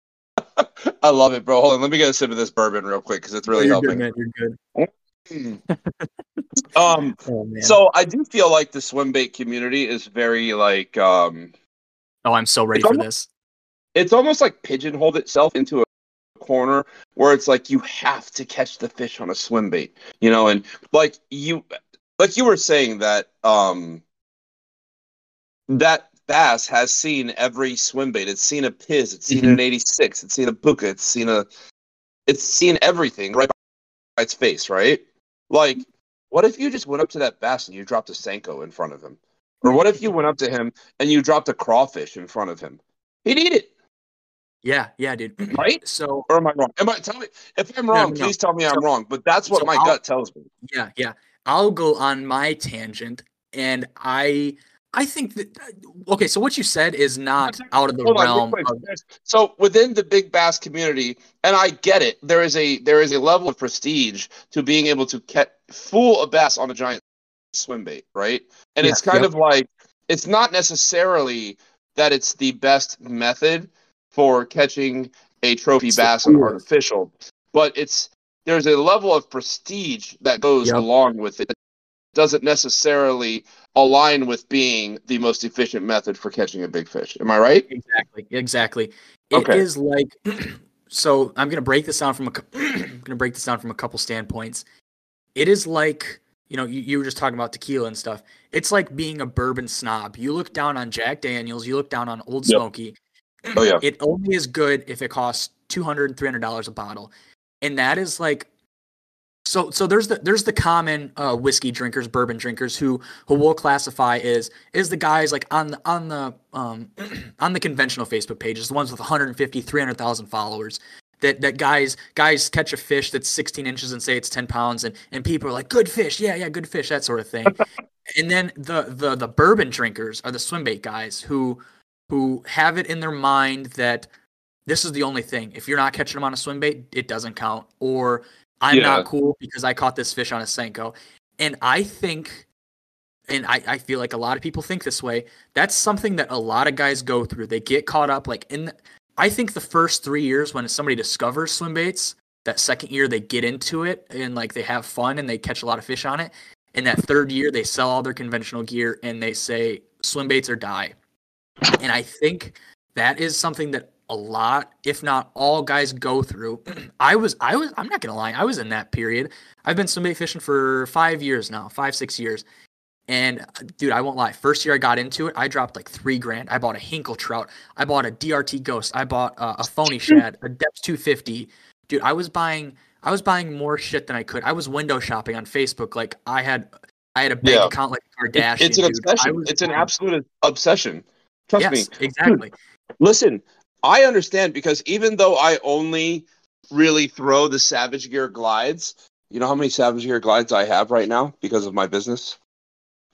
[SPEAKER 2] I love it, bro. Hold on, let me get a sip of this bourbon real quick because it's really
[SPEAKER 1] You're
[SPEAKER 2] helping.
[SPEAKER 1] Good, man. You're good.
[SPEAKER 2] um,
[SPEAKER 1] Oh
[SPEAKER 2] so I do feel like the swim bait community is very like um,
[SPEAKER 1] oh, I'm so ready for
[SPEAKER 2] almo-
[SPEAKER 1] this.
[SPEAKER 2] it's almost like pigeonholed itself into a corner where it's like you have to catch the fish on a swim bait, you know, and like you like you were saying that um that bass has seen every swim bait. It's seen a piz, it's seen mm-hmm. an 86, it's seen a Bucca, it's seen a it's seen everything right by its face, right? Like what if you just went up to that bass and you dropped a Senko in front of him? Or what if you went up to him and you dropped a crawfish in front of him? He'd eat it,
[SPEAKER 1] Yeah, yeah, dude.
[SPEAKER 2] right?
[SPEAKER 1] So
[SPEAKER 2] Or am I wrong? Am I tell me if I'm wrong?
[SPEAKER 1] no, no.
[SPEAKER 2] Please tell me I'm
[SPEAKER 1] So-
[SPEAKER 2] wrong. But that's what
[SPEAKER 1] so
[SPEAKER 2] my
[SPEAKER 1] I'll-
[SPEAKER 2] gut tells me.
[SPEAKER 1] Yeah, yeah. I'll go on my tangent, and I, I think that uh, okay. So what you said is not out of the
[SPEAKER 2] Hold
[SPEAKER 1] realm.
[SPEAKER 2] quick.
[SPEAKER 1] of,
[SPEAKER 2] So within the big bass community, and I get it, there is a there is a level of prestige to being able to catch fool a bass on a giant swim bait, right? And
[SPEAKER 1] Yeah,
[SPEAKER 2] it's kind
[SPEAKER 1] yep.
[SPEAKER 2] of like it's not necessarily that it's the best method for catching a trophy
[SPEAKER 1] It's
[SPEAKER 2] bass on artificial, but it's there's a level of prestige that goes
[SPEAKER 1] Yep.
[SPEAKER 2] along with it. Doesn't necessarily align with being the most efficient method for catching a big fish. Am I right?
[SPEAKER 1] Exactly, exactly. It is
[SPEAKER 2] Okay.
[SPEAKER 1] like so. I'm gonna break this down from a. I'm gonna break this down from a couple standpoints. It is like you know you, you were just talking about tequila and stuff. It's like being a bourbon snob. You look down on Jack Daniels. You look down on Old
[SPEAKER 2] Yep.
[SPEAKER 1] Smoky.
[SPEAKER 2] Oh, yeah.
[SPEAKER 1] It only is good if it costs 200 300 dollars a bottle, and that is like. So, so there's the there's the common uh, whiskey drinkers, bourbon drinkers who who we'll classify as is the guys like on the on the um on the conventional Facebook pages, the ones with 150, 300,000 followers. That that guys guys catch a fish that's 16 inches and say it's 10 pounds, and and people are like, good fish, yeah, yeah, good fish, that sort of thing. and then the the the bourbon drinkers are the swim bait guys who who have it in their mind that this is the only thing. If you're not catching them on a swim bait, it doesn't count. Or I'm
[SPEAKER 2] Yeah.
[SPEAKER 1] not cool because I caught this fish on a Senko. And I think, and I, I feel like a lot of people think this way. That's something that a lot of guys go through. They get caught up. Like in, the, I think the first three years when somebody discovers swim baits, that second year they get into it and like they have fun and they catch a lot of fish on it. And that third year they sell all their conventional gear and they say swim baits or die. And I think that is something that a lot, if not all guys go through. I was I was I'm not gonna lie, I was in that period. I've been swim bait fishing for five years now, five, six years. And uh, dude, I won't lie. First year I got into it, I dropped like three grand. I bought a Hinkle trout. I bought a DRT ghost. I bought uh, a phony shad, a Deps 250. Dude, I was buying I was buying more shit than I could. I was window shopping on Facebook. Like I had I had a bank
[SPEAKER 2] Yeah.
[SPEAKER 1] account like Kardashian.
[SPEAKER 2] it's an
[SPEAKER 1] dude.
[SPEAKER 2] Obsession. It's an absolute obsession. Trust
[SPEAKER 1] yes,
[SPEAKER 2] me.
[SPEAKER 1] exactly.
[SPEAKER 2] Listen, I understand because even though I only really throw the Savage Gear glides, you know how many Savage Gear glides I have right now because of my business?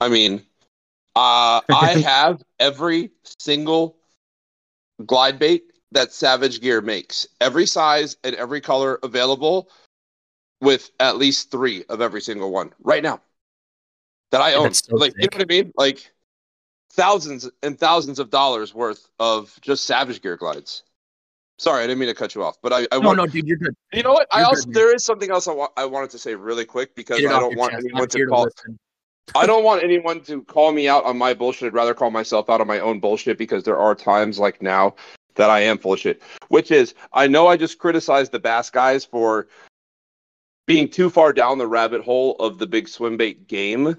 [SPEAKER 2] I mean, uh, I have every single glide bait that Savage Gear makes, every size and every color available, with at least three of every single one right now that I own.
[SPEAKER 1] so
[SPEAKER 2] like, you know what I mean? Like thousands and thousands of dollars worth of just Savage Gear glides. Sorry, I didn't mean to cut you off, but I, I
[SPEAKER 1] No,
[SPEAKER 2] want,
[SPEAKER 1] no, dude, you're good.
[SPEAKER 2] you know what? I
[SPEAKER 1] You're
[SPEAKER 2] also
[SPEAKER 1] good,
[SPEAKER 2] there is something else I, wa- I wanted to say really quick because I don't want
[SPEAKER 1] chest.
[SPEAKER 2] anyone
[SPEAKER 1] I'm
[SPEAKER 2] to call.
[SPEAKER 1] listen.
[SPEAKER 2] I don't want anyone to call me out on my bullshit. I'd rather call myself out on my own bullshit because there are times like now that I am full of shit. Which is, I know I just criticized the bass guys for being too far down the rabbit hole of the big swim bait game,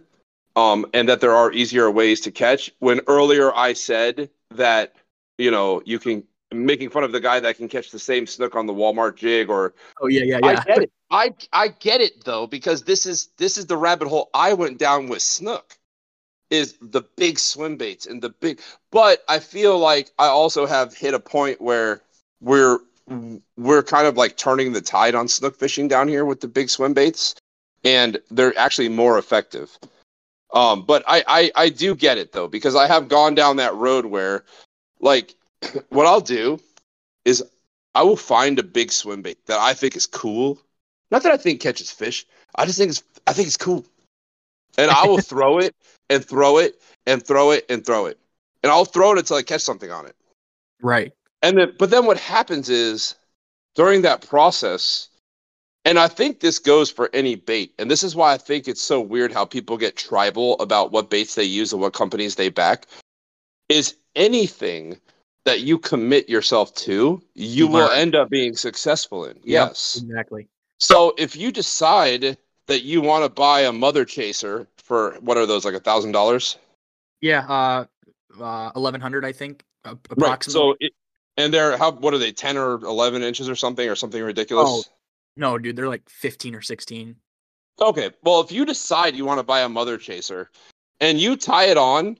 [SPEAKER 2] um, and that there are easier ways to catch. When earlier I said that you know you can making fun of the guy that can catch the same snook on the Walmart jig or
[SPEAKER 1] Oh yeah, yeah,
[SPEAKER 2] I
[SPEAKER 1] yeah.
[SPEAKER 2] get it. I I get it though because this is this is the rabbit hole I went down with snook is the big swim baits and the big but I feel like I also have hit a point where we're we're kind of like turning the tide on snook fishing down here with the big swim baits and they're actually more effective. Um but I I I do get it though because I have gone down that road where like what I'll do is I will find a big swim bait that I think is cool. Not that I think catches fish. I just think it's I think it's cool. And I will throw it and throw it and throw it and throw it. And I'll throw it until I catch something on it.
[SPEAKER 1] Right.
[SPEAKER 2] And then but then what happens is during that process and I think this goes for any bait. And this is why I think it's so weird how people get tribal about what baits they use and what companies they back. Is anything that you commit yourself to, you will end up being successful in.
[SPEAKER 1] Yep,
[SPEAKER 2] Yes.
[SPEAKER 1] Exactly.
[SPEAKER 2] So if you decide that you want to buy a mother chaser for what are those like a thousand dollars?
[SPEAKER 1] Yeah. Uh, uh, eleven hundred, I think, uh,
[SPEAKER 2] Right. So it, and they're how what are they ten or eleven inches or something or something ridiculous?
[SPEAKER 1] Oh. No, dude, they're like fifteen or sixteen.
[SPEAKER 2] Okay. Well, if you decide you want to buy a mother chaser and you tie it on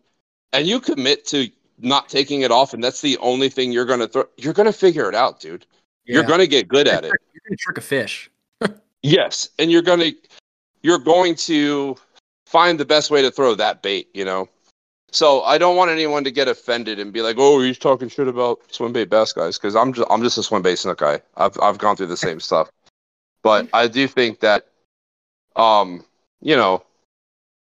[SPEAKER 2] and you commit to not taking it off and that's the only thing you're going to throw, you're going to figure it out, dude. You're going to get good at it.
[SPEAKER 1] You're gonna trick a fish.
[SPEAKER 2] Yes, and you're going to you're going to find the best way to throw that bait, you know. So I don't want anyone to get offended and be like, "Oh, he's talking shit about swim bait bass guys," because I'm just I'm just a swim bait snook guy. I've I've gone through the same stuff, but I do think that, um, you know,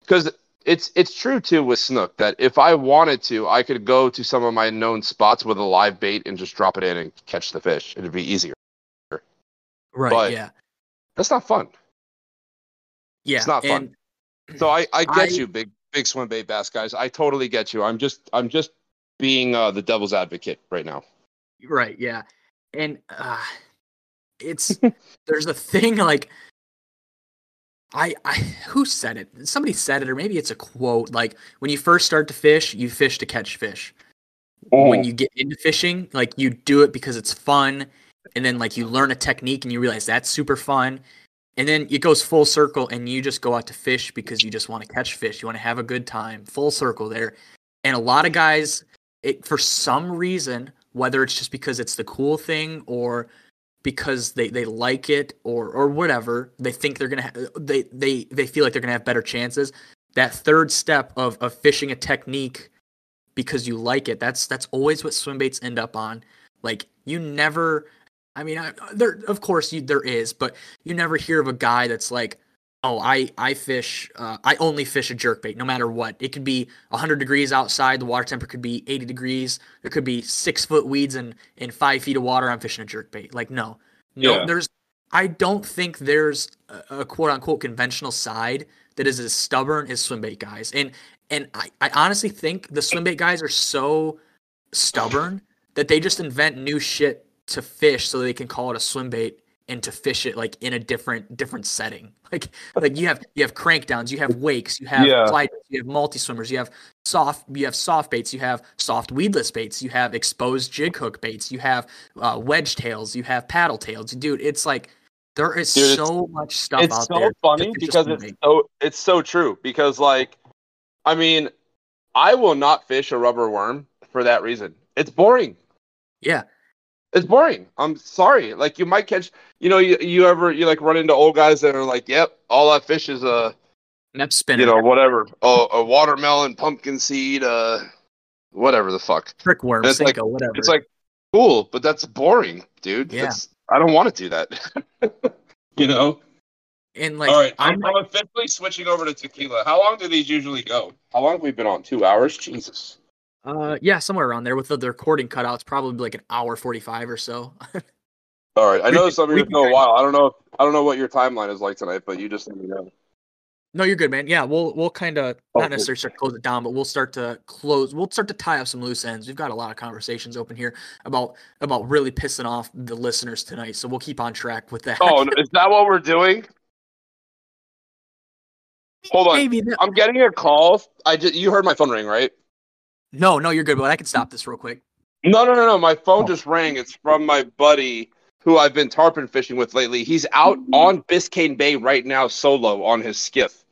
[SPEAKER 2] because it's it's true too with snook that if I wanted to, I could go to some of my known spots with a live bait and just drop it in and catch the fish. It'd be easier.
[SPEAKER 1] Right.
[SPEAKER 2] But-
[SPEAKER 1] yeah.
[SPEAKER 2] That's not fun.
[SPEAKER 1] Yeah.
[SPEAKER 2] it's not fun. So I, I get
[SPEAKER 1] I-
[SPEAKER 2] you, big big swim bait bass guys. I totally get you. I'm just I'm just being uh, the devil's advocate right now.
[SPEAKER 1] Right, yeah. And uh it's there's a thing like I I who said it? Somebody said it or maybe it's a quote like when you first start to fish, you fish to catch fish. When mm. you get into fishing, like you do it because it's fun and then like you learn a technique and you realize that's super fun. And then it goes full circle and you just go out to fish because you just want to catch fish. You want to have a good time. Full circle there. And a lot of guys it for some reason, whether it's just because it's the cool thing or because they, they like it or or whatever, they think they're gonna ha- they they they feel like they're gonna have better chances. That third step of of fishing a technique because you like it, that's that's always what swim baits end up on. Like you never, I mean, I, there of course you there is, but you never hear of a guy that's like, oh, I I fish, uh, I only fish a jerk bait, no matter what. It could be 100 degrees outside, the water temperature could be 80 degrees. There could be six foot weeds and in five feet of water. I'm fishing a jerk bait. Like no, no,
[SPEAKER 2] Yeah.
[SPEAKER 1] there's. I don't think there's a, a quote unquote conventional side that is as stubborn as swim bait guys, and and I, I honestly think the swim bait guys are so stubborn that they just invent new shit to fish so they can call it a swim bait and to fish it like in a different different setting. Like like you have you have crank downs, you have wakes, you have
[SPEAKER 2] Yeah.
[SPEAKER 1] fly, you have multi swimmers, you have soft you have soft baits, you have soft weedless baits, you have exposed jig hook baits, you have uh, wedge tails, you have paddle tails. Dude, it's like there is
[SPEAKER 2] Dude,
[SPEAKER 1] so much stuff
[SPEAKER 2] it's
[SPEAKER 1] out
[SPEAKER 2] so
[SPEAKER 1] there. to
[SPEAKER 2] funny because it's
[SPEAKER 1] bait.
[SPEAKER 2] so it's so true because like I mean I will not fish a rubber worm for that reason. It's boring.
[SPEAKER 1] yeah,
[SPEAKER 2] It's boring. I'm sorry. Like you might catch you know you, you ever you like run into old guys that are like, "Yep, all I fish is a
[SPEAKER 1] Mepps spinner,
[SPEAKER 2] you know whatever, a, a watermelon, pumpkin seed, uh whatever the fuck."
[SPEAKER 1] trick worm,
[SPEAKER 2] and it's like-
[SPEAKER 1] Senko, whatever.
[SPEAKER 2] It's like cool, but that's boring, dude.
[SPEAKER 1] Yeah.
[SPEAKER 2] That's, I don't want to do that. you know.
[SPEAKER 1] and like
[SPEAKER 2] All right,
[SPEAKER 1] I'm
[SPEAKER 2] I'm, I'm officially switching over to tequila. How long do these usually go? How long have we been on? Two hours? Jesus.
[SPEAKER 1] Uh, yeah, somewhere around there with the, the recording cutouts, probably like an hour forty-five or so.
[SPEAKER 2] All right, I know
[SPEAKER 1] can-
[SPEAKER 2] some of you know a while. I don't know. I don't know what your timeline is like tonight, but you just let me know.
[SPEAKER 1] No, you're good, man. Yeah, we'll we'll kind of
[SPEAKER 2] Oh,
[SPEAKER 1] not necessarily start to close it down, but we'll start to close. We'll start to tie up some loose ends. We've got a lot of conversations open here about about really pissing off the listeners tonight, so we'll keep on track with that.
[SPEAKER 2] Oh, is that what we're doing? Hold on.
[SPEAKER 1] maybe. that-
[SPEAKER 2] I'm getting a call. I just you heard my phone ring, right?
[SPEAKER 1] No, no, you're good, but I can stop this real quick.
[SPEAKER 2] No, no, no, no. My phone
[SPEAKER 1] Oh.
[SPEAKER 2] just rang. It's from my buddy who I've been tarpon fishing with lately. He's out mm-hmm. on Biscayne Bay right now, solo on his skiff.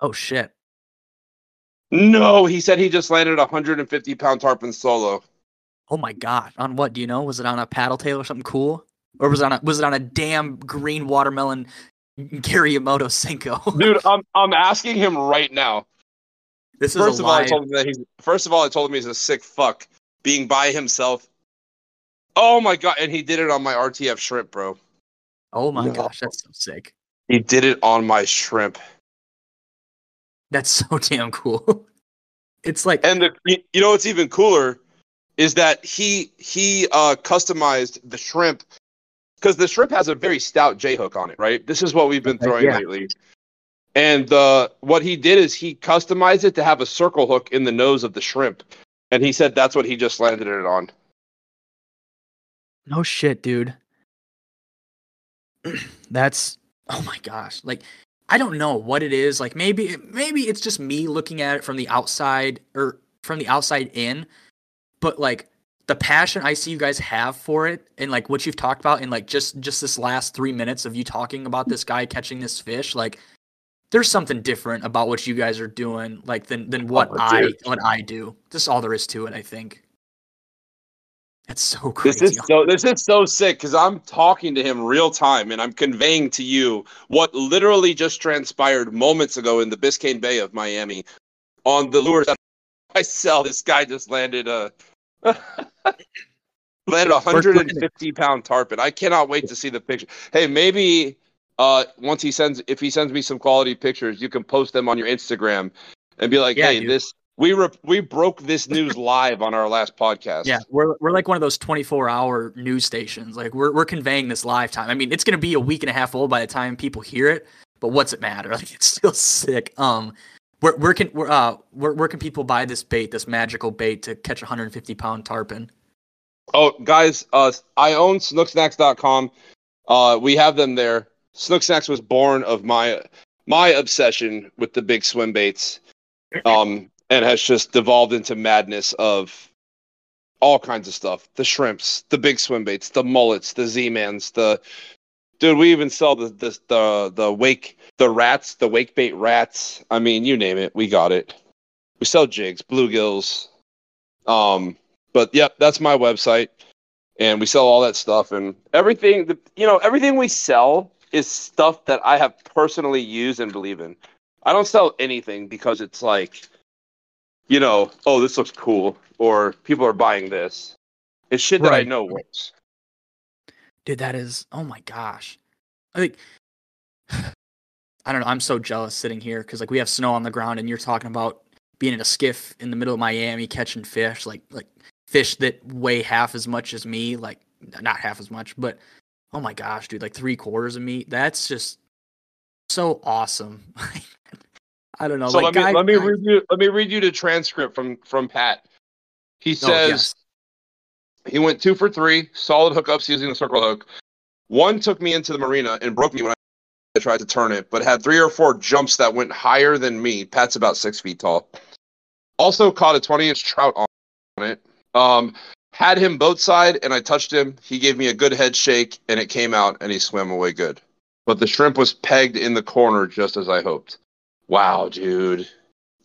[SPEAKER 1] Oh shit.
[SPEAKER 2] No, he said he just landed a 150 pound tarpon solo.
[SPEAKER 1] Oh my god. On what? Do you know? Was it on a paddle tail or something cool? Or was it on a was it on a damn green watermelon Gary Yamamoto Senko?
[SPEAKER 2] Dude, I'm I'm asking him right now.
[SPEAKER 1] This
[SPEAKER 2] First
[SPEAKER 1] a
[SPEAKER 2] of all, I told him that he's first of all I told him he's a sick fuck being by himself. Oh my god, and he did it on my RTF shrimp, bro.
[SPEAKER 1] oh my
[SPEAKER 2] No.
[SPEAKER 1] gosh, that's so sick.
[SPEAKER 2] He did it on my shrimp.
[SPEAKER 1] That's so damn cool. It's like
[SPEAKER 2] And the you you know what's even cooler is that he he uh customized the shrimp because the shrimp has a very stout J hook on it, right? This is what we've been throwing
[SPEAKER 1] yeah.
[SPEAKER 2] lately. And uh, what he did is he customized it to have a circle hook in the nose of the shrimp, and he said that's what he just landed it on.
[SPEAKER 1] No shit, dude. That's oh my gosh. Like I don't know what it is. Like maybe maybe it's just me looking at it from the outside or from the outside in. But like the passion I see you guys have for it and like what you've talked about in like just just this last 3 minutes of you talking about this guy catching this fish like there's something different about what you guys are doing like than than what
[SPEAKER 2] Oh,
[SPEAKER 1] I
[SPEAKER 2] dude.
[SPEAKER 1] what I do. That's all there is to it, I think. That's so crazy.
[SPEAKER 2] This is so this is so sick because I'm talking to him real time and I'm conveying to you what literally just transpired moments ago in the Biscayne Bay of Miami on the lures that I sell. This guy just landed a landed a 150 pound tarpon. I cannot wait to see the picture. Hey, maybe uh once he sends if he sends me some quality pictures, you can post them on your Instagram and be like,
[SPEAKER 1] Yeah,
[SPEAKER 2] hey,
[SPEAKER 1] dude.
[SPEAKER 2] this we re- we broke this news live on our last podcast.
[SPEAKER 1] Yeah, we're we're like one of those 24 hour news stations. Like we're we're conveying this live time. I mean, it's gonna be a week and a half old by the time people hear it, but what's it matter? Like it's still sick. Um, where where can where uh where where can people buy this bait, this magical bait to catch a 150 pound tarpon?
[SPEAKER 2] Oh, guys, uh, I own snooksnacks.com. Uh, we have them there. Snook Snacks was born of my my obsession with the big swim baits, um, and has just devolved into madness of all kinds of stuff. The shrimps, the big swim baits, the mullets, the Z-mans, the dude. We even sell the the the, the wake the rats, the wake bait rats. I mean, you name it, we got it. We sell jigs, bluegills. Um, but yep, that's my website, and we sell all that stuff and everything. The, you know, everything we sell is stuff that I have personally used and believe in. I don't sell anything because it's like, you know, oh, this looks cool, or people are buying this. It's shit that I know works.
[SPEAKER 1] Dude, that is oh my gosh. I think I don't know. I'm so jealous sitting here because like we have snow on the ground and you're talking about being in a skiff in the middle of Miami catching fish, like like fish that weigh half as much as me, like not half as much, but oh my gosh, dude, like three quarters of me. That's just so awesome. I don't know.
[SPEAKER 2] so
[SPEAKER 1] like
[SPEAKER 2] let me
[SPEAKER 1] guy-
[SPEAKER 2] let me read you let me read you the transcript from from Pat. He
[SPEAKER 1] Oh,
[SPEAKER 2] says
[SPEAKER 1] yes.
[SPEAKER 2] he went two for three, solid hookups using the circle hook. One took me into the marina and broke me when I tried to turn it, but had three or four jumps that went higher than me. Pat's about six feet tall. Also caught a 20 inch trout on it. Um, had him boat side and I touched him. He gave me a good head shake and it came out and he swam away good. But the shrimp was pegged in the corner just as I hoped. Wow, dude.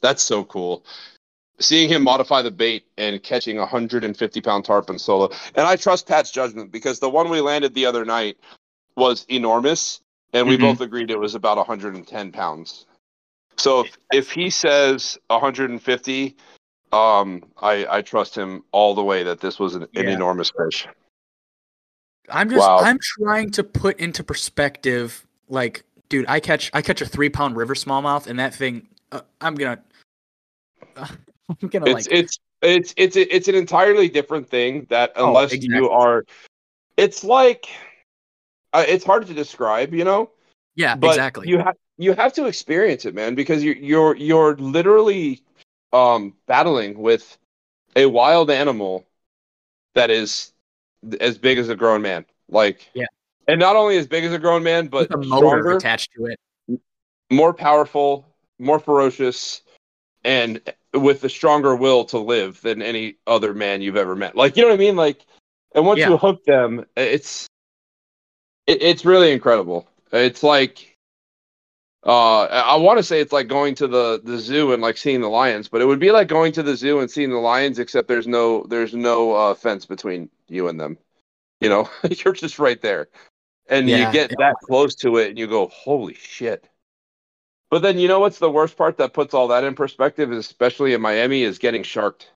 [SPEAKER 2] That's so cool. Seeing him modify the bait and catching a 150 pound tarpon solo. And I trust Pat's judgment because the one we landed the other night was enormous. And we
[SPEAKER 1] Mhm.
[SPEAKER 2] both agreed it was about 110 pounds. So if, if he says 150, um, I, I trust him all the way that this was an, an enormous fish.
[SPEAKER 1] I'm just
[SPEAKER 2] Wow.
[SPEAKER 1] I'm trying to put into perspective like dude I catch I catch a 3 pound river smallmouth and that thing uh, I'm going to I'm to
[SPEAKER 2] It's
[SPEAKER 1] like
[SPEAKER 2] it's it's it's it's an entirely different thing that
[SPEAKER 1] Oh,
[SPEAKER 2] unless
[SPEAKER 1] exactly.
[SPEAKER 2] you are, it's like, uh, it's hard to describe, you know.
[SPEAKER 1] yeah
[SPEAKER 2] But
[SPEAKER 1] exactly
[SPEAKER 2] you have you have to experience it, man, because you're you're you're literally um battling with a wild animal that is as big as a grown man. Like
[SPEAKER 1] Yeah.
[SPEAKER 2] and not only as big as a grown man, but
[SPEAKER 1] With a motor
[SPEAKER 2] stronger,
[SPEAKER 1] attached to it.
[SPEAKER 2] more powerful, more ferocious, and with a stronger will to live than any other man you've ever met. Like you know what I mean? Like, and once
[SPEAKER 1] Yeah.
[SPEAKER 2] you hook them, it's it, it's really incredible. It's like uh I want to say it's like going to the the zoo and like seeing the lions, but it would be like going to the zoo and seeing the lions except there's no there's no uh, fence between you and them. You know, you're just right there. And
[SPEAKER 1] Yeah.
[SPEAKER 2] you get that close to it and you go, "Holy shit." But then you know what's the worst part that puts all that in perspective, especially in Miami, is getting sharked.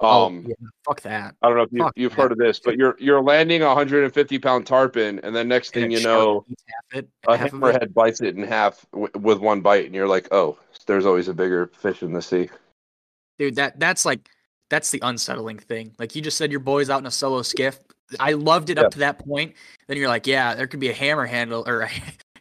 [SPEAKER 2] Um,
[SPEAKER 1] oh, yeah, fuck that.
[SPEAKER 2] I don't know if you,
[SPEAKER 1] fuck
[SPEAKER 2] you've
[SPEAKER 1] that.
[SPEAKER 2] heard of this, but you're you're landing a 150 pound tarpon, and then next thing
[SPEAKER 1] And
[SPEAKER 2] you know,
[SPEAKER 1] half it,
[SPEAKER 2] a
[SPEAKER 1] half of it.
[SPEAKER 2] hammerhead bites it in half w- with one bite, and you're like, oh, there's always a bigger fish in the sea.
[SPEAKER 1] dude that that's like that's the unsettling thing like you just said your boy's out in a solo skiff i loved it
[SPEAKER 2] Yeah.
[SPEAKER 1] up to that point then you're like yeah there could be a hammer handle or a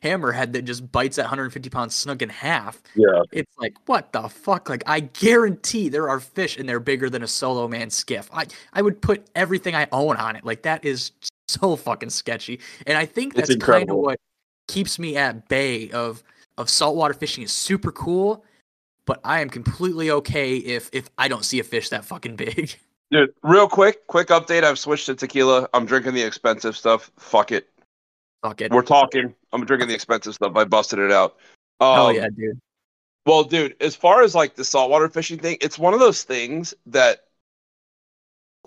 [SPEAKER 1] hammerhead that just bites that 150 pound snook in half
[SPEAKER 2] Yeah,
[SPEAKER 1] it's like what the fuck like i guarantee there are fish and they're bigger than a solo man skiff i i would put everything i own on it like that is so fucking sketchy and i think that's kind of what keeps me at bay of of saltwater fishing is super cool but i am completely okay if if i don't see a fish that fucking big
[SPEAKER 2] dude. Real quick, quick update. I've switched to tequila. I'm drinking the expensive stuff. Fuck it.
[SPEAKER 1] It
[SPEAKER 2] We're talking. I'm drinking the expensive stuff. I busted it out. Um,
[SPEAKER 1] oh yeah dude
[SPEAKER 2] Well, dude, as far as like the saltwater fishing thing, it's one of those things that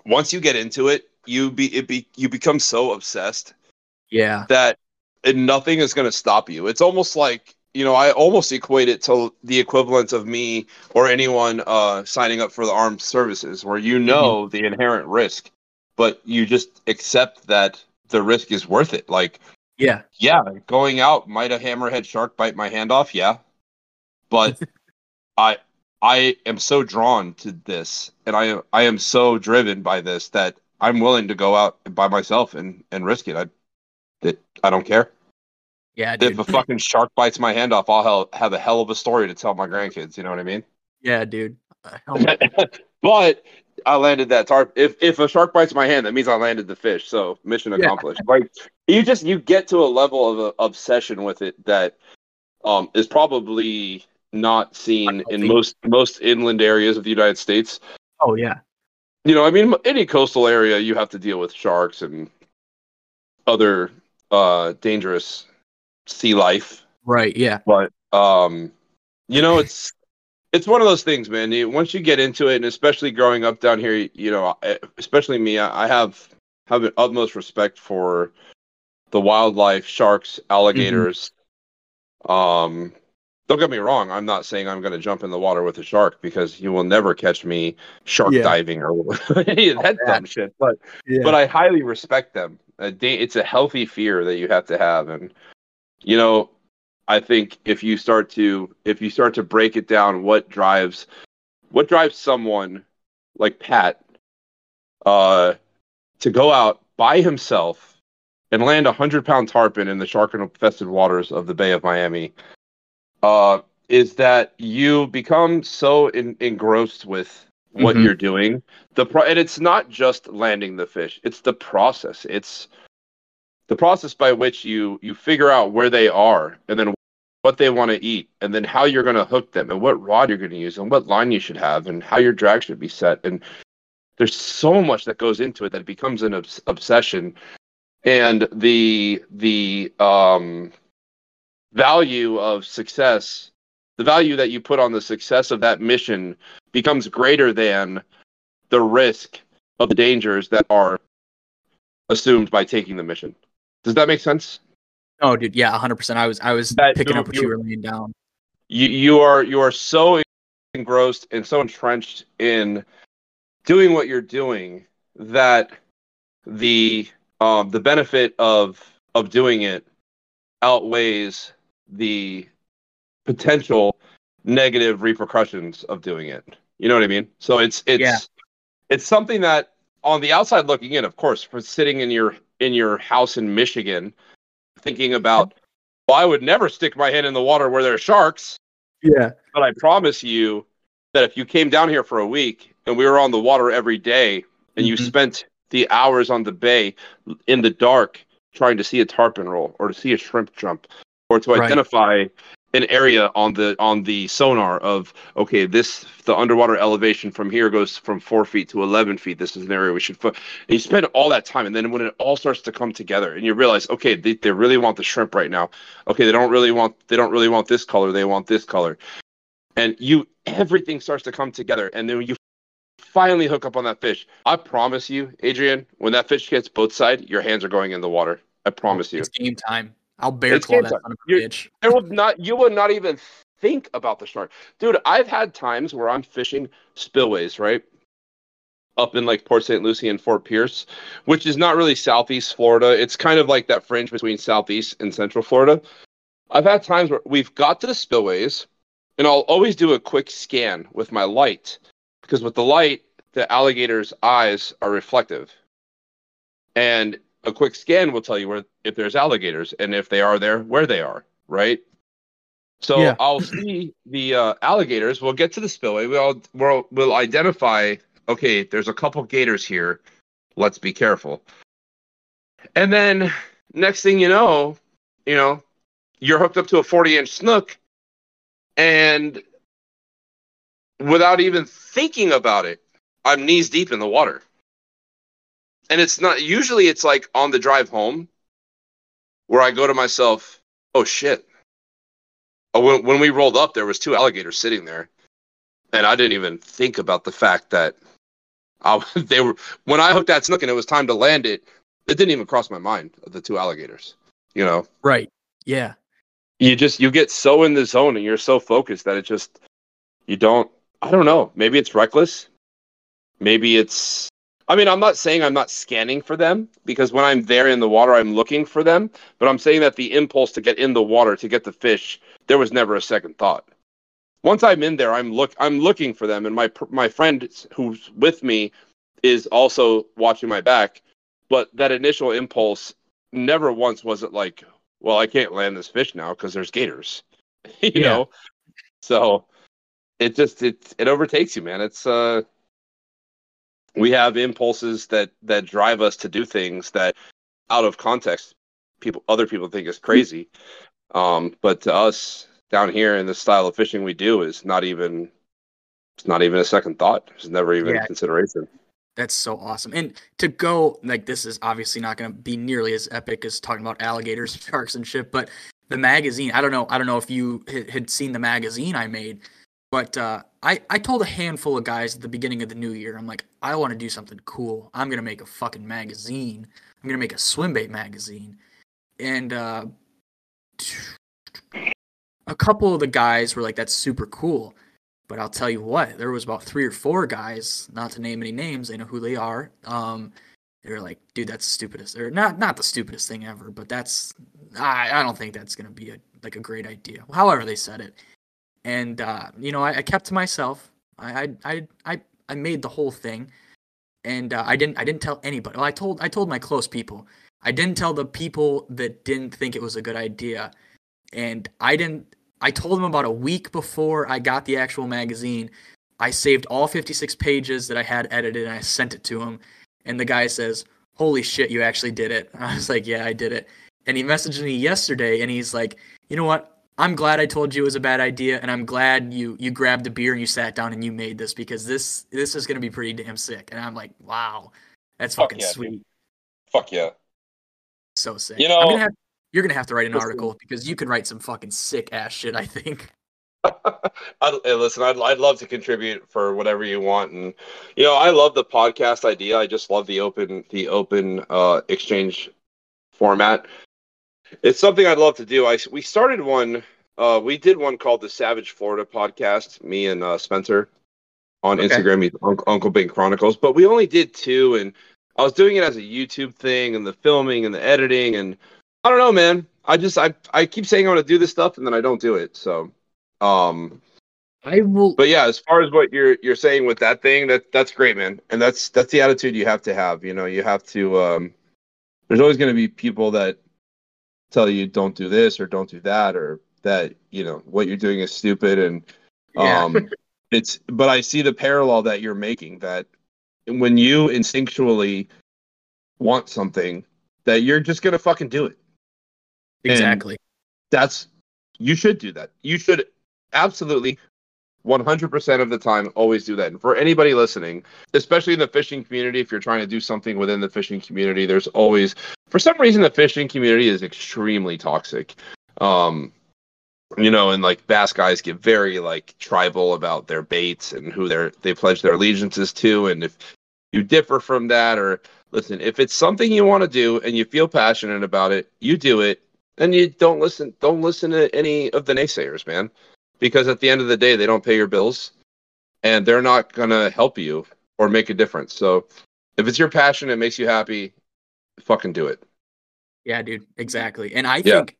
[SPEAKER 2] once you get into it, you be it be you become so obsessed
[SPEAKER 1] yeah
[SPEAKER 2] that nothing is going to stop you. It's almost like you know I almost equate it to the equivalent of me or anyone uh, signing up for the armed services, where you know the inherent risk, but you just accept that the risk is worth it. Like
[SPEAKER 1] yeah
[SPEAKER 2] yeah, going out might a hammerhead shark bite my hand off, yeah. But I I am so drawn to this and I I am so driven by this that I'm willing to go out by myself and and risk it. I it, I don't care.
[SPEAKER 1] yeah dude
[SPEAKER 2] If a fucking shark bites my hand off, I'll have a hell of a story to tell my grandkids, you know what I mean?
[SPEAKER 1] yeah dude Uh,
[SPEAKER 2] but I landed that tarp. If if a shark bites my hand, that means I landed the fish. So mission
[SPEAKER 1] Yeah.
[SPEAKER 2] accomplished. Like you just you get to a level of uh, obsession with it that um is probably not seen in most most inland areas of the United States.
[SPEAKER 1] oh yeah
[SPEAKER 2] You know, I mean, any coastal area you have to deal with sharks and other uh dangerous sea life
[SPEAKER 1] right yeah
[SPEAKER 2] but um you know it's it's one of those things man you, once you get into it and especially growing up down here you know especially me i, I have have an utmost respect for the wildlife sharks alligators um don't get me wrong i'm not saying i'm going to jump in the water with a shark because you will never catch me shark
[SPEAKER 1] Yeah.
[SPEAKER 2] diving or any that dumb shit but but I highly respect them. It's a healthy fear that you have to have, and you know, I think if you start to if you start to break it down, what drives what drives someone like Pat uh, to go out by himself and land a hundred pound tarpon in the shark infested waters of the Bay of Miami uh, is that you become so in, engrossed with what
[SPEAKER 1] Mhm.
[SPEAKER 2] you're doing the pro- and it's not just landing the fish it's the process it's the process by which you you figure out where they are and then what they want to eat and then how you're going to hook them and what rod you're going to use and what line you should have and how your drag should be set and there's so much that goes into it that it becomes an obs- obsession and the the um value of success the value that you put on the success of that mission becomes greater than the risk of the dangers that are assumed by taking the mission. Does that make sense?
[SPEAKER 1] Oh dude yeah 100% i was i was
[SPEAKER 2] That
[SPEAKER 1] picking
[SPEAKER 2] you-
[SPEAKER 1] up what you
[SPEAKER 2] you-
[SPEAKER 1] were laying down
[SPEAKER 2] You you are you are so engrossed and so entrenched in doing what you're doing that the um the benefit of of doing it outweighs the potential negative repercussions of doing it. You know what I mean? So it's it's
[SPEAKER 1] Yeah.
[SPEAKER 2] it's something that on the outside looking in, of course, for sitting in your in your house in Michigan, thinking about Well, I would never stick my hand in the water where there are sharks.
[SPEAKER 1] Yeah.
[SPEAKER 2] But I promise you that if you came down here for a week and we were on the water every day and you
[SPEAKER 1] Mhm.
[SPEAKER 2] spent the hours on the bay in the dark trying to see a tarpon roll or to see a shrimp jump or to
[SPEAKER 1] Right.
[SPEAKER 2] identify an area on the on the sonar of okay this the underwater elevation from here goes from four feet to 11 feet. This is an area we should fo-. you spend all that time and then when it all starts to come together and you realize okay they, they really want the shrimp right now. Okay they don't really want they don't really want this color they want this color. And you everything starts to come together and then you finally hook up on that fish. I promise you adrian when that fish hits both side your hands are going in the water. I promise you.
[SPEAKER 1] It's game time. I'll bear claw that son of a
[SPEAKER 2] You're-
[SPEAKER 1] bitch.
[SPEAKER 2] there would not you would not even think about the shark dude i've had times where i'm fishing spillways right? Up in like port st lucie and fort pierce which is not really southeast florida. It's kind of like that fringe between southeast and central florida. I've had times where we've got to the spillways and i'll always do a quick scan with my light because with the light the alligator's eyes are reflective. And a quick scan will tell you where if there's alligators and if they are there where they are right? So
[SPEAKER 1] Yeah.
[SPEAKER 2] i'll see the uh, alligators. We'll get to the spillway. We'll, we'll we'll identify okay there's a couple gators here. Let's be careful. And then next thing you know you know you're hooked up to a 40 inch snook and without even thinking about it i'm knees deep in the water and it's not usually it's like on the drive home where i go to myself oh shit. Oh, when, when we rolled up there was two alligators sitting there. And i didn't even think about the fact that I, they were when i hooked that snook and it was time to land it it didn't even cross my mind the two alligators you know?
[SPEAKER 1] Right. Yeah.
[SPEAKER 2] you just you get so in the zone and you're so focused that it just you don't i don't know. Maybe it's reckless. Maybe it's i mean i'm not saying i'm not scanning for them because when i'm there in the water i'm looking for them but i'm saying that the impulse to get in the water to get the fish there was never a second thought once i'm in there i'm look i'm looking for them and my my friend who's with me is also watching my back but that initial impulse never once was it like well, I can't land this fish now because there's gators. you
[SPEAKER 1] Yeah.
[SPEAKER 2] know, so it just it it overtakes you, man. It's uh, we have impulses that that drive us to do things that, out of context, people other people think is crazy. Um, but to us down here in the style of fishing we do is not even it's not even a second thought. It's never even
[SPEAKER 1] Yeah.
[SPEAKER 2] a consideration.
[SPEAKER 1] That's so awesome. And to go like this is obviously not going to be nearly as epic as talking about alligators, sharks, and shit. But the magazine, I don't know. I don't know if you had seen the magazine I made, but uh, I I told a handful of guys at the beginning of the new year, I'm like, I want to do something cool. I'm gonna make a fucking magazine. I'm gonna make a swim bait magazine, and uh, a couple of the guys were like, "That's super cool." But I'll tell you what, there was about three or four guys, not to name any names, they know who they are. Um, they were like, dude, that's the stupidest, or not, not the stupidest thing ever, but that's, I, I don't think that's gonna be a like a great idea. However, they said it, and uh, you know, I, I kept to myself. I, I, I, I, made the whole thing, and uh, I didn't, I didn't tell anybody. Well, I told, I told my close people. I didn't tell the people that didn't think it was a good idea, and I didn't I told them about a week before I got the actual magazine. I saved all 56 pages that I had edited and I sent it to him. And the guy says, Holy shit, you actually did it. I was like, Yeah, I did it. And he messaged me yesterday and he's like, You know what? I'm glad I told you it was a bad idea and I'm glad you you grabbed a beer and you sat down and you made this because this this is gonna be pretty damn sick. And I'm like, Wow, that's
[SPEAKER 2] Fuck
[SPEAKER 1] fucking
[SPEAKER 2] yeah, dude.
[SPEAKER 1] sweet.
[SPEAKER 2] Fuck yeah.
[SPEAKER 1] So sick.
[SPEAKER 2] You
[SPEAKER 1] I'm
[SPEAKER 2] know-
[SPEAKER 1] gonna have you're gonna have to write an article because you can write some fucking sick ass shit, I think.
[SPEAKER 2] I'd, listen, I'd, I'd love to contribute for whatever you want, and you know, I love the podcast idea. I just love the open, the open uh, exchange format. It's something I'd love to do. I we started one. Uh, we did one called the Savage Florida podcast. Me and uh, Spencer on
[SPEAKER 1] Okay.
[SPEAKER 2] Instagram, he's Uncle, Uncle Bing Chronicles. But we only did two, and I was doing it as a YouTube thing, and the filming and the editing, and I don't know, man. I just I I keep saying I'm gonna do this stuff, and then I don't do it. So, um,
[SPEAKER 1] I will
[SPEAKER 2] but yeah, as far as what you're you're saying with that thing, that that's great, man. And that's that's the attitude you have to have. You know, you have to. Um, there's always going to be people that tell you don't do this or don't do that or that you know what you're doing is stupid and
[SPEAKER 1] Yeah.
[SPEAKER 2] um it's but I see the parallel that you're making that when you instinctually want something that you're just gonna fucking do it.
[SPEAKER 1] exactly.
[SPEAKER 2] That's you should do that. You should absolutely 100% of the time always do that. And for anybody listening, especially in the fishing community, if you're trying to do something within the fishing community, there's always for some reason the fishing community is extremely toxic. Um you know, and like bass guys get very like tribal about their baits and who they're they pledge their allegiances to. And if you differ from that or listen, if it's something you want to do and you feel passionate about it, you do it and you don't listen don't listen to any of the naysayers man because at the end of the day they don't pay your bills and they're not to help you or make a difference so if it's your passion it makes you happy fucking do it
[SPEAKER 1] Yeah, dude, exactly. And I
[SPEAKER 2] Yeah.
[SPEAKER 1] think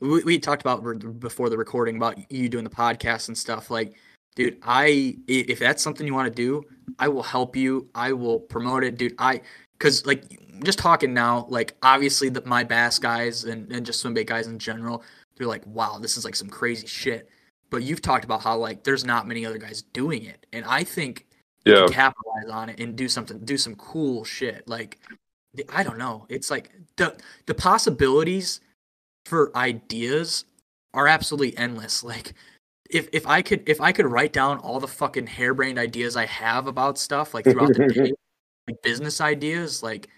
[SPEAKER 1] we, we talked about re- before the recording about you doing the podcast and stuff. Like, dude, I if that's something you want to do, I will help you. I will promote it, dude. I because like just talking now, like obviously the, my bass guys and and just swim bait guys in general, they're like, wow, this is like some crazy shit. But you've talked about how like there's not many other guys doing it, and I think can capitalize on it and do something, do some cool shit. Like, I don't know. It's like the the possibilities for ideas are absolutely endless. Like, if if I could if I could write down all the fucking harebrained ideas I have about stuff like throughout the day, like business ideas, like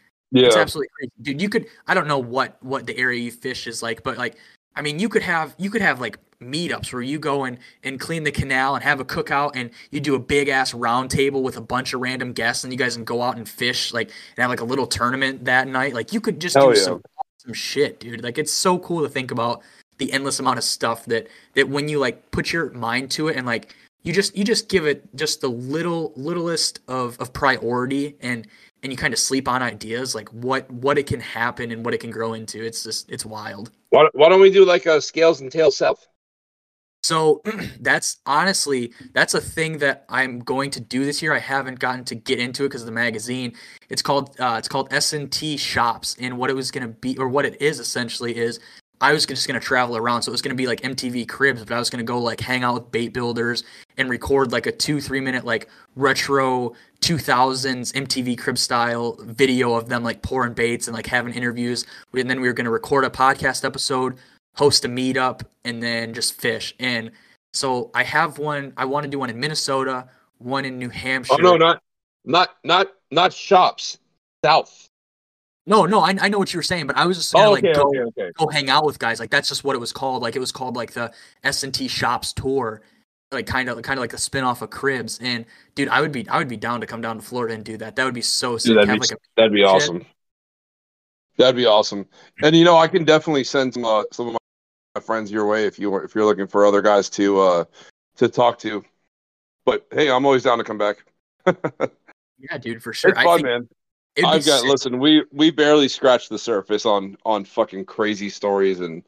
[SPEAKER 1] it's absolutely crazy, dude. You could I don't know what what the area you fish is like, but like I mean, you could have you could have like meetups where you go and and clean the canal and have a cookout and you do a big ass round table with a bunch of random guests and you guys can go out and fish like and have like a little tournament that night. Like you could just
[SPEAKER 2] Hell
[SPEAKER 1] do
[SPEAKER 2] yeah.
[SPEAKER 1] some awesome shit, dude. Like it's so cool to think about the endless amount of stuff that that when you like put your mind to it and like you just you just give it just the little littlest of of priority and and you kind of sleep on ideas like what what it can happen and what it can grow into it's just it's wild.
[SPEAKER 2] Why, why don't we do like a scales and tails south
[SPEAKER 1] so that's honestly that's a thing that i'm going to do this year. I haven't gotten to get into it because of the magazine. It's called uh, it's called s&t shops and what it was going to be or what it is essentially is i was just going to travel around so it was going to be like mtv cribs but i was going to go like hang out with bait builders and record like a two three minute like retro 2000s mtv crib style video of them like pouring baits and like having interviews. And then we were going to record a podcast episode host a meetup and then just fish and so i have one i want to do one in minnesota one in new hampshire
[SPEAKER 2] oh no not not not not shops. South
[SPEAKER 1] no no I, I know what you were saying but i was just gonna
[SPEAKER 2] oh,
[SPEAKER 1] like
[SPEAKER 2] okay,
[SPEAKER 1] go,
[SPEAKER 2] okay okay.
[SPEAKER 1] go hang out with guys. Like that's just what it was called. Like it was called like the s&t shops tour like kind of kind of like a spin-off of cribs. And dude i would be i would be down to come down to florida and do that. That would be so sick.
[SPEAKER 2] Dude, that'd,
[SPEAKER 1] Have,
[SPEAKER 2] be,
[SPEAKER 1] like, a-
[SPEAKER 2] that'd be
[SPEAKER 1] shit.
[SPEAKER 2] awesome. That'd be awesome. And you know i can definitely send some uh, some of my friends your way if you if you're looking for other guys to uh to talk to. But hey i'm always down to come back.
[SPEAKER 1] Yeah dude for sure.
[SPEAKER 2] It's
[SPEAKER 1] I
[SPEAKER 2] fun
[SPEAKER 1] think
[SPEAKER 2] man
[SPEAKER 1] it'd
[SPEAKER 2] I've got
[SPEAKER 1] sick.
[SPEAKER 2] listen. We we barely scratched the surface on on fucking crazy stories and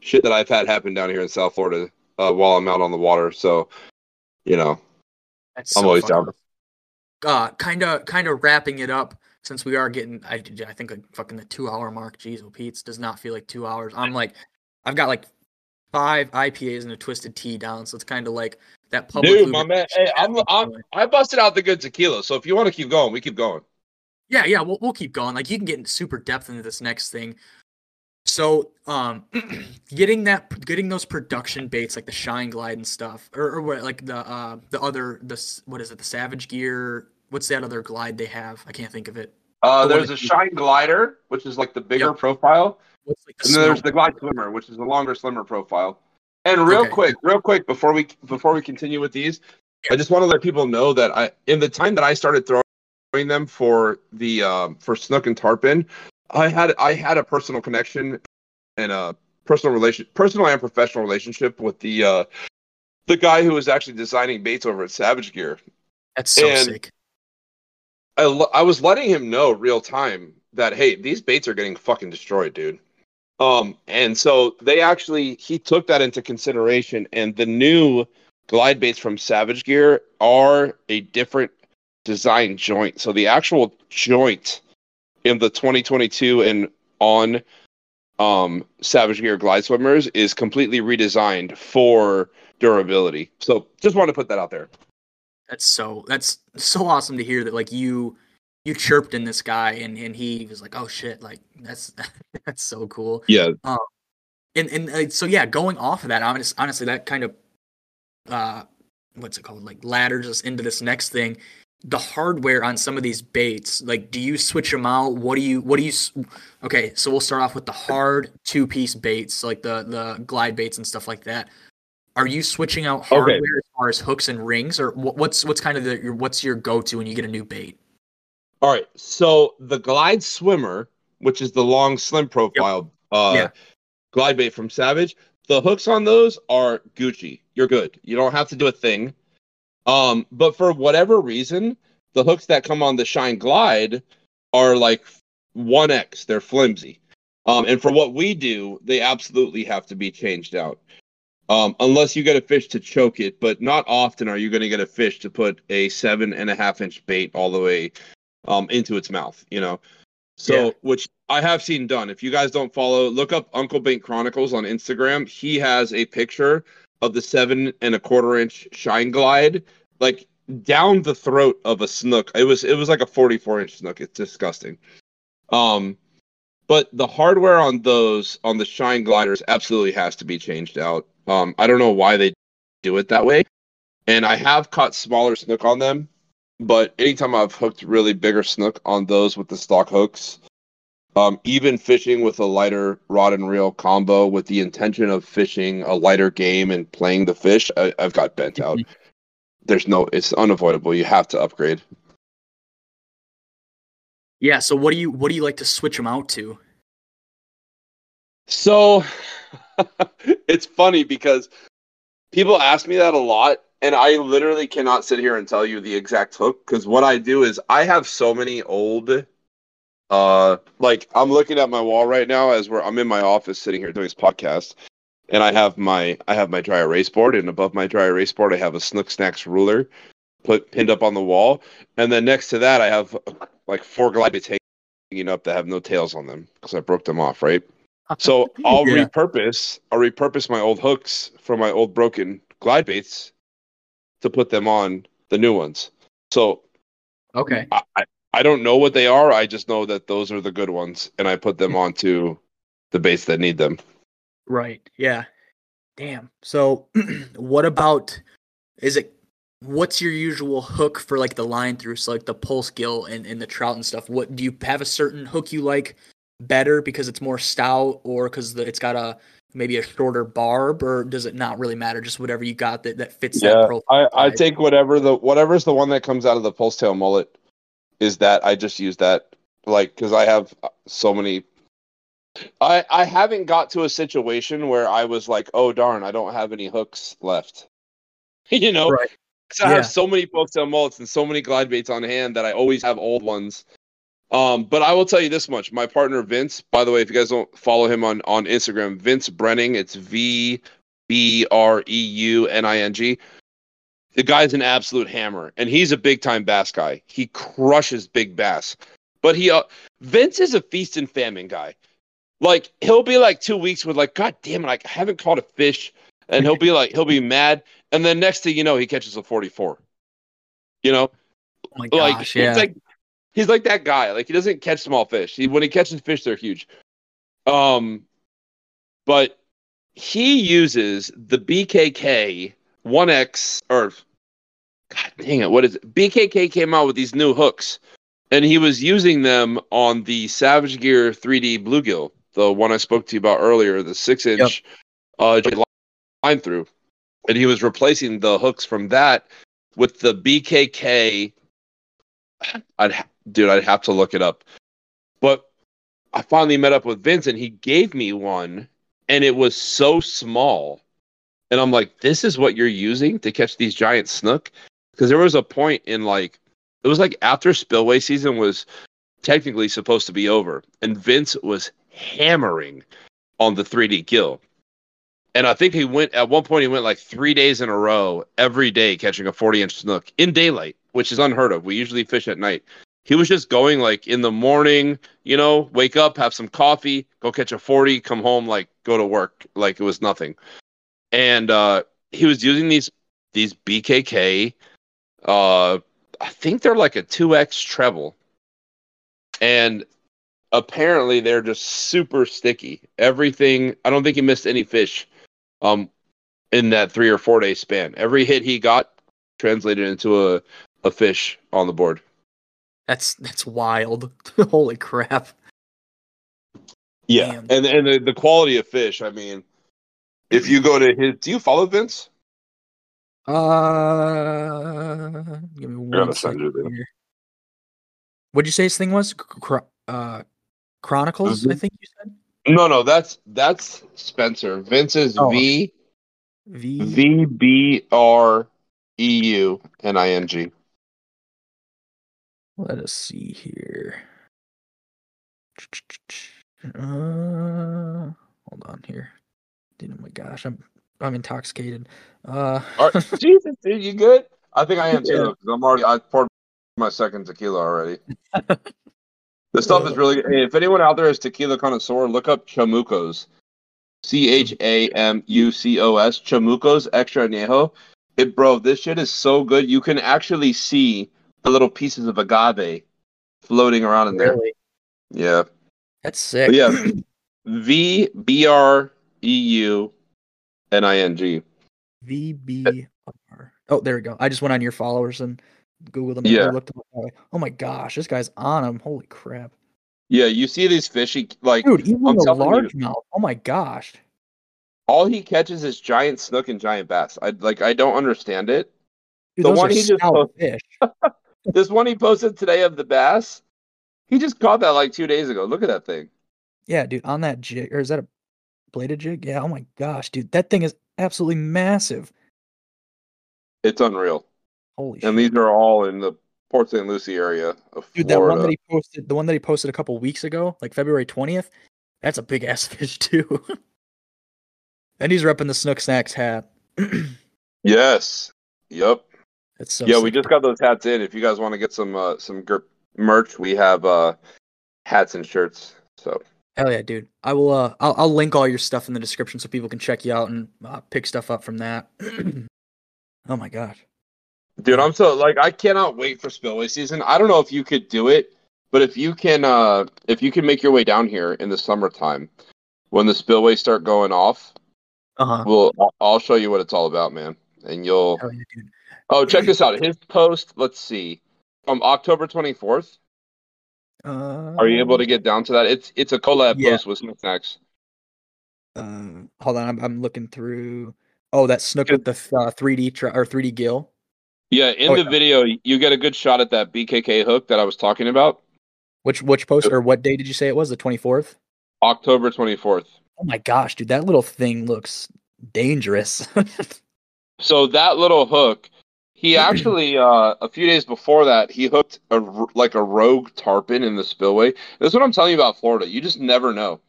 [SPEAKER 2] shit that I've had happen down here in South Florida uh, while I'm out on the water. So, you know,
[SPEAKER 1] That's
[SPEAKER 2] I'm
[SPEAKER 1] so
[SPEAKER 2] always down.
[SPEAKER 1] uh kind of kind of wrapping it up since we are getting I, I think like fucking the two hour mark jeez oh Pete's does not feel like two hours i'm like i've got like five ipas and a twisted tea down so it's kind of like that public
[SPEAKER 2] Dude, my man. Hey, I'm, I'm I busted out the good tequila. So if you want to keep going, we keep going.
[SPEAKER 1] Yeah yeah we'll, we'll keep going like you can get into super depth into this next thing so um getting that getting those production baits like the shine glide and stuff or, or what like the uh the other the s- what is it the savage gear what's that other glide they have i can't think of it
[SPEAKER 2] Uh,
[SPEAKER 1] The
[SPEAKER 2] there's a shine glider, which is like the bigger
[SPEAKER 1] Yep.
[SPEAKER 2] profile,
[SPEAKER 1] like the
[SPEAKER 2] and then there's the glide swimmer, which is the longer, slimmer profile. And real
[SPEAKER 1] Okay.
[SPEAKER 2] quick, real quick before we before we continue with these, I just want to let people know that I in the time that I started throwing them for the um, for snook and tarpon, I had I had a personal connection and a personal relation, personal and professional relationship with the uh, the guy who was actually designing baits over at Savage Gear.
[SPEAKER 1] that's so
[SPEAKER 2] and-
[SPEAKER 1] sick.
[SPEAKER 2] I, I was letting him know real time that hey these baits are getting fucking destroyed dude. Um and so they actually he took that into consideration and the new glide baits from savage gear are a different design joint so the actual joint in the 2022 and on um, Savage Gear glide swimmers is completely redesigned for durability. So just want to put that out there.
[SPEAKER 1] That's so that's so awesome to hear that like you you chirped in this guy and and he was like, "Oh shit, like that's that's so cool."
[SPEAKER 2] Yeah.
[SPEAKER 1] Um, and and uh, so yeah, going off of that, honest, honestly, that kind of uh, what's it called? Like ladders us into this next thing. The hardware on some of these baits, like, do you switch them out? What do you? What do you? Okay, so we'll start off with the hard two piece baits, like the the glide baits and stuff like that. Are you switching out hardware as far as hooks and rings, or what, what's what's kind of the your, what's your go to when you get a new bait?
[SPEAKER 2] All right. So the glide swimmer, which is the long slim profile uh
[SPEAKER 1] Yeah.
[SPEAKER 2] glide bait from Savage, the hooks on those are Gucci. You're good. You don't have to do a thing. Um, but for whatever reason, the hooks that come on the Shine Glide are like 1x. They're flimsy. Um, and for what we do, they absolutely have to be changed out. Um, unless you get a fish to choke it, but not often are you going to get a fish to put a seven and a half inch bait all the way um, into its mouth, you know. So,
[SPEAKER 1] Yeah.
[SPEAKER 2] which I have seen done. If you guys don't follow, look up Uncle Bait Chronicles on Instagram. He has a picture of the seven and a quarter inch shine glide, like down the throat of a snook. It was it was like a 44 inch snook. It's disgusting. Um, but the hardware on those on the shine gliders absolutely has to be changed out. Um, I don't know why they do it that way. And I have caught smaller snook on them, but anytime I've hooked really bigger snook on those with the stock hooks, um, even fishing with a lighter rod and reel combo with the intention of fishing a lighter game and playing the fish, I, I've got bent out. There's no, it's unavoidable. You have to upgrade.
[SPEAKER 1] Yeah. So what do you what do you like to switch them out to?
[SPEAKER 2] So it's funny because people ask me that a lot, and I literally cannot sit here and tell you the exact hook because what I do is I have so many old. Uh, like I'm looking at my wall right now as we're I'm in my office sitting here doing this podcast, and I have my I have my dry erase board, and above my dry erase board I have a Snook Snacks ruler, put pinned up on the wall, and then next to that I have like four glide baits hanging up that have no tails on them because I broke them off, right? So I'll
[SPEAKER 1] Yeah.
[SPEAKER 2] repurpose I'll repurpose my old hooks from my old broken glide baits to put them on the new ones. So
[SPEAKER 1] Okay.
[SPEAKER 2] I, I, don't know what they are. I just know that those are the good ones, and I put them onto the baits that need them.
[SPEAKER 1] Right. Yeah. Damn. So what about is it what's your usual hook for like the line through so like the pulse gill and, and the trout and stuff? What do you have a certain hook you like better because it's more stout or because it's got a maybe a shorter barb or does it not really matter? Just whatever you got that, that fits that profile.
[SPEAKER 2] I, I take whatever the whatever's the one that comes out of the pulse tail mullet is that I just use that like because I have uh, so many. I I haven't got to a situation where I was like, oh darn, I don't have any hooks left. you know,
[SPEAKER 1] Right.
[SPEAKER 2] I
[SPEAKER 1] Yeah.
[SPEAKER 2] have so many pulse on mullets and so many glide baits on hand that I always have old ones. Um, but I will tell you this much: my partner Vince. By the way, if you guys don't follow him on on Instagram, Vince Breuning. It's V B R E U N I N G. The guy's an absolute hammer, and he's a big time bass guy. He crushes big bass. But he, uh, Vince is a feast and famine guy. Like he'll be like two weeks with like, God damn it, like, I haven't caught a fish, and he'll be like, he'll be mad, and then next thing you know, he catches a forty four. You know,
[SPEAKER 1] Oh my
[SPEAKER 2] like
[SPEAKER 1] yeah.
[SPEAKER 2] he's like he's like that guy. Like he doesn't catch small fish. He when he catches fish, they're huge. Um, but he uses the BKK 1X or God dang it, what is it? BKK came out with these new hooks, and he was using them on the Savage Gear 3D bluegill, the one I spoke to you about earlier, the six inch uh line through, and he was replacing the hooks from that with the BKK. I'd ha- dude, I'd have to look it up, but I finally met up with Vince, and he gave me one, and it was so small, and I'm like, "This is what you're using to catch these giant snook?" Because there was a point in like, it was like after spillway season was technically supposed to be over, and Vince was hammering on the 3D gill. And I think he went at one point. He went like three days in a row, every day catching a 40 inch snook in daylight, which is unheard of. We usually fish at night. He was just going like in the morning, you know, wake up, have some coffee, go catch a 40, come home, like go to work, like it was nothing. And uh, he was using these these BKK. Uh, I think they're like a 2x treble, and apparently they're just super sticky. Everything. I don't think he missed any fish. Um, in that three or four day span, every hit he got translated into a a fish on the board.
[SPEAKER 1] That's that's wild. Holy crap.
[SPEAKER 2] Yeah,
[SPEAKER 1] Damn.
[SPEAKER 2] and and the, the quality of fish. I mean, if you go to his, do you follow Vince?
[SPEAKER 1] Uh, give me one second here. What'd you say his thing was? Uh, Chronicles, I
[SPEAKER 2] Mhm.
[SPEAKER 1] think you said.
[SPEAKER 2] No, no, that's that's Spencer. Vince's
[SPEAKER 1] Oh.
[SPEAKER 2] V
[SPEAKER 1] V.
[SPEAKER 2] V B R E U N I N G.
[SPEAKER 1] Let us see here. Uh, hold on here. Dude, oh my gosh, I'm I'm intoxicated. Uh,
[SPEAKER 2] All right, Jesus, dude, you good? I think I am too.
[SPEAKER 1] Yeah.
[SPEAKER 2] though, 'cause I'm already. I poured my second tequila already. This stuff is really good. If anyone out there is tequila connoisseur, look up Chamucos. C H A M U C O S. Chamucos Extra Añejo. It, bro, this shit is so good. You can actually see the little pieces of agave floating around in there.
[SPEAKER 1] really?
[SPEAKER 2] Yeah.
[SPEAKER 1] That's sick.
[SPEAKER 2] But yeah. V B R E U N I N G.
[SPEAKER 1] VBR. Oh, there we go. I just went on your followers and Googled them. and
[SPEAKER 2] Yeah.
[SPEAKER 1] looked them up. Oh my gosh, this guy's on him. Holy crap.
[SPEAKER 2] Yeah, you see these fishy like
[SPEAKER 1] Dude, even
[SPEAKER 2] I'm
[SPEAKER 1] the largemouth. Oh my gosh.
[SPEAKER 2] all he catches is giant snook and giant bass. I like I don't understand it.
[SPEAKER 1] Dude,
[SPEAKER 2] The one he just posted-
[SPEAKER 1] fish.
[SPEAKER 2] This one he posted today of the bass, he just caught that like two days ago. Look at that thing.
[SPEAKER 1] Yeah, dude, on that jig, or is that a bladed jig? Yeah. Oh my gosh, dude, that thing is absolutely massive.
[SPEAKER 2] It's unreal.
[SPEAKER 1] Holy
[SPEAKER 2] And
[SPEAKER 1] shit.
[SPEAKER 2] these are all in the Port St. Lucie area of
[SPEAKER 1] Dude, that one that he posted, the one that he posted a couple weeks ago, like February 20th, that's a big ass fish too. and he's repping the Snook Snacks hat.
[SPEAKER 2] yes. Yep.
[SPEAKER 1] That's so
[SPEAKER 2] yeah, we just got those hats in. If you guys want to get some uh, some merch, we have uh, hats and shirts. So
[SPEAKER 1] Hell yeah, dude. I will. Uh, I'll, I'll link all your stuff in the description so people can check you out and uh, pick stuff up from that. oh my gosh.
[SPEAKER 2] Dude, I'm so like I cannot wait for spillway season. I don't know if you could do it, but if you can uh if you can make your way down here in the summertime when the spillways start going off,
[SPEAKER 1] Uh huh.
[SPEAKER 2] we'll I'll- I'll show you what it's all about, man. And you'll
[SPEAKER 1] yeah.
[SPEAKER 2] Oh, check this out. His post, let's see. From October 24th.
[SPEAKER 1] Uh,
[SPEAKER 2] Are you able to get down to that? It's it's a collab
[SPEAKER 1] Yeah.
[SPEAKER 2] post with Snook Snacks.
[SPEAKER 1] Um, hold on, I'm, I'm looking through. Oh, that snook with the uh, 3D tra- or 3D gill.
[SPEAKER 2] Yeah, in
[SPEAKER 1] Oh,
[SPEAKER 2] the
[SPEAKER 1] yeah.
[SPEAKER 2] video you get a good shot at that BKK hook that I was talking about.
[SPEAKER 1] Which which post or what day did you say it was? The 24th.
[SPEAKER 2] October 24th.
[SPEAKER 1] Oh my gosh, dude, that little thing looks dangerous.
[SPEAKER 2] So that little hook, he actually uh, a few days before that he hooked a r- like a rogue tarpon in the spillway. That's what I'm telling you about Florida. You just never know.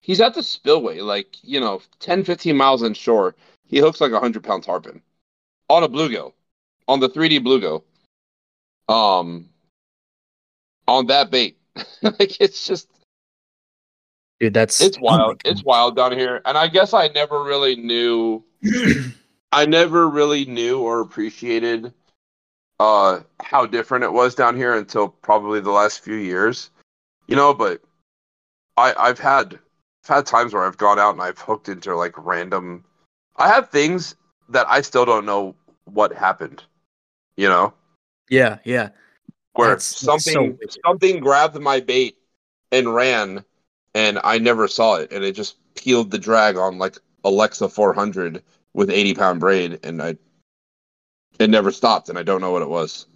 [SPEAKER 2] He's at the spillway, like you know, 10, 15 miles inshore. He hooks like a hundred pound tarpon on a bluegill, on the 3D bluegill. Um, on that bait, like it's just
[SPEAKER 1] dude, that's
[SPEAKER 2] it's
[SPEAKER 1] oh
[SPEAKER 2] wild. It's wild down here, and I guess I never really knew. I never really knew or appreciated uh how different it was down here until probably the last few years. You know, but I I've had I've had times where I've gone out and I've hooked into like random I have things that I still don't know what happened. You know?
[SPEAKER 1] yeah, yeah.
[SPEAKER 2] Where
[SPEAKER 1] That's- that's so
[SPEAKER 2] something something grabbed my bait and ran and I never saw it and it just peeled the drag on like a Lexa 400 with 80 pound braid and I it never stopped and I don't know what it was.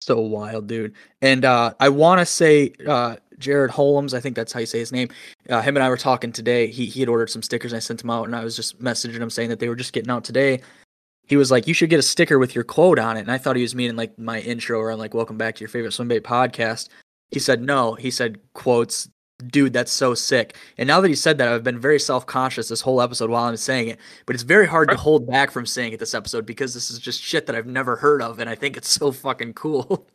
[SPEAKER 1] So wild, dude. And uh, I want to say uh, Jared Holmes, I think that's how you say his name. Uh, him and I were talking today. He he had ordered some stickers. And I sent him out, and I was just messaging him saying that they were just getting out today. He was like, "You should get a sticker with your quote on it." And I thought he was meaning like my intro, or I'm like, "Welcome back to your favorite swimbait podcast." He said no. He said quotes. Dude, that's so sick. And now that he said that, I've been very self conscious this whole episode while I'm saying it. But it's very hard to hold back from saying it this episode because this is just shit that I've never heard of, and I think it's so fucking cool.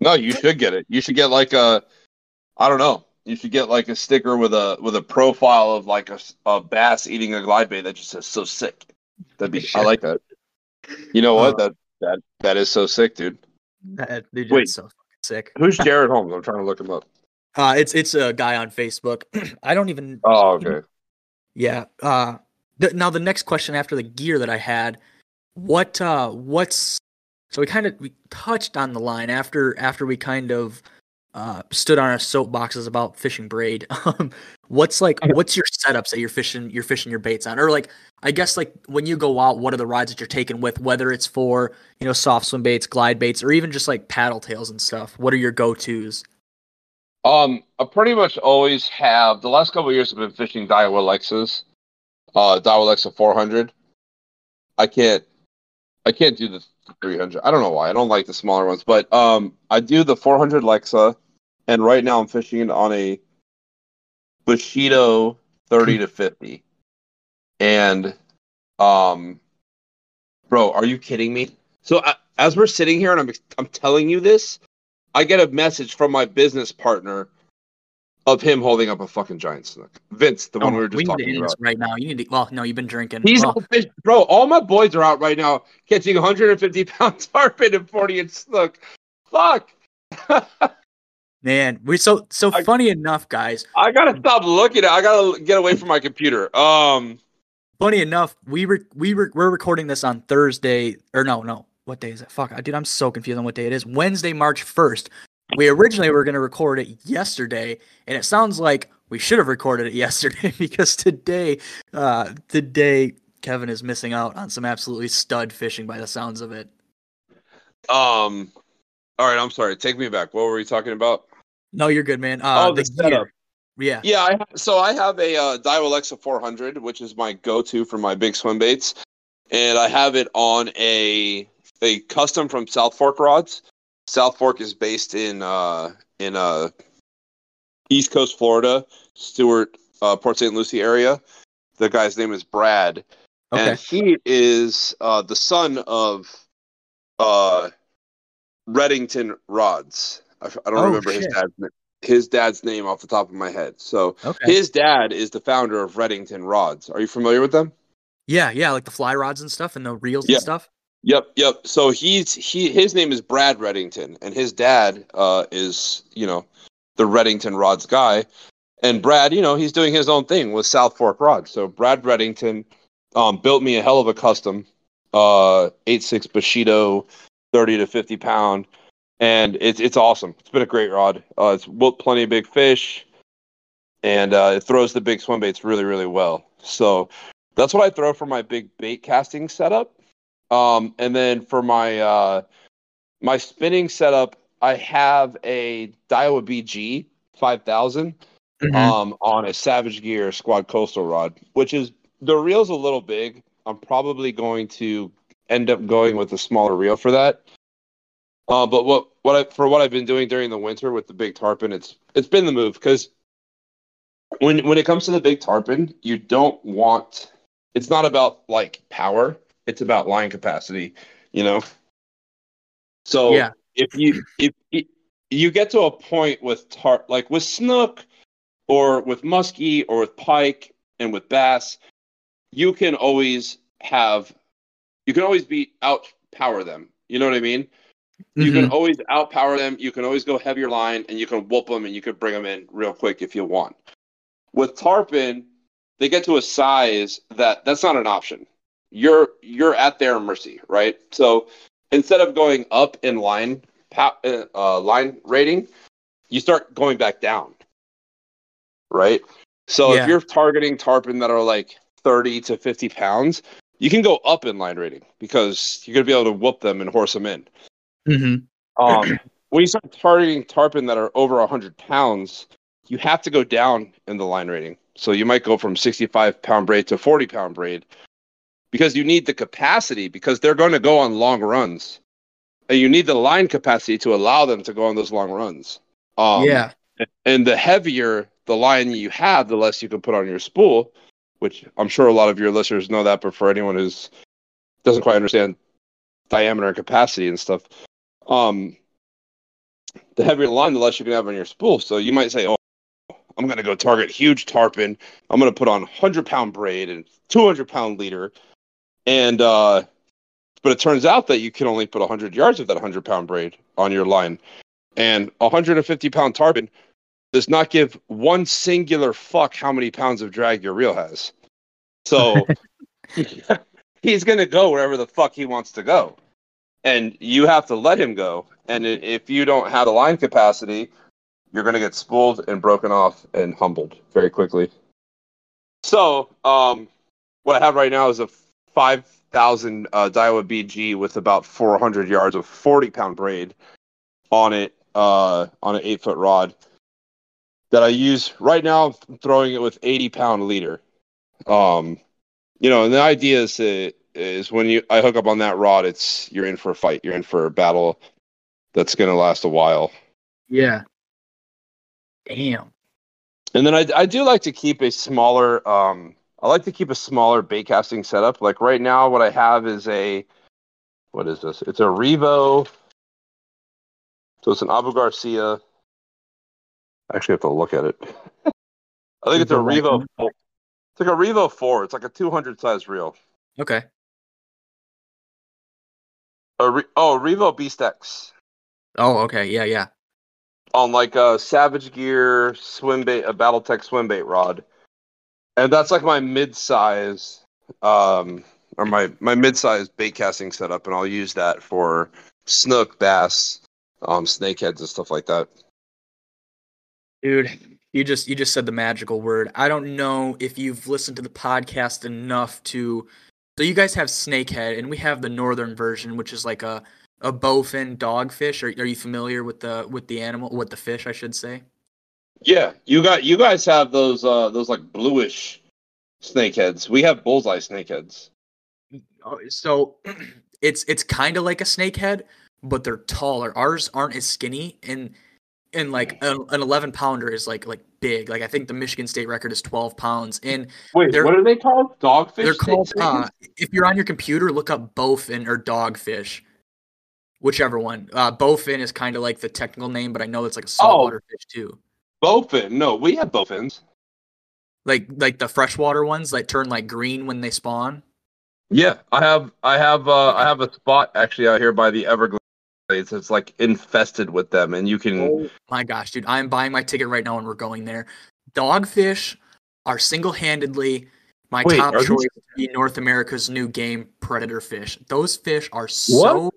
[SPEAKER 2] No, you should get it. You should get like a, I don't know. You should get like a sticker with a with a profile of like a bass eating a glide bait that just says "so sick." That'd be. I like that. You know what?
[SPEAKER 1] Uh,
[SPEAKER 2] that that that is so sick, dude.
[SPEAKER 1] That, dude,
[SPEAKER 2] Wait.
[SPEAKER 1] so sick.
[SPEAKER 2] Who's Jared Holmes? I'm trying to look him up.
[SPEAKER 1] Uh, it's it's a guy on Facebook. I don't even.
[SPEAKER 2] Oh, okay.
[SPEAKER 1] Yeah. Uh, th- now the next question after the gear that I had, what uh, what's so we kind of we touched on the line after after we kind of uh stood on our soapboxes about fishing braid. Um, what's like what's your setups that you're fishing you're fishing your baits on, or like I guess like when you go out, what are the rides that you're taking with? Whether it's for you know soft swim baits, glide baits, or even just like paddle tails and stuff. What are your go tos?
[SPEAKER 2] Um, I pretty much always have the last couple years. I've been fishing Daiwa Lexas, uh, Daiwa Lexa 400. I can't, I can't do the 300. I don't know why. I don't like the smaller ones, but um, I do the 400 Lexa, and right now I'm fishing on a Bushido 30 to 50, and um, bro, are you kidding me? So I, as we're sitting here and I'm I'm telling you this, I get a message from my business partner of him holding up a fucking giant snook. Vince, the one we were just
[SPEAKER 1] need to
[SPEAKER 2] talking about.
[SPEAKER 1] right now. You need to. Well, no, you've been drinking.
[SPEAKER 2] He's
[SPEAKER 1] well,
[SPEAKER 2] fish, bro. All my boys are out right now catching 150 pound tarpon and 40 inch snook. Fuck.
[SPEAKER 1] Man, we're so so
[SPEAKER 2] I-
[SPEAKER 1] funny enough, guys.
[SPEAKER 2] I gotta stop looking at. I gotta get away from my computer. Um,
[SPEAKER 1] Funny enough, we were we were we're recording this on Thursday or no no what day is it? Fuck, dude, I'm so confused on what day it is. Wednesday, March first. We originally were gonna record it yesterday, and it sounds like we should have recorded it yesterday because today, uh, today Kevin is missing out on some absolutely stud fishing by the sounds of it.
[SPEAKER 2] um. All right, I'm sorry. Take me back. What were we talking about?
[SPEAKER 1] No, you're good, man. Uh,
[SPEAKER 2] Oh, the setup.
[SPEAKER 1] Yeah.
[SPEAKER 2] Yeah, I, so I have a uh, Daiwa Alexa 400, which is my go-to for my big swim baits, and I have it on a a custom from South Fork rods. South Fork is based in uh, in uh, East Coast Florida, Stuart, uh, Port St. Lucie area. The guy's name is Brad,
[SPEAKER 1] Okay.
[SPEAKER 2] and he is uh, the son of uh, Redington Rods. I don't
[SPEAKER 1] Oh,
[SPEAKER 2] remember his dad's na- his dad's name off the top of my head. So
[SPEAKER 1] Okay.
[SPEAKER 2] his dad is the founder of Redington Rods. Are you familiar with them?
[SPEAKER 1] yeah, yeah, like the fly rods and stuff and the reels
[SPEAKER 2] Yeah.
[SPEAKER 1] and stuff.
[SPEAKER 2] Yep, yep. So he's he his name is Brad Redington, and his dad uh, is you know the Redington Rods guy, and Brad, you know, he's doing his own thing with South Fork Rods. So Brad Redington um, built me a hell of a custom uh, eight six Bushido, thirty to fifty pound, and it's it's awesome. It's been a great rod. Uh, it's whooped plenty of big fish, and uh, it throws the big swim baits really really well. So that's what I throw for my big bait casting setup. Um, and then for my uh, my spinning setup, I have a Daiwa BG 5000
[SPEAKER 1] Mhm.
[SPEAKER 2] um, on a Savage Gear Squad Coastal rod, which is the reel's a little big. I'm probably going to end up going with a smaller reel for that. Uh, but what what I for what I've been doing during the winter with the big tarpon, it's it's been the move because when when it comes to the big tarpon, you don't want. It's not about like power; it's about line capacity. You know. So
[SPEAKER 1] Yeah.
[SPEAKER 2] if you if you, get to a point with tar like with snook or with muskie or with pike and with bass, you can always have you can always be outpower them. You know what I mean? You can
[SPEAKER 1] Mhm.
[SPEAKER 2] always outpower them. You can always go heavier line, and you can whoop them, and you can bring them in real quick if you want. With tarpon, they get to a size that that's not an option. You're you're at their mercy, right? So instead of going up in line uh, uh, line rating, you start going back down, right? So
[SPEAKER 1] Yeah.
[SPEAKER 2] if you're targeting tarpon that are like 30 to 50 pounds, you can go up in line rating because you're gonna be able to whoop them and horse them in.
[SPEAKER 1] Mhm.
[SPEAKER 2] Um, when you start targeting tarpon that are over 100 pounds, you have to go down in the line rating. So you might go from 65 pound braid to 40 pound braid because you need the capacity because they're going to go on long runs. And you need the line capacity to allow them to go on those long runs. Um,
[SPEAKER 1] yeah.
[SPEAKER 2] and the heavier the line you have, the less you can put on your spool, which I'm sure a lot of your listeners know that, but for anyone who's doesn't quite understand diameter and capacity and stuff, um, the heavier the line, the less you can have on your spool. So you might say, "Oh, I'm going to go target huge tarpon. I'm going to put on 100 pound braid and 200 pound leader." And uh, but it turns out that you can only put 100 yards of that 100 pound braid on your line, and 150 pound tarpon does not give one singular fuck how many pounds of drag your reel has. So he's going to go wherever the fuck he wants to go. And you have to let him go. And if you don't have the line capacity, you're going to get spooled and broken off and humbled very quickly. So, um, what I have right now is a 5,000 uh, Daiwa BG with about 400 yards of 40 pound braid on it, uh, on an eight foot rod that I use right now. I'm throwing it with 80 pound leader. Um, you know, and the idea is uh, is when you I hook up on that rod, it's you're in for a fight, you're in for a battle that's going to last a while.
[SPEAKER 1] Yeah. Damn.
[SPEAKER 2] And then I, I do like to keep a smaller um I like to keep a smaller bait casting setup. Like right now what I have is a what is this? It's a Revo. So it's an Abu Garcia. I actually have to look at it. I think it's a Revo. four. It's like a Revo 4. It's like a 200 size reel.
[SPEAKER 1] Okay.
[SPEAKER 2] A Re- oh, Revo Beast X.
[SPEAKER 1] Oh, okay. Yeah, yeah.
[SPEAKER 2] on like a Savage Gear swim bait, a BattleTech swim bait rod, and that's like my mid-size, um, or my my mid-size bait casting setup, and I'll use that for snook, bass, um, snakeheads, and stuff like that.
[SPEAKER 1] Dude, you just you just said the magical word. I don't know if you've listened to the podcast enough to so you guys have snakehead and we have the northern version which is like a a bowfin dogfish. Are, are you familiar with the with the animal with the fish I should say?
[SPEAKER 2] Yeah, you got you guys have those uh those like bluish snakeheads. We have bullseye snakeheads.
[SPEAKER 1] Oh, So it's it's kind of like a snakehead, but they're taller. Ours aren't as skinny, and and like an, an eleven pounder is like like big. Like I think the Michigan state record is twelve pounds, and
[SPEAKER 2] Wait, what are they called? Dogfish.
[SPEAKER 1] they're called. Uh, if you're on your computer, look up bowfin or dogfish, whichever one. Uh, bowfin is kind of like the technical name, but I know it's like a saltwater fish too.
[SPEAKER 2] Bowfin. No, we have bowfins.
[SPEAKER 1] Like like the freshwater ones that turn like green when they spawn.
[SPEAKER 2] Yeah, I have I have uh I have a spot actually out here by the Everglades. It's like infested with them, and you can.
[SPEAKER 1] Oh my gosh, dude, I'm buying my ticket right now and we're going there. Dogfish are single-handedly my
[SPEAKER 2] Wait,
[SPEAKER 1] top
[SPEAKER 2] are these-
[SPEAKER 1] choice to be North America's new game predator fish. Those fish are so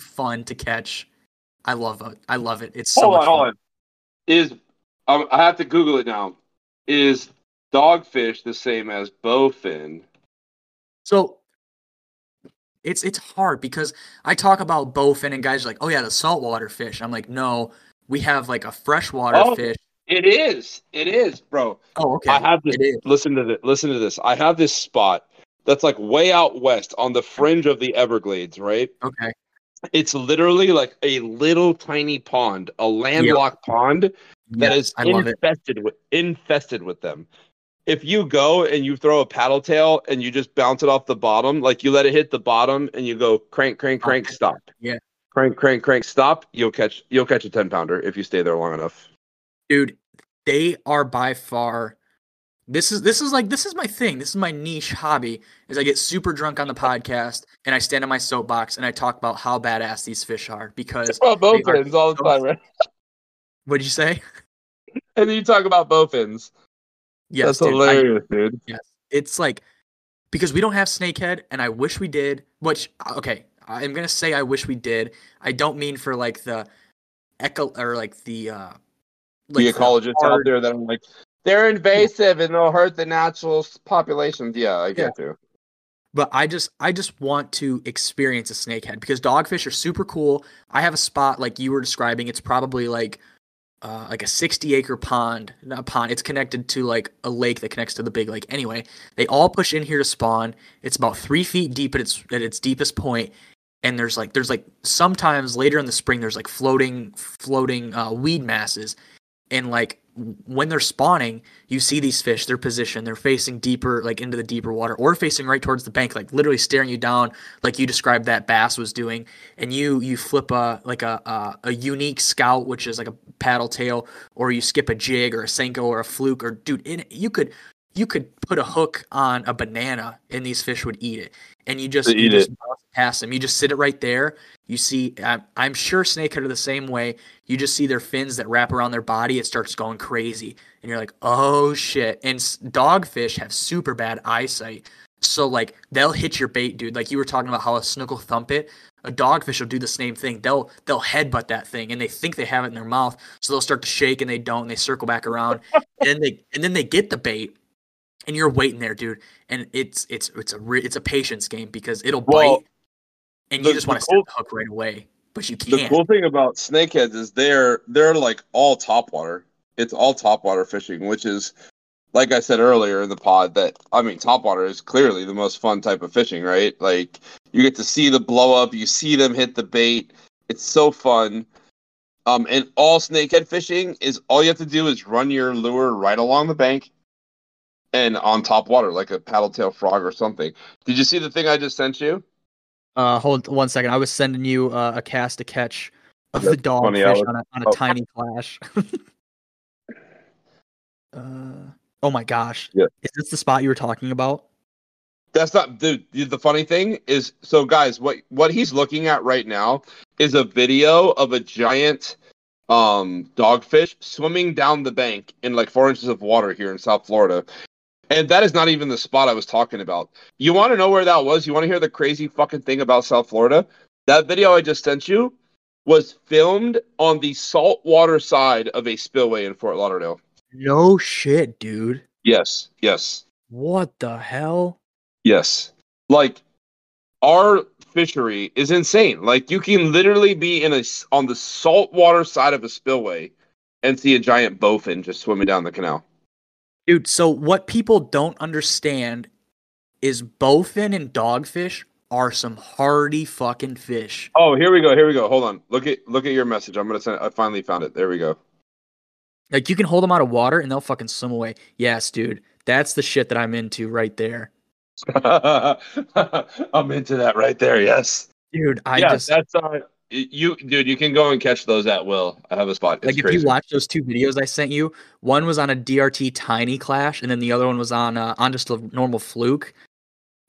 [SPEAKER 1] fun to catch. I love it. I love it. It's so
[SPEAKER 2] hold
[SPEAKER 1] much
[SPEAKER 2] on, hold
[SPEAKER 1] fun.
[SPEAKER 2] on. Is um, I have to Google it now. Is dogfish the same as bowfin?
[SPEAKER 1] So it's it's hard because I talk about bowfin and guys are like, oh yeah, the saltwater fish. I'm like, no, we have like a freshwater
[SPEAKER 2] Oh,
[SPEAKER 1] fish.
[SPEAKER 2] It is. It is, bro.
[SPEAKER 1] Oh, okay.
[SPEAKER 2] I have this. Listen to this. Listen to this. I have this spot that's like way out west on the fringe of the Everglades, right?
[SPEAKER 1] Okay.
[SPEAKER 2] It's literally like a little tiny pond, a landlocked pond that
[SPEAKER 1] Yes,
[SPEAKER 2] is
[SPEAKER 1] I love it.
[SPEAKER 2] infested with infested with them. If you go and you throw a paddle tail and you just bounce it off the bottom, like you let it hit the bottom and you go crank, crank, crank, stop.
[SPEAKER 1] Yeah.
[SPEAKER 2] Crank, crank, crank, stop. You'll catch you'll catch a ten pounder if you stay there long enough.
[SPEAKER 1] dude they are by far this is this is like this is my thing this is my niche hobby is i get super drunk on the podcast and i stand on my soapbox and i talk about how badass these fish are because
[SPEAKER 2] Well,
[SPEAKER 1] are
[SPEAKER 2] bowfins all the time, right?
[SPEAKER 1] What'd you say
[SPEAKER 2] And then you talk about bowfins.
[SPEAKER 1] yes
[SPEAKER 2] That's
[SPEAKER 1] dude, I-
[SPEAKER 2] hilarious, dude.
[SPEAKER 1] yes it's like because we don't have snakehead and i wish we did which okay i'm gonna say i wish we did i don't mean for like the echo or like the uh like
[SPEAKER 2] the ecologists out there that are like they're invasive and they'll hurt the natural populations. Yeah, I get you.
[SPEAKER 1] but I just I just want to experience a snakehead because dogfish are super cool. I have a spot like you were describing. It's probably like uh, like a 60 acre pond, not pond. It's connected to like a lake that connects to the big lake. Anyway, they all push in here to spawn. It's about three feet deep at its at its deepest point, and there's like there's like sometimes later in the spring there's like floating floating uh, weed masses, and like when they're spawning, you see these fish, they're positioned, they're facing deeper, like into the deeper water, or facing right towards the bank, like literally staring you down, like you described that bass was doing. And you you flip a like a a, a unique scout, which is like a paddle tail, or you skip a jig or a senko or a fluke, or dude, in, you could you could put a hook on a banana and these fish would eat it. And you just, you
[SPEAKER 2] eat
[SPEAKER 1] just pass them. You just sit it right there. You see, I'm, I'm sure snakehead are the same way. You just see their fins that wrap around their body. It starts going crazy, and you're like, oh shit. And dogfish have super bad eyesight, so like they'll hit your bait, dude. Like you were talking about how a snook will thump it. A dogfish will do the same thing. They'll they'll headbutt that thing, and they think they have it in their mouth, so they'll start to shake, and they don't. And they circle back around, and then they and then they get the bait, and you're waiting there, dude. And it's it's it's a re- it's a patience game because it'll
[SPEAKER 2] Well,
[SPEAKER 1] bite, and you
[SPEAKER 2] the-
[SPEAKER 1] just want to
[SPEAKER 2] cool-
[SPEAKER 1] set the hook right away, but you can't.
[SPEAKER 2] The cool thing about snakeheads is they're they're like all topwater. It's all topwater fishing, which is like I said earlier in the pod that I mean topwater is clearly the most fun type of fishing, right? Like you get to see the blow up, you see them hit the bait. It's so fun. Um, and all snakehead fishing is all you have to do is run your lure right along the bank and on top water, like a paddle tail frog or something. Did you see the thing I just sent you?
[SPEAKER 1] Uh, hold one second. I was sending you uh, a cast to catch of
[SPEAKER 2] That's
[SPEAKER 1] the dogfish
[SPEAKER 2] funny, I was-
[SPEAKER 1] on a on a
[SPEAKER 2] oh.
[SPEAKER 1] Tiny Klash. uh, oh my gosh!
[SPEAKER 2] Yeah.
[SPEAKER 1] Is this the spot you were talking about?
[SPEAKER 2] That's not dude. The funny thing is, so guys, what what he's looking at right now is a video of a giant um dogfish swimming down the bank in like four inches of water here in South Florida. And that is not even the spot I was talking about. You want to know where that was? You want to hear the crazy fucking thing about South Florida? That video I just sent you was filmed on the saltwater side of a spillway in Fort Lauderdale.
[SPEAKER 1] No shit, dude.
[SPEAKER 2] Yes, yes.
[SPEAKER 1] What the hell?
[SPEAKER 2] Yes. Like our fishery is insane. Like you can literally be in a on the saltwater side of a spillway and see a giant bowfin just swimming down the canal.
[SPEAKER 1] Dude, so what people don't understand is bowfin and dogfish are some hardy fucking fish.
[SPEAKER 2] Oh, here we go. Here we go. Hold on. Look at look at your message. I'm gonna send. It. I finally found it. There we go.
[SPEAKER 1] Like you can hold them out of water and they'll fucking swim away. Yes, dude. That's the shit that I'm into right there.
[SPEAKER 2] I'm into that right there. Yes.
[SPEAKER 1] Dude, I
[SPEAKER 2] yeah,
[SPEAKER 1] just
[SPEAKER 2] that's uh, you, dude. You can go and catch those at will. I have a spot. It's
[SPEAKER 1] like if
[SPEAKER 2] crazy.
[SPEAKER 1] you watch those two videos I sent you, one was on a DRT Tiny Klash, and then the other one was on uh, on just a normal fluke,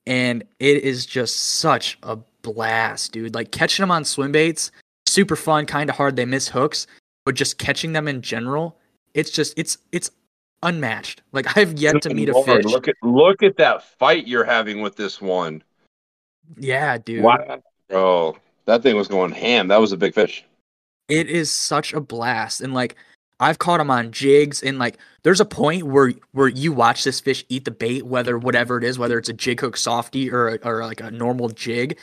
[SPEAKER 1] and it is just such a blast, dude. Like catching them on swim baits, super fun, kind of hard. They miss hooks, but just catching them in general, it's just it's it's unmatched. Like I've yet to meet a
[SPEAKER 2] Lord,
[SPEAKER 1] fish.
[SPEAKER 2] Look at look at that fight you're having with this one.
[SPEAKER 1] yeah, dude.
[SPEAKER 2] Wow, bro, that thing was going ham. That was a big fish.
[SPEAKER 1] it is such a blast and like i've caught them on jigs and like there's a point where where you watch this fish eat the bait whether whatever it is whether it's a jig hook softy or a, or like a normal jig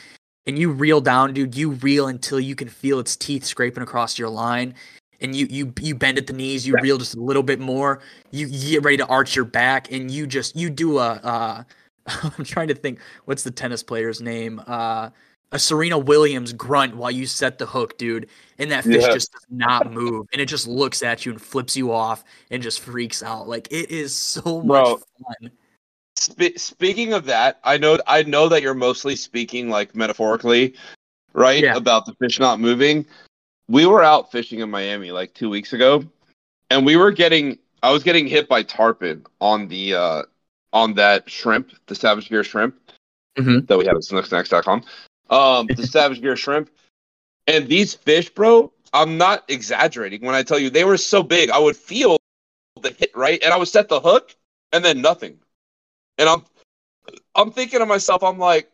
[SPEAKER 1] and you reel down dude you reel until you can feel its teeth scraping across your line and you you you bend at the knees you reel just a little bit more you, you get ready to arch your back and you just you do a uh i'm trying to think what's the tennis player's name uh a Serena Williams grunt while you set the hook, dude, and that fish
[SPEAKER 2] Yeah.
[SPEAKER 1] just does not move, and it just looks at you and flips you off and just freaks out. Like it is so much fun.
[SPEAKER 2] Spe- speaking of that, I know I know that you're mostly speaking like metaphorically, right?
[SPEAKER 1] Yeah.
[SPEAKER 2] About the fish not moving. We were out fishing in Miami like two weeks ago, and we were getting. I was getting hit by tarpon on the uh on that shrimp, the Savage Gear shrimp
[SPEAKER 1] Mhm.
[SPEAKER 2] that we have at snooksnacks.com. Um, the Savage Gear shrimp, and these fish, bro. I'm not exaggerating when I tell you they were so big. I would feel the hit right, and I would set the hook, and then nothing. And I'm I'm thinking to myself, I'm like,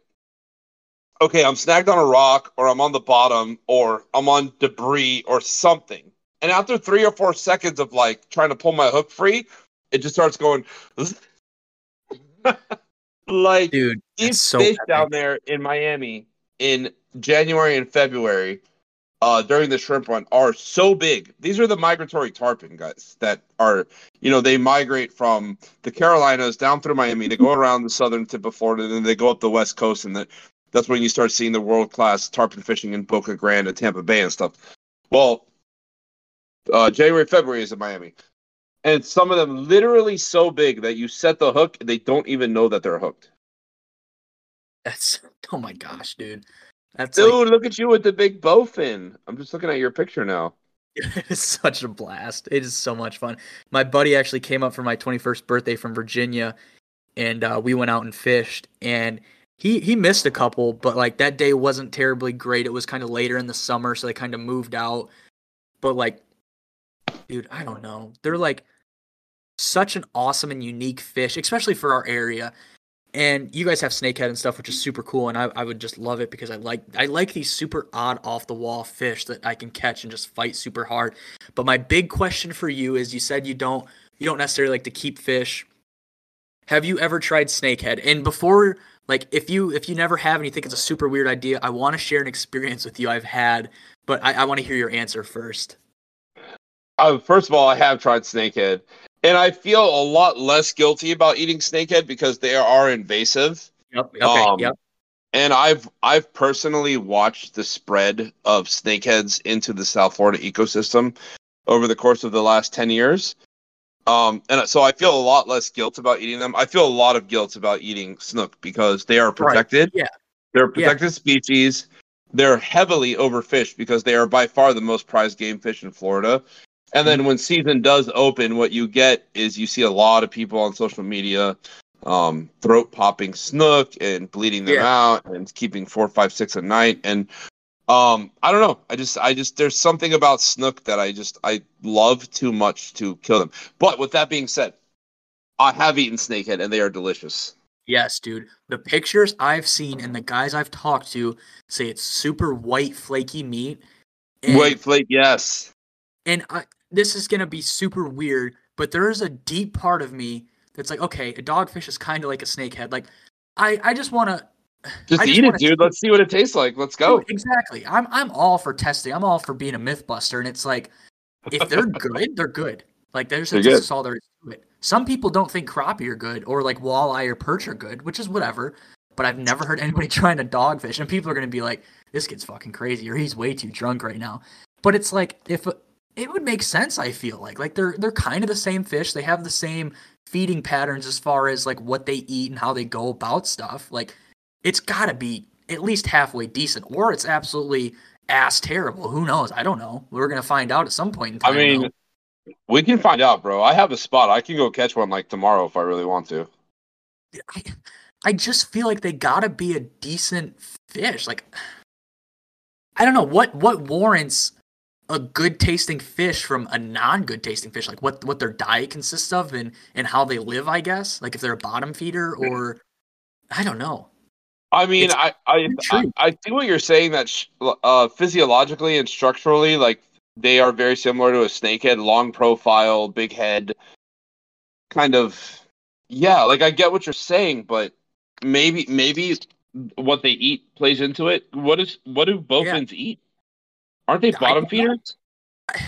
[SPEAKER 2] okay, I'm snagged on a rock, or I'm on the bottom, or I'm on debris or something. And after three or four seconds of like trying to pull my hook free, it just starts going like
[SPEAKER 1] Dude,
[SPEAKER 2] these
[SPEAKER 1] so
[SPEAKER 2] fish
[SPEAKER 1] epic.
[SPEAKER 2] down there in Miami in January and February uh, during the shrimp run are so big. These are the migratory tarpon guys that are, you know, they migrate from the Carolinas down through Miami. They go around the southern tip of Florida, and then they go up the west coast, and that that's when you start seeing the world class tarpon fishing in Boca Grande and Tampa Bay and stuff. Well, uh, January, February is in Miami, and some of them literally so big that you set the hook, they don't even know that they're hooked.
[SPEAKER 1] That's oh my gosh, dude. That's
[SPEAKER 2] Dude,
[SPEAKER 1] like,
[SPEAKER 2] look at you with the big bowfin. I'm just looking at your picture now.
[SPEAKER 1] it's such a blast. It is so much fun. My buddy actually came up for my 21st birthday from Virginia, and uh, we went out and fished. And he he missed a couple, but like that day wasn't terribly great. It was kind of later in the summer, so they kind of moved out. But like, dude, I don't know. They're like such an awesome and unique fish, especially for our area. And you guys have snakehead and stuff, which is super cool, and I, I would just love it because I like I like these super odd off the wall fish that I can catch and just fight super hard. But my big question for you is: you said you don't you don't necessarily like to keep fish. Have you ever tried snakehead? And before, like, if you if you never have and you think it's a super weird idea, I want to share an experience with you I've had, but I, I want to hear your answer first.
[SPEAKER 2] Uh, first of all, I have tried snakehead, and I feel a lot less guilty about eating snakehead because they are invasive.
[SPEAKER 1] Yep. Okay.
[SPEAKER 2] Um,
[SPEAKER 1] yep.
[SPEAKER 2] And I've I've personally watched the spread of snakeheads into the South Florida ecosystem over the course of the last ten years. Um, and so I feel a lot less guilt about eating them. I feel a lot of guilt about eating snook because they are protected.
[SPEAKER 1] yeah.
[SPEAKER 2] They're a protected species. They're heavily overfished because they are by far the most prized game fish in Florida. And then when season does open, what you get is you see a lot of people on social media um, throat popping snook and bleeding them
[SPEAKER 1] Yeah.
[SPEAKER 2] out and keeping four, five, six a night. And um, I don't know. I just, I just, there's something about snook that I just, I love too much to kill them. But with that being said, I have eaten snakehead and they are delicious.
[SPEAKER 1] Yes, dude. The pictures I've seen and the guys I've talked to say it's super white, flaky meat. And,
[SPEAKER 2] Wait, flake, yes.
[SPEAKER 1] And I, this is gonna be super weird, but there is a deep part of me that's like, okay, a dogfish is kind of like a snakehead. Like, I, I just want to.
[SPEAKER 2] Just
[SPEAKER 1] just
[SPEAKER 2] eat it, dude. Let's see what it tastes like. Let's go.
[SPEAKER 1] Exactly. I'm, I'm all for testing. I'm all for being a myth buster, and it's like, if they're good, they're good. Like, there's
[SPEAKER 2] They're
[SPEAKER 1] just all there is to it. Some people don't think crappie are good, or like walleye or perch are good, which is whatever. But I've never heard anybody trying to dogfish, and people are gonna be like, "This kid's fucking crazy," or "He's way too drunk right now." But it's like if it would make sense. I feel like like they're they're kind of the same fish. They have the same feeding patterns as far as like what they eat and how they go about stuff. Like it's got to be at least halfway decent, or it's absolutely ass terrible. Who knows? I don't know. We're gonna find out at some point in
[SPEAKER 2] I mean,
[SPEAKER 1] though.
[SPEAKER 2] we can find out, bro. I have a spot. I can go catch one like tomorrow if I really want to.
[SPEAKER 1] I, I just feel like they gotta be a decent fish. Like, I don't know what what warrants a good tasting fish from a non good tasting fish. Like what what their diet consists of and and how they live. I guess like if they're a bottom feeder or I don't know.
[SPEAKER 2] I mean, I I, I. I see what you're saying. That sh- uh, physiologically and structurally, like they are very similar to a snakehead, long profile, big head, kind of. Yeah, like I get what you're saying, but maybe maybe what they eat plays into it. What is what do bowfins eat? Aren't they bottom
[SPEAKER 1] don't
[SPEAKER 2] feeders?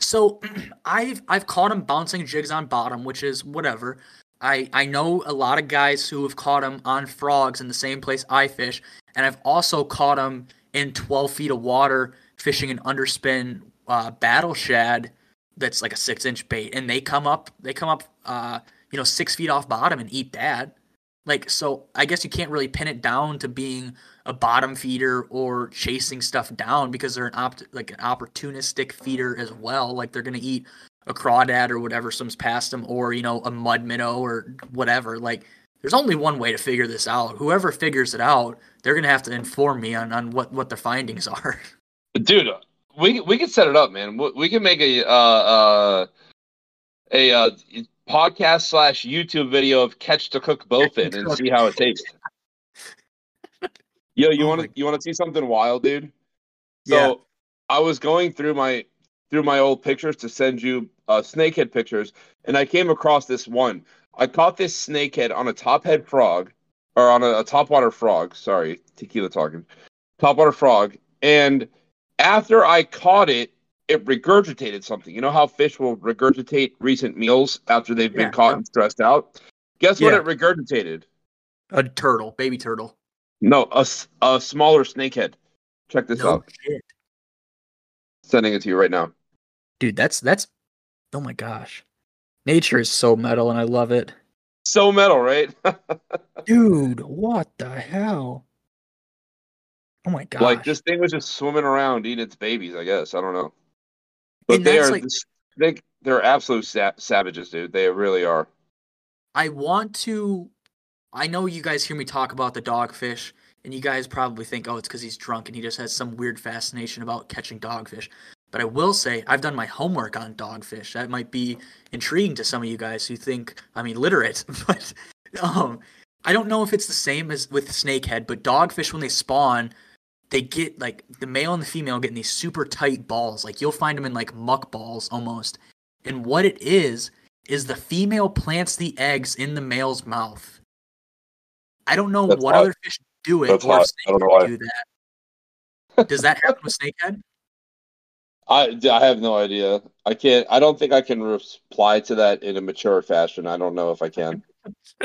[SPEAKER 1] So I've I've caught him bouncing jigs on bottom, which is whatever. I I know a lot of guys who have caught him on frogs in the same place I fish, and I've also caught him in 12 feet of water fishing an underspin uh, battle shad that's like a six inch bait, and they come up they come up uh, you know six feet off bottom and eat that. Like so, I guess you can't really pin it down to being a bottom feeder or chasing stuff down because they're an opt- like an opportunistic feeder as well. Like they're gonna eat a crawdad or whatever swims past them, or you know a mud minnow or whatever. Like there's only one way to figure this out. Whoever figures it out, they're gonna have to inform me on on what what their findings are.
[SPEAKER 2] Dude, we we can set it up, man. We, we can make a uh, uh, a uh, podcast slash YouTube video of catch to cook bowfin and see how it tastes. Yo, you
[SPEAKER 1] Oh
[SPEAKER 2] want to you want to see something wild, dude? So
[SPEAKER 1] Yeah.
[SPEAKER 2] I was going through my through my old pictures to send you uh, snakehead pictures, and I came across this one. I caught this snakehead on a tophead frog, or on a, a topwater frog. Sorry, tequila talking. Topwater frog, and after I caught it, it regurgitated something. You know how fish will regurgitate recent meals after they've been
[SPEAKER 1] Yeah,
[SPEAKER 2] caught
[SPEAKER 1] yeah.
[SPEAKER 2] and stressed out? Guess what it regurgitated?
[SPEAKER 1] A turtle, baby turtle.
[SPEAKER 2] No, a, a smaller snakehead. Check this
[SPEAKER 1] No
[SPEAKER 2] out.
[SPEAKER 1] shit.
[SPEAKER 2] Sending it to you right now.
[SPEAKER 1] Dude, that's that's oh my gosh. Nature is so metal and I love it.
[SPEAKER 2] So metal, right?
[SPEAKER 1] Dude, what the hell? Oh my gosh.
[SPEAKER 2] like this thing was just swimming around eating its babies. I guess I don't know, but
[SPEAKER 1] And
[SPEAKER 2] they are
[SPEAKER 1] like-
[SPEAKER 2] they they're absolute sa- savages, dude. They really are.
[SPEAKER 1] I want to. I know you guys hear me talk about the dogfish, and you guys probably think, oh, it's because he's drunk and he just has some weird fascination about catching dogfish. But I will say, I've done my homework on dogfish. That might be intriguing to some of you guys who think I'm illiterate. But um, I don't know if it's the same as with snakehead, but dogfish, when they spawn, they get like the male and the female getting these super tight balls. Like you'll find them in like muck balls almost. And what it is, is the female plants the eggs in the male's mouth. I don't know
[SPEAKER 2] That's
[SPEAKER 1] what
[SPEAKER 2] hot.
[SPEAKER 1] other fish do it
[SPEAKER 2] That's
[SPEAKER 1] or if
[SPEAKER 2] hot. I don't know
[SPEAKER 1] snakehead
[SPEAKER 2] why.
[SPEAKER 1] do that. Does that happen with snakehead?
[SPEAKER 2] I, I have no idea. I can't. I don't think I can reply to that in a mature fashion. I don't know if I can.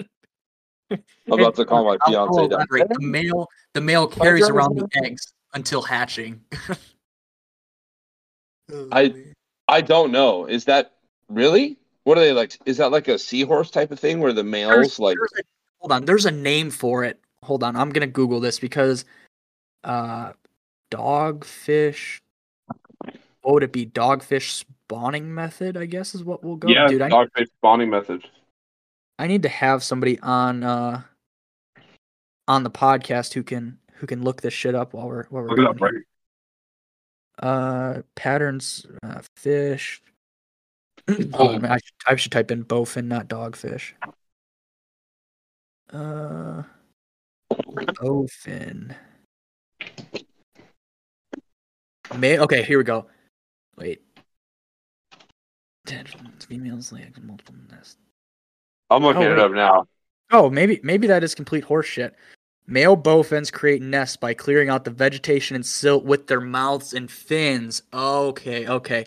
[SPEAKER 2] I'm about to call my
[SPEAKER 1] I'll- I'll
[SPEAKER 2] fiance down.
[SPEAKER 1] The male, the male carries around the eggs until hatching.
[SPEAKER 2] I- I don't know. Is that really? What are they like? Is that like a seahorse type of thing where the males
[SPEAKER 1] There's-
[SPEAKER 2] like?
[SPEAKER 1] there's a- hold on, there's a name for it. Hold on, I'm gonna Google this because uh dogfish what would it be? Dogfish spawning method, I guess is what we'll go.
[SPEAKER 2] Yeah,
[SPEAKER 1] Dude, I,
[SPEAKER 2] dogfish spawning method.
[SPEAKER 1] I need to have somebody on uh on the podcast who can who can look this shit up while we're while we're
[SPEAKER 2] Look
[SPEAKER 1] going
[SPEAKER 2] right?
[SPEAKER 1] Uh patterns uh, fish.
[SPEAKER 2] Oh.
[SPEAKER 1] on, I should, I should type in bowfin, not dogfish. Uh, bowfin. May okay, here we go. Wait. Females lay eggs in multiple nests.
[SPEAKER 2] I'm looking
[SPEAKER 1] Oh,
[SPEAKER 2] it up now.
[SPEAKER 1] Oh, maybe maybe that is complete horseshit. Male bowfins create nests by clearing out the vegetation and silt with their mouths and fins. Okay, okay.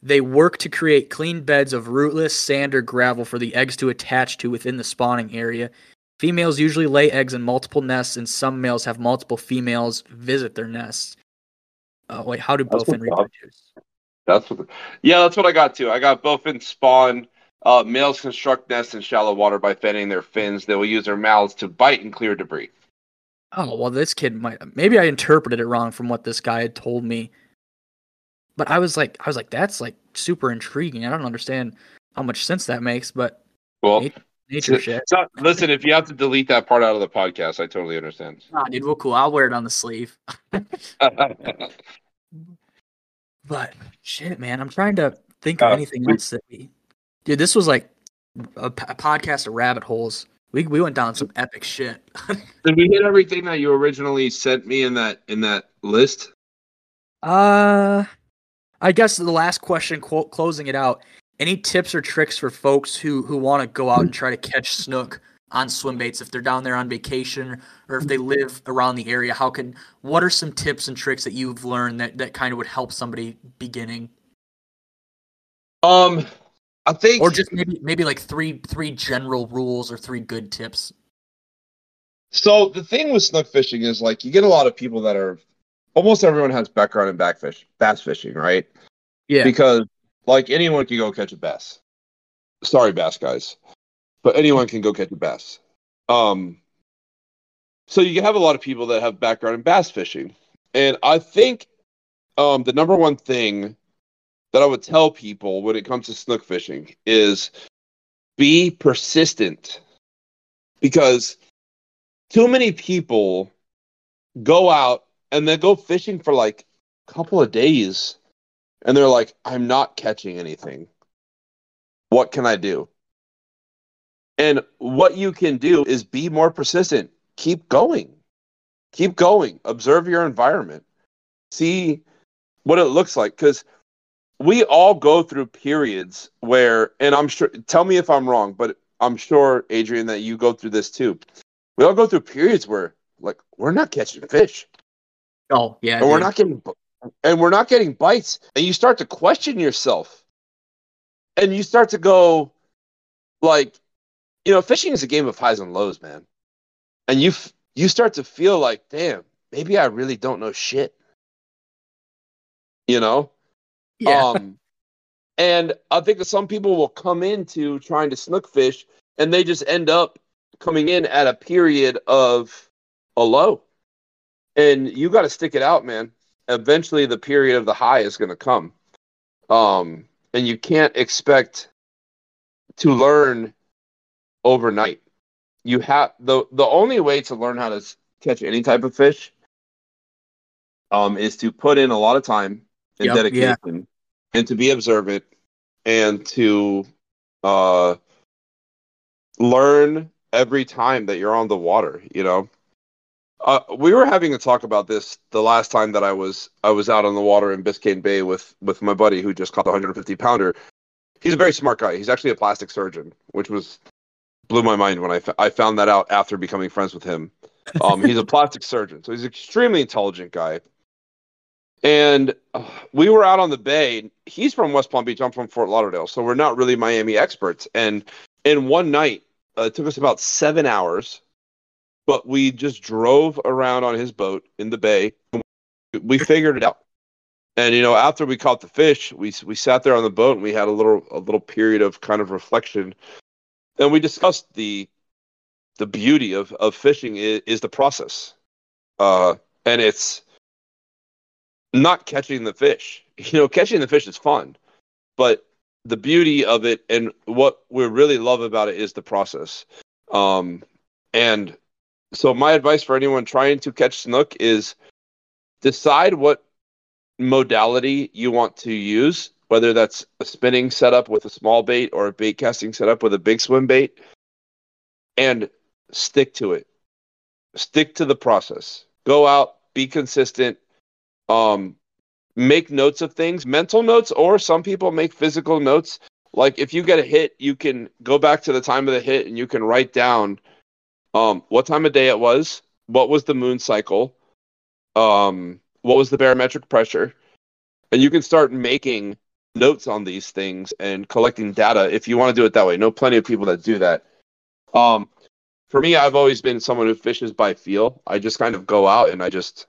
[SPEAKER 1] They work to create clean beds of rootless sand or gravel for the eggs to attach to within the spawning area. Females usually lay eggs in multiple nests, and some males have multiple females visit their nests. Oh wait, how do
[SPEAKER 2] That's
[SPEAKER 1] bowfin reproduce?
[SPEAKER 2] That's what. The, yeah, that's what I got too. I got both bowfin spawn. Uh, males construct nests in shallow water by fanning their fins. They will use their mouths to bite and clear debris.
[SPEAKER 1] Oh well, this kid might. Maybe I interpreted it wrong from what this guy had told me. But I was like, I was like, that's like super intriguing. I don't understand how much sense that makes, but
[SPEAKER 2] Well,
[SPEAKER 1] nature shit.
[SPEAKER 2] not- listen, if you have to delete that part out of the podcast, I totally understand.
[SPEAKER 1] Nah, dude, well, cool. I'll wear it on the sleeve. But shit, man, I'm trying to think of
[SPEAKER 2] Uh,
[SPEAKER 1] anything
[SPEAKER 2] we-
[SPEAKER 1] else that we. Dude, this was like a podcast of rabbit holes. We we went down some epic shit.
[SPEAKER 2] Did we hit everything that you originally sent me in that in that list?
[SPEAKER 1] Uh, I guess the last question, quote, closing it out. Any tips or tricks for folks who who want to go out and try to catch snook on swim baits if they're down there on vacation or if they live around the area? How can what are some tips and tricks that you've learned that that kind of would help somebody beginning,
[SPEAKER 2] Um, I think
[SPEAKER 1] or just maybe maybe like three three general rules or three good tips?
[SPEAKER 2] So the thing with snook fishing is like you get a lot of people that are almost everyone has background in backfish bass fishing, right?
[SPEAKER 1] Yeah,
[SPEAKER 2] Because like anyone can go catch a bass. Sorry, bass guys, but anyone can go catch a bass. Um, so you have a lot of people that have background in bass fishing, and I think um, the number one thing that I would tell people when it comes to snook fishing is be persistent, because too many people go out and they go fishing for like a couple of days and they're like, I'm not catching anything. What can I do? And what you can do is be more persistent. Keep going. Keep going. Observe your environment. See what it looks like. Because we all go through periods where, and I'm sure, tell me if I'm wrong, but I'm sure, Adrian, that you go through this too. We all go through periods where, like, we're not catching fish
[SPEAKER 1] oh yeah,
[SPEAKER 2] and we're not getting and we're not getting bites and you start to question yourself and you start to go like you know fishing is a game of highs and lows man and you f- you start to feel like damn maybe i really don't know shit you know
[SPEAKER 1] yeah.
[SPEAKER 2] um And I think that some people will come into trying to snook fish and they just end up coming in at a period of a low. And you got to stick it out, man. Eventually, the period of the high is going to come. Um, and you can't expect to learn overnight. You have the the only way to learn how to catch any type of fish um, is to put in a lot of time and
[SPEAKER 1] Yep, yeah.
[SPEAKER 2] dedication, and to be observant, and to uh, learn every time that you're on the water. You know, uh, we were having a talk about this the last time that I was I was out on the water in Biscayne Bay with with my buddy who just caught the 150 pounder. He's a very smart guy. He's actually a plastic surgeon, which was blew my mind when I, f- I found that out after becoming friends with him. Um, he's a plastic surgeon, so he's an extremely intelligent guy. And uh, we were out on the bay. He's from West Palm Beach. I'm from Fort Lauderdale, so we're not really Miami experts. And in one night, uh, it took us about seven hours, but we just drove around on his boat in the bay. We figured it out. And you know, after we caught the fish, we we sat there on the boat and we had a little a little period of kind of reflection, and we discussed the the beauty of of fishing is, is the process, uh, and it's not catching the fish. You know, catching the fish is fun, but the beauty of it and what we really love about it is the process. Um, and so my advice for anyone trying to catch snook is decide what modality you want to use, whether that's a spinning setup with a small bait or a bait casting setup with a big swim bait, and stick to it. Stick to the process. Go out, be consistent. Um, make notes of things, mental notes, or some people make physical notes. Like if you get a hit, you can go back to the time of the hit and you can write down um, what time of day it was, what was the moon cycle, um, what was the barometric pressure, and you can start making notes on these things and collecting data if you want to do it that way. know plenty of people that do that. Um, for me, I've always been someone who fishes by feel. I just kind of go out and I just,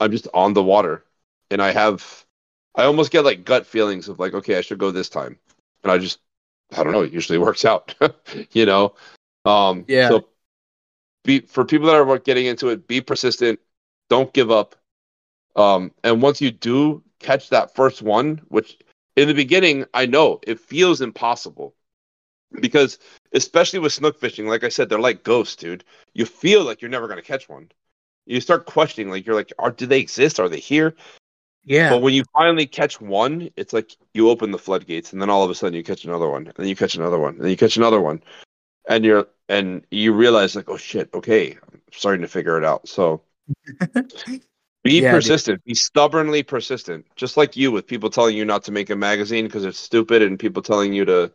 [SPEAKER 2] I'm just on the water, and I have, I almost get like gut feelings of like, okay, I should go this time, and I just, I don't know, it usually works out, you know. Um,
[SPEAKER 1] Yeah.
[SPEAKER 2] So, be for people that are getting into it, be persistent, don't give up, um, and once you do catch that first one, which in the beginning I know it feels impossible, because especially with snook fishing, like I said, they're like ghosts, dude. You feel like you're never gonna catch one. You start questioning, like you're like, are do they exist? Are they here?
[SPEAKER 1] Yeah.
[SPEAKER 2] But when you finally catch one, it's like you open the floodgates, and then all of a sudden you catch another one, and then you catch another one, and then you catch another one, and you're and you realize like, oh shit, okay, I'm starting to figure it out. So be
[SPEAKER 1] Yeah, dude.
[SPEAKER 2] persistent, be stubbornly persistent, just like you with people telling you not to make a magazine because it's stupid, and people telling you to,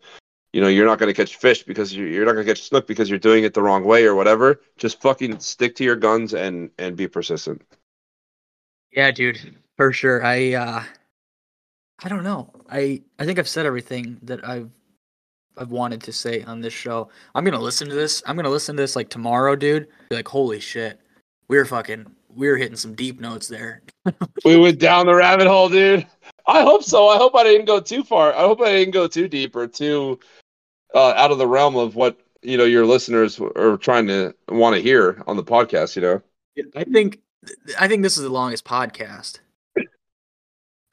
[SPEAKER 2] you know, you're not going to catch fish because you're, you're not going to catch snook because you're doing it the wrong way or whatever. Just fucking stick to your guns and and be persistent.
[SPEAKER 1] Yeah, dude, for sure. I uh I don't know. I I think I've said everything that I've I've wanted to say on this show. I'm gonna listen to this. I'm gonna listen to this like tomorrow, dude. Be like, holy shit, we were fucking, we were hitting some deep notes there.
[SPEAKER 2] We went down the rabbit hole, dude. I hope so. I hope I didn't go too far. I hope I didn't go too deep or too uh, out of the realm of what you know your listeners are trying to want to hear on the podcast. You know,
[SPEAKER 1] I think, I think this is the longest podcast.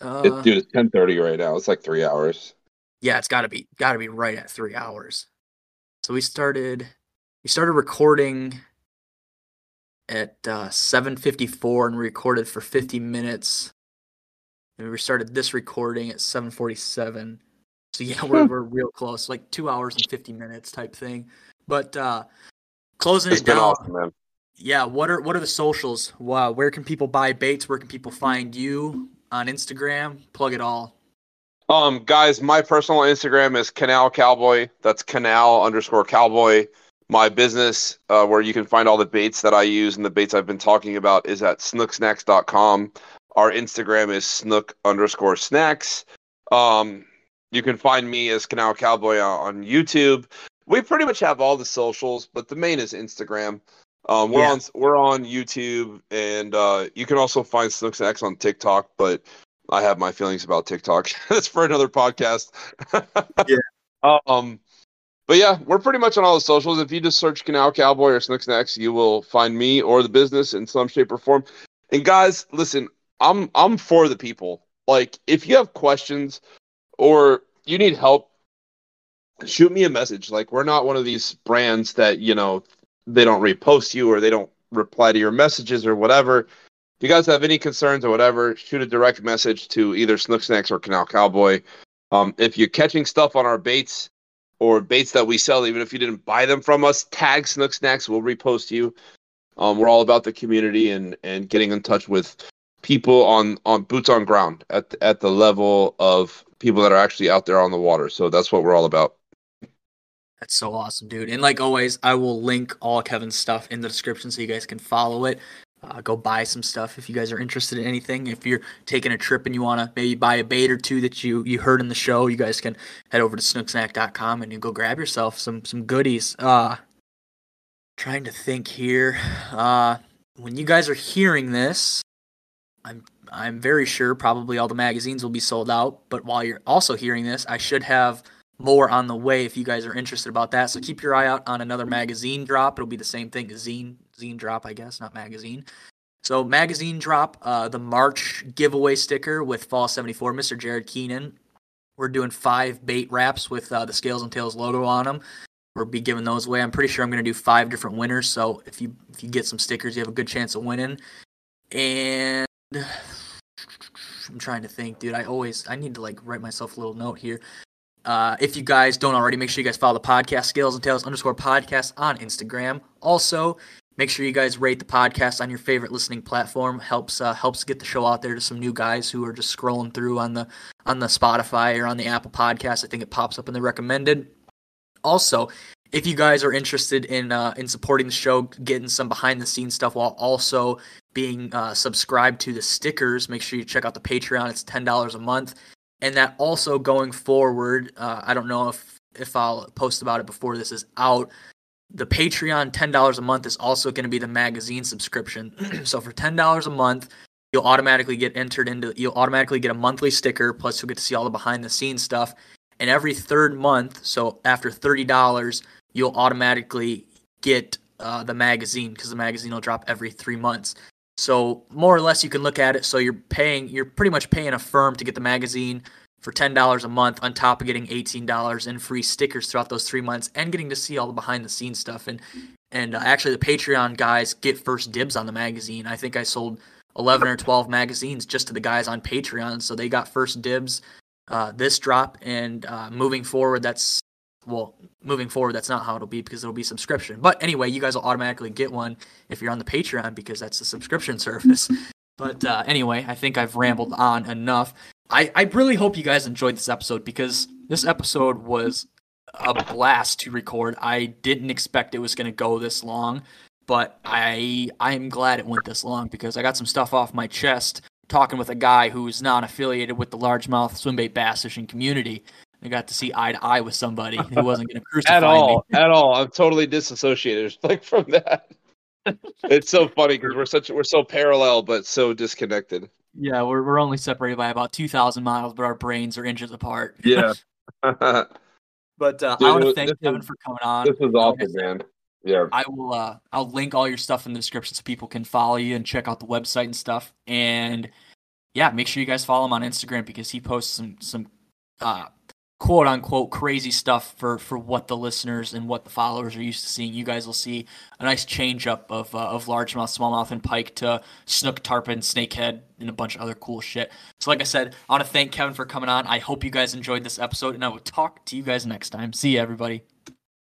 [SPEAKER 1] Uh,
[SPEAKER 2] dude, it's ten thirty right now. It's like three hours.
[SPEAKER 1] Yeah, it's got to be, got to be right at three hours. So we started, we started recording at uh, 7:54 and we recorded for 50 minutes. And we started this recording at 7:47. So yeah, we're we're real close, like two hours and 50 minutes type thing. But uh, closing
[SPEAKER 2] It's
[SPEAKER 1] it down.
[SPEAKER 2] awesome.
[SPEAKER 1] Yeah, what are what are the socials? Wow, where can people buy baits? Where can people find you on Instagram? Plug it all.
[SPEAKER 2] Um, guys, my personal Instagram is Canal Cowboy. That's Canal underscore Cowboy. My business, uh, where you can find all the baits that I use and the baits I've been talking about, is at snooksnacks.com. Our Instagram is snook underscore snacks. Um, you can find me as Canal Cowboy on, YouTube. We pretty much have all the socials, but the main is Instagram. Um, we're
[SPEAKER 1] Yeah.
[SPEAKER 2] on we're on YouTube, and uh, you can also find Snook Snacks on TikTok. But I have my feelings about TikTok. That's for another podcast.
[SPEAKER 1] Yeah.
[SPEAKER 2] Um, but yeah, we're pretty much on all the socials. If you just search Canal Cowboy or Snook Snacks, you will find me or the business in some shape or form. And guys, listen, I'm I'm for the people. Like, if you have questions or you need help, shoot me a message. Like, we're not one of these brands that you know they don't repost you or they don't reply to your messages or whatever. If you guys have any concerns or whatever, shoot a direct message to either Snook Snacks or Canal Cowboy. Um, if you're catching stuff on our baits or baits that we sell, even if you didn't buy them from us, tag Snook Snacks. We'll repost you. Um, we're all about the community and and getting in touch with people on on boots on ground at at the level of people that are actually out there on the water. So that's what we're all about.
[SPEAKER 1] That's so awesome, dude. And like always, I will link all Kevin's stuff in the description so you guys can follow it. Uh, go buy some stuff if you guys are interested in anything. If you're taking a trip and you want to maybe buy a bait or two that you you heard in the show, you guys can head over to snooksnack.com and you go grab yourself some some goodies. Uh trying to think here. Uh when you guys are hearing this, I'm I'm very sure probably all the magazines will be sold out, but while you're also hearing this, I should have more on the way if you guys are interested about that. So keep your eye out on another magazine drop. It'll be the same thing, zine zine drop, I guess, not magazine. So magazine drop, uh, the March giveaway sticker with Fall 74, Mr. Jared Keenan. We're doing five bait wraps with uh, the Scales and Tails logo on them. We'll be giving those away. I'm pretty sure I'm going to do five different winners. So if you if you get some stickers, you have a good chance of winning. And I'm trying to think, dude. I always I need to like write myself a little note here. Uh, if you guys don't already, make sure you guys follow the podcast, Scales and Tails underscore podcast on Instagram. Also, make sure you guys rate the podcast on your favorite listening platform. helps uh, helps get the show out there to some new guys who are just scrolling through on the on the Spotify or on the Apple Podcast. I think it pops up in the recommended. Also, if you guys are interested in uh, in supporting the show, getting some behind the scenes stuff while also being uh, subscribed to the stickers, make sure you check out the Patreon. It's ten dollars a month and that also going forward, uh, I don't know if if I'll post about it before this is out. The Patreon ten dollars a month is also going to be the magazine subscription. so for ten dollars a month, you'll automatically get entered into. You'll automatically get a monthly sticker. Plus, you'll get to see all the behind the scenes stuff. And every third month, so after thirty dollars, you'll automatically get uh, the magazine because the magazine will drop every three months. So more or less, you can look at it. So you're paying, you're pretty much paying a firm to get the magazine for ten dollars a month, on top of getting eighteen dollars in free stickers throughout those three months, and getting to see all the behind the scenes stuff. And and uh, actually, the Patreon guys get first dibs on the magazine. I think I sold eleven or twelve magazines just to the guys on Patreon, so they got first dibs uh, this drop. And uh, moving forward, that's well, moving forward, that's not how it'll be because it'll be subscription. But anyway, you guys will automatically get one if you're on the Patreon because that's the subscription service. But uh, anyway, I think I've rambled on enough. I, I really hope you guys enjoyed this episode because this episode was a blast to record. I didn't expect it was going to go this long, but I I'm glad it went this long because I got some stuff off my chest talking with a guy who's not affiliated with the largemouth swimbait bass fishing community. I got to see eye to eye with somebody who wasn't going to crucify
[SPEAKER 2] at all,
[SPEAKER 1] me.
[SPEAKER 2] at all. I'm totally disassociated like from that. it's so funny because we're such we're so parallel but so disconnected.
[SPEAKER 1] Yeah, we're we're only separated by about two thousand miles, but our brains are inches apart.
[SPEAKER 2] Yeah.
[SPEAKER 1] but uh,
[SPEAKER 2] Dude,
[SPEAKER 1] I want to thank
[SPEAKER 2] is-
[SPEAKER 1] Kevin for coming on.
[SPEAKER 2] this was
[SPEAKER 1] Like I
[SPEAKER 2] awesome, man. Yeah.
[SPEAKER 1] I will uh I'll link all your stuff in the description so people can follow you and check out the website and stuff. And yeah, make sure you guys follow him on Instagram because he posts some some uh quote unquote crazy stuff for for what the listeners and what the followers are used to seeing. You guys will see a nice change up of uh, of largemouth, smallmouth, and pike to snook, tarpon, snakehead, and a bunch of other cool shit. So, like I said, I want to thank Kevin for coming on. I hope you guys enjoyed this episode, and I will talk to you guys next time. See you, everybody.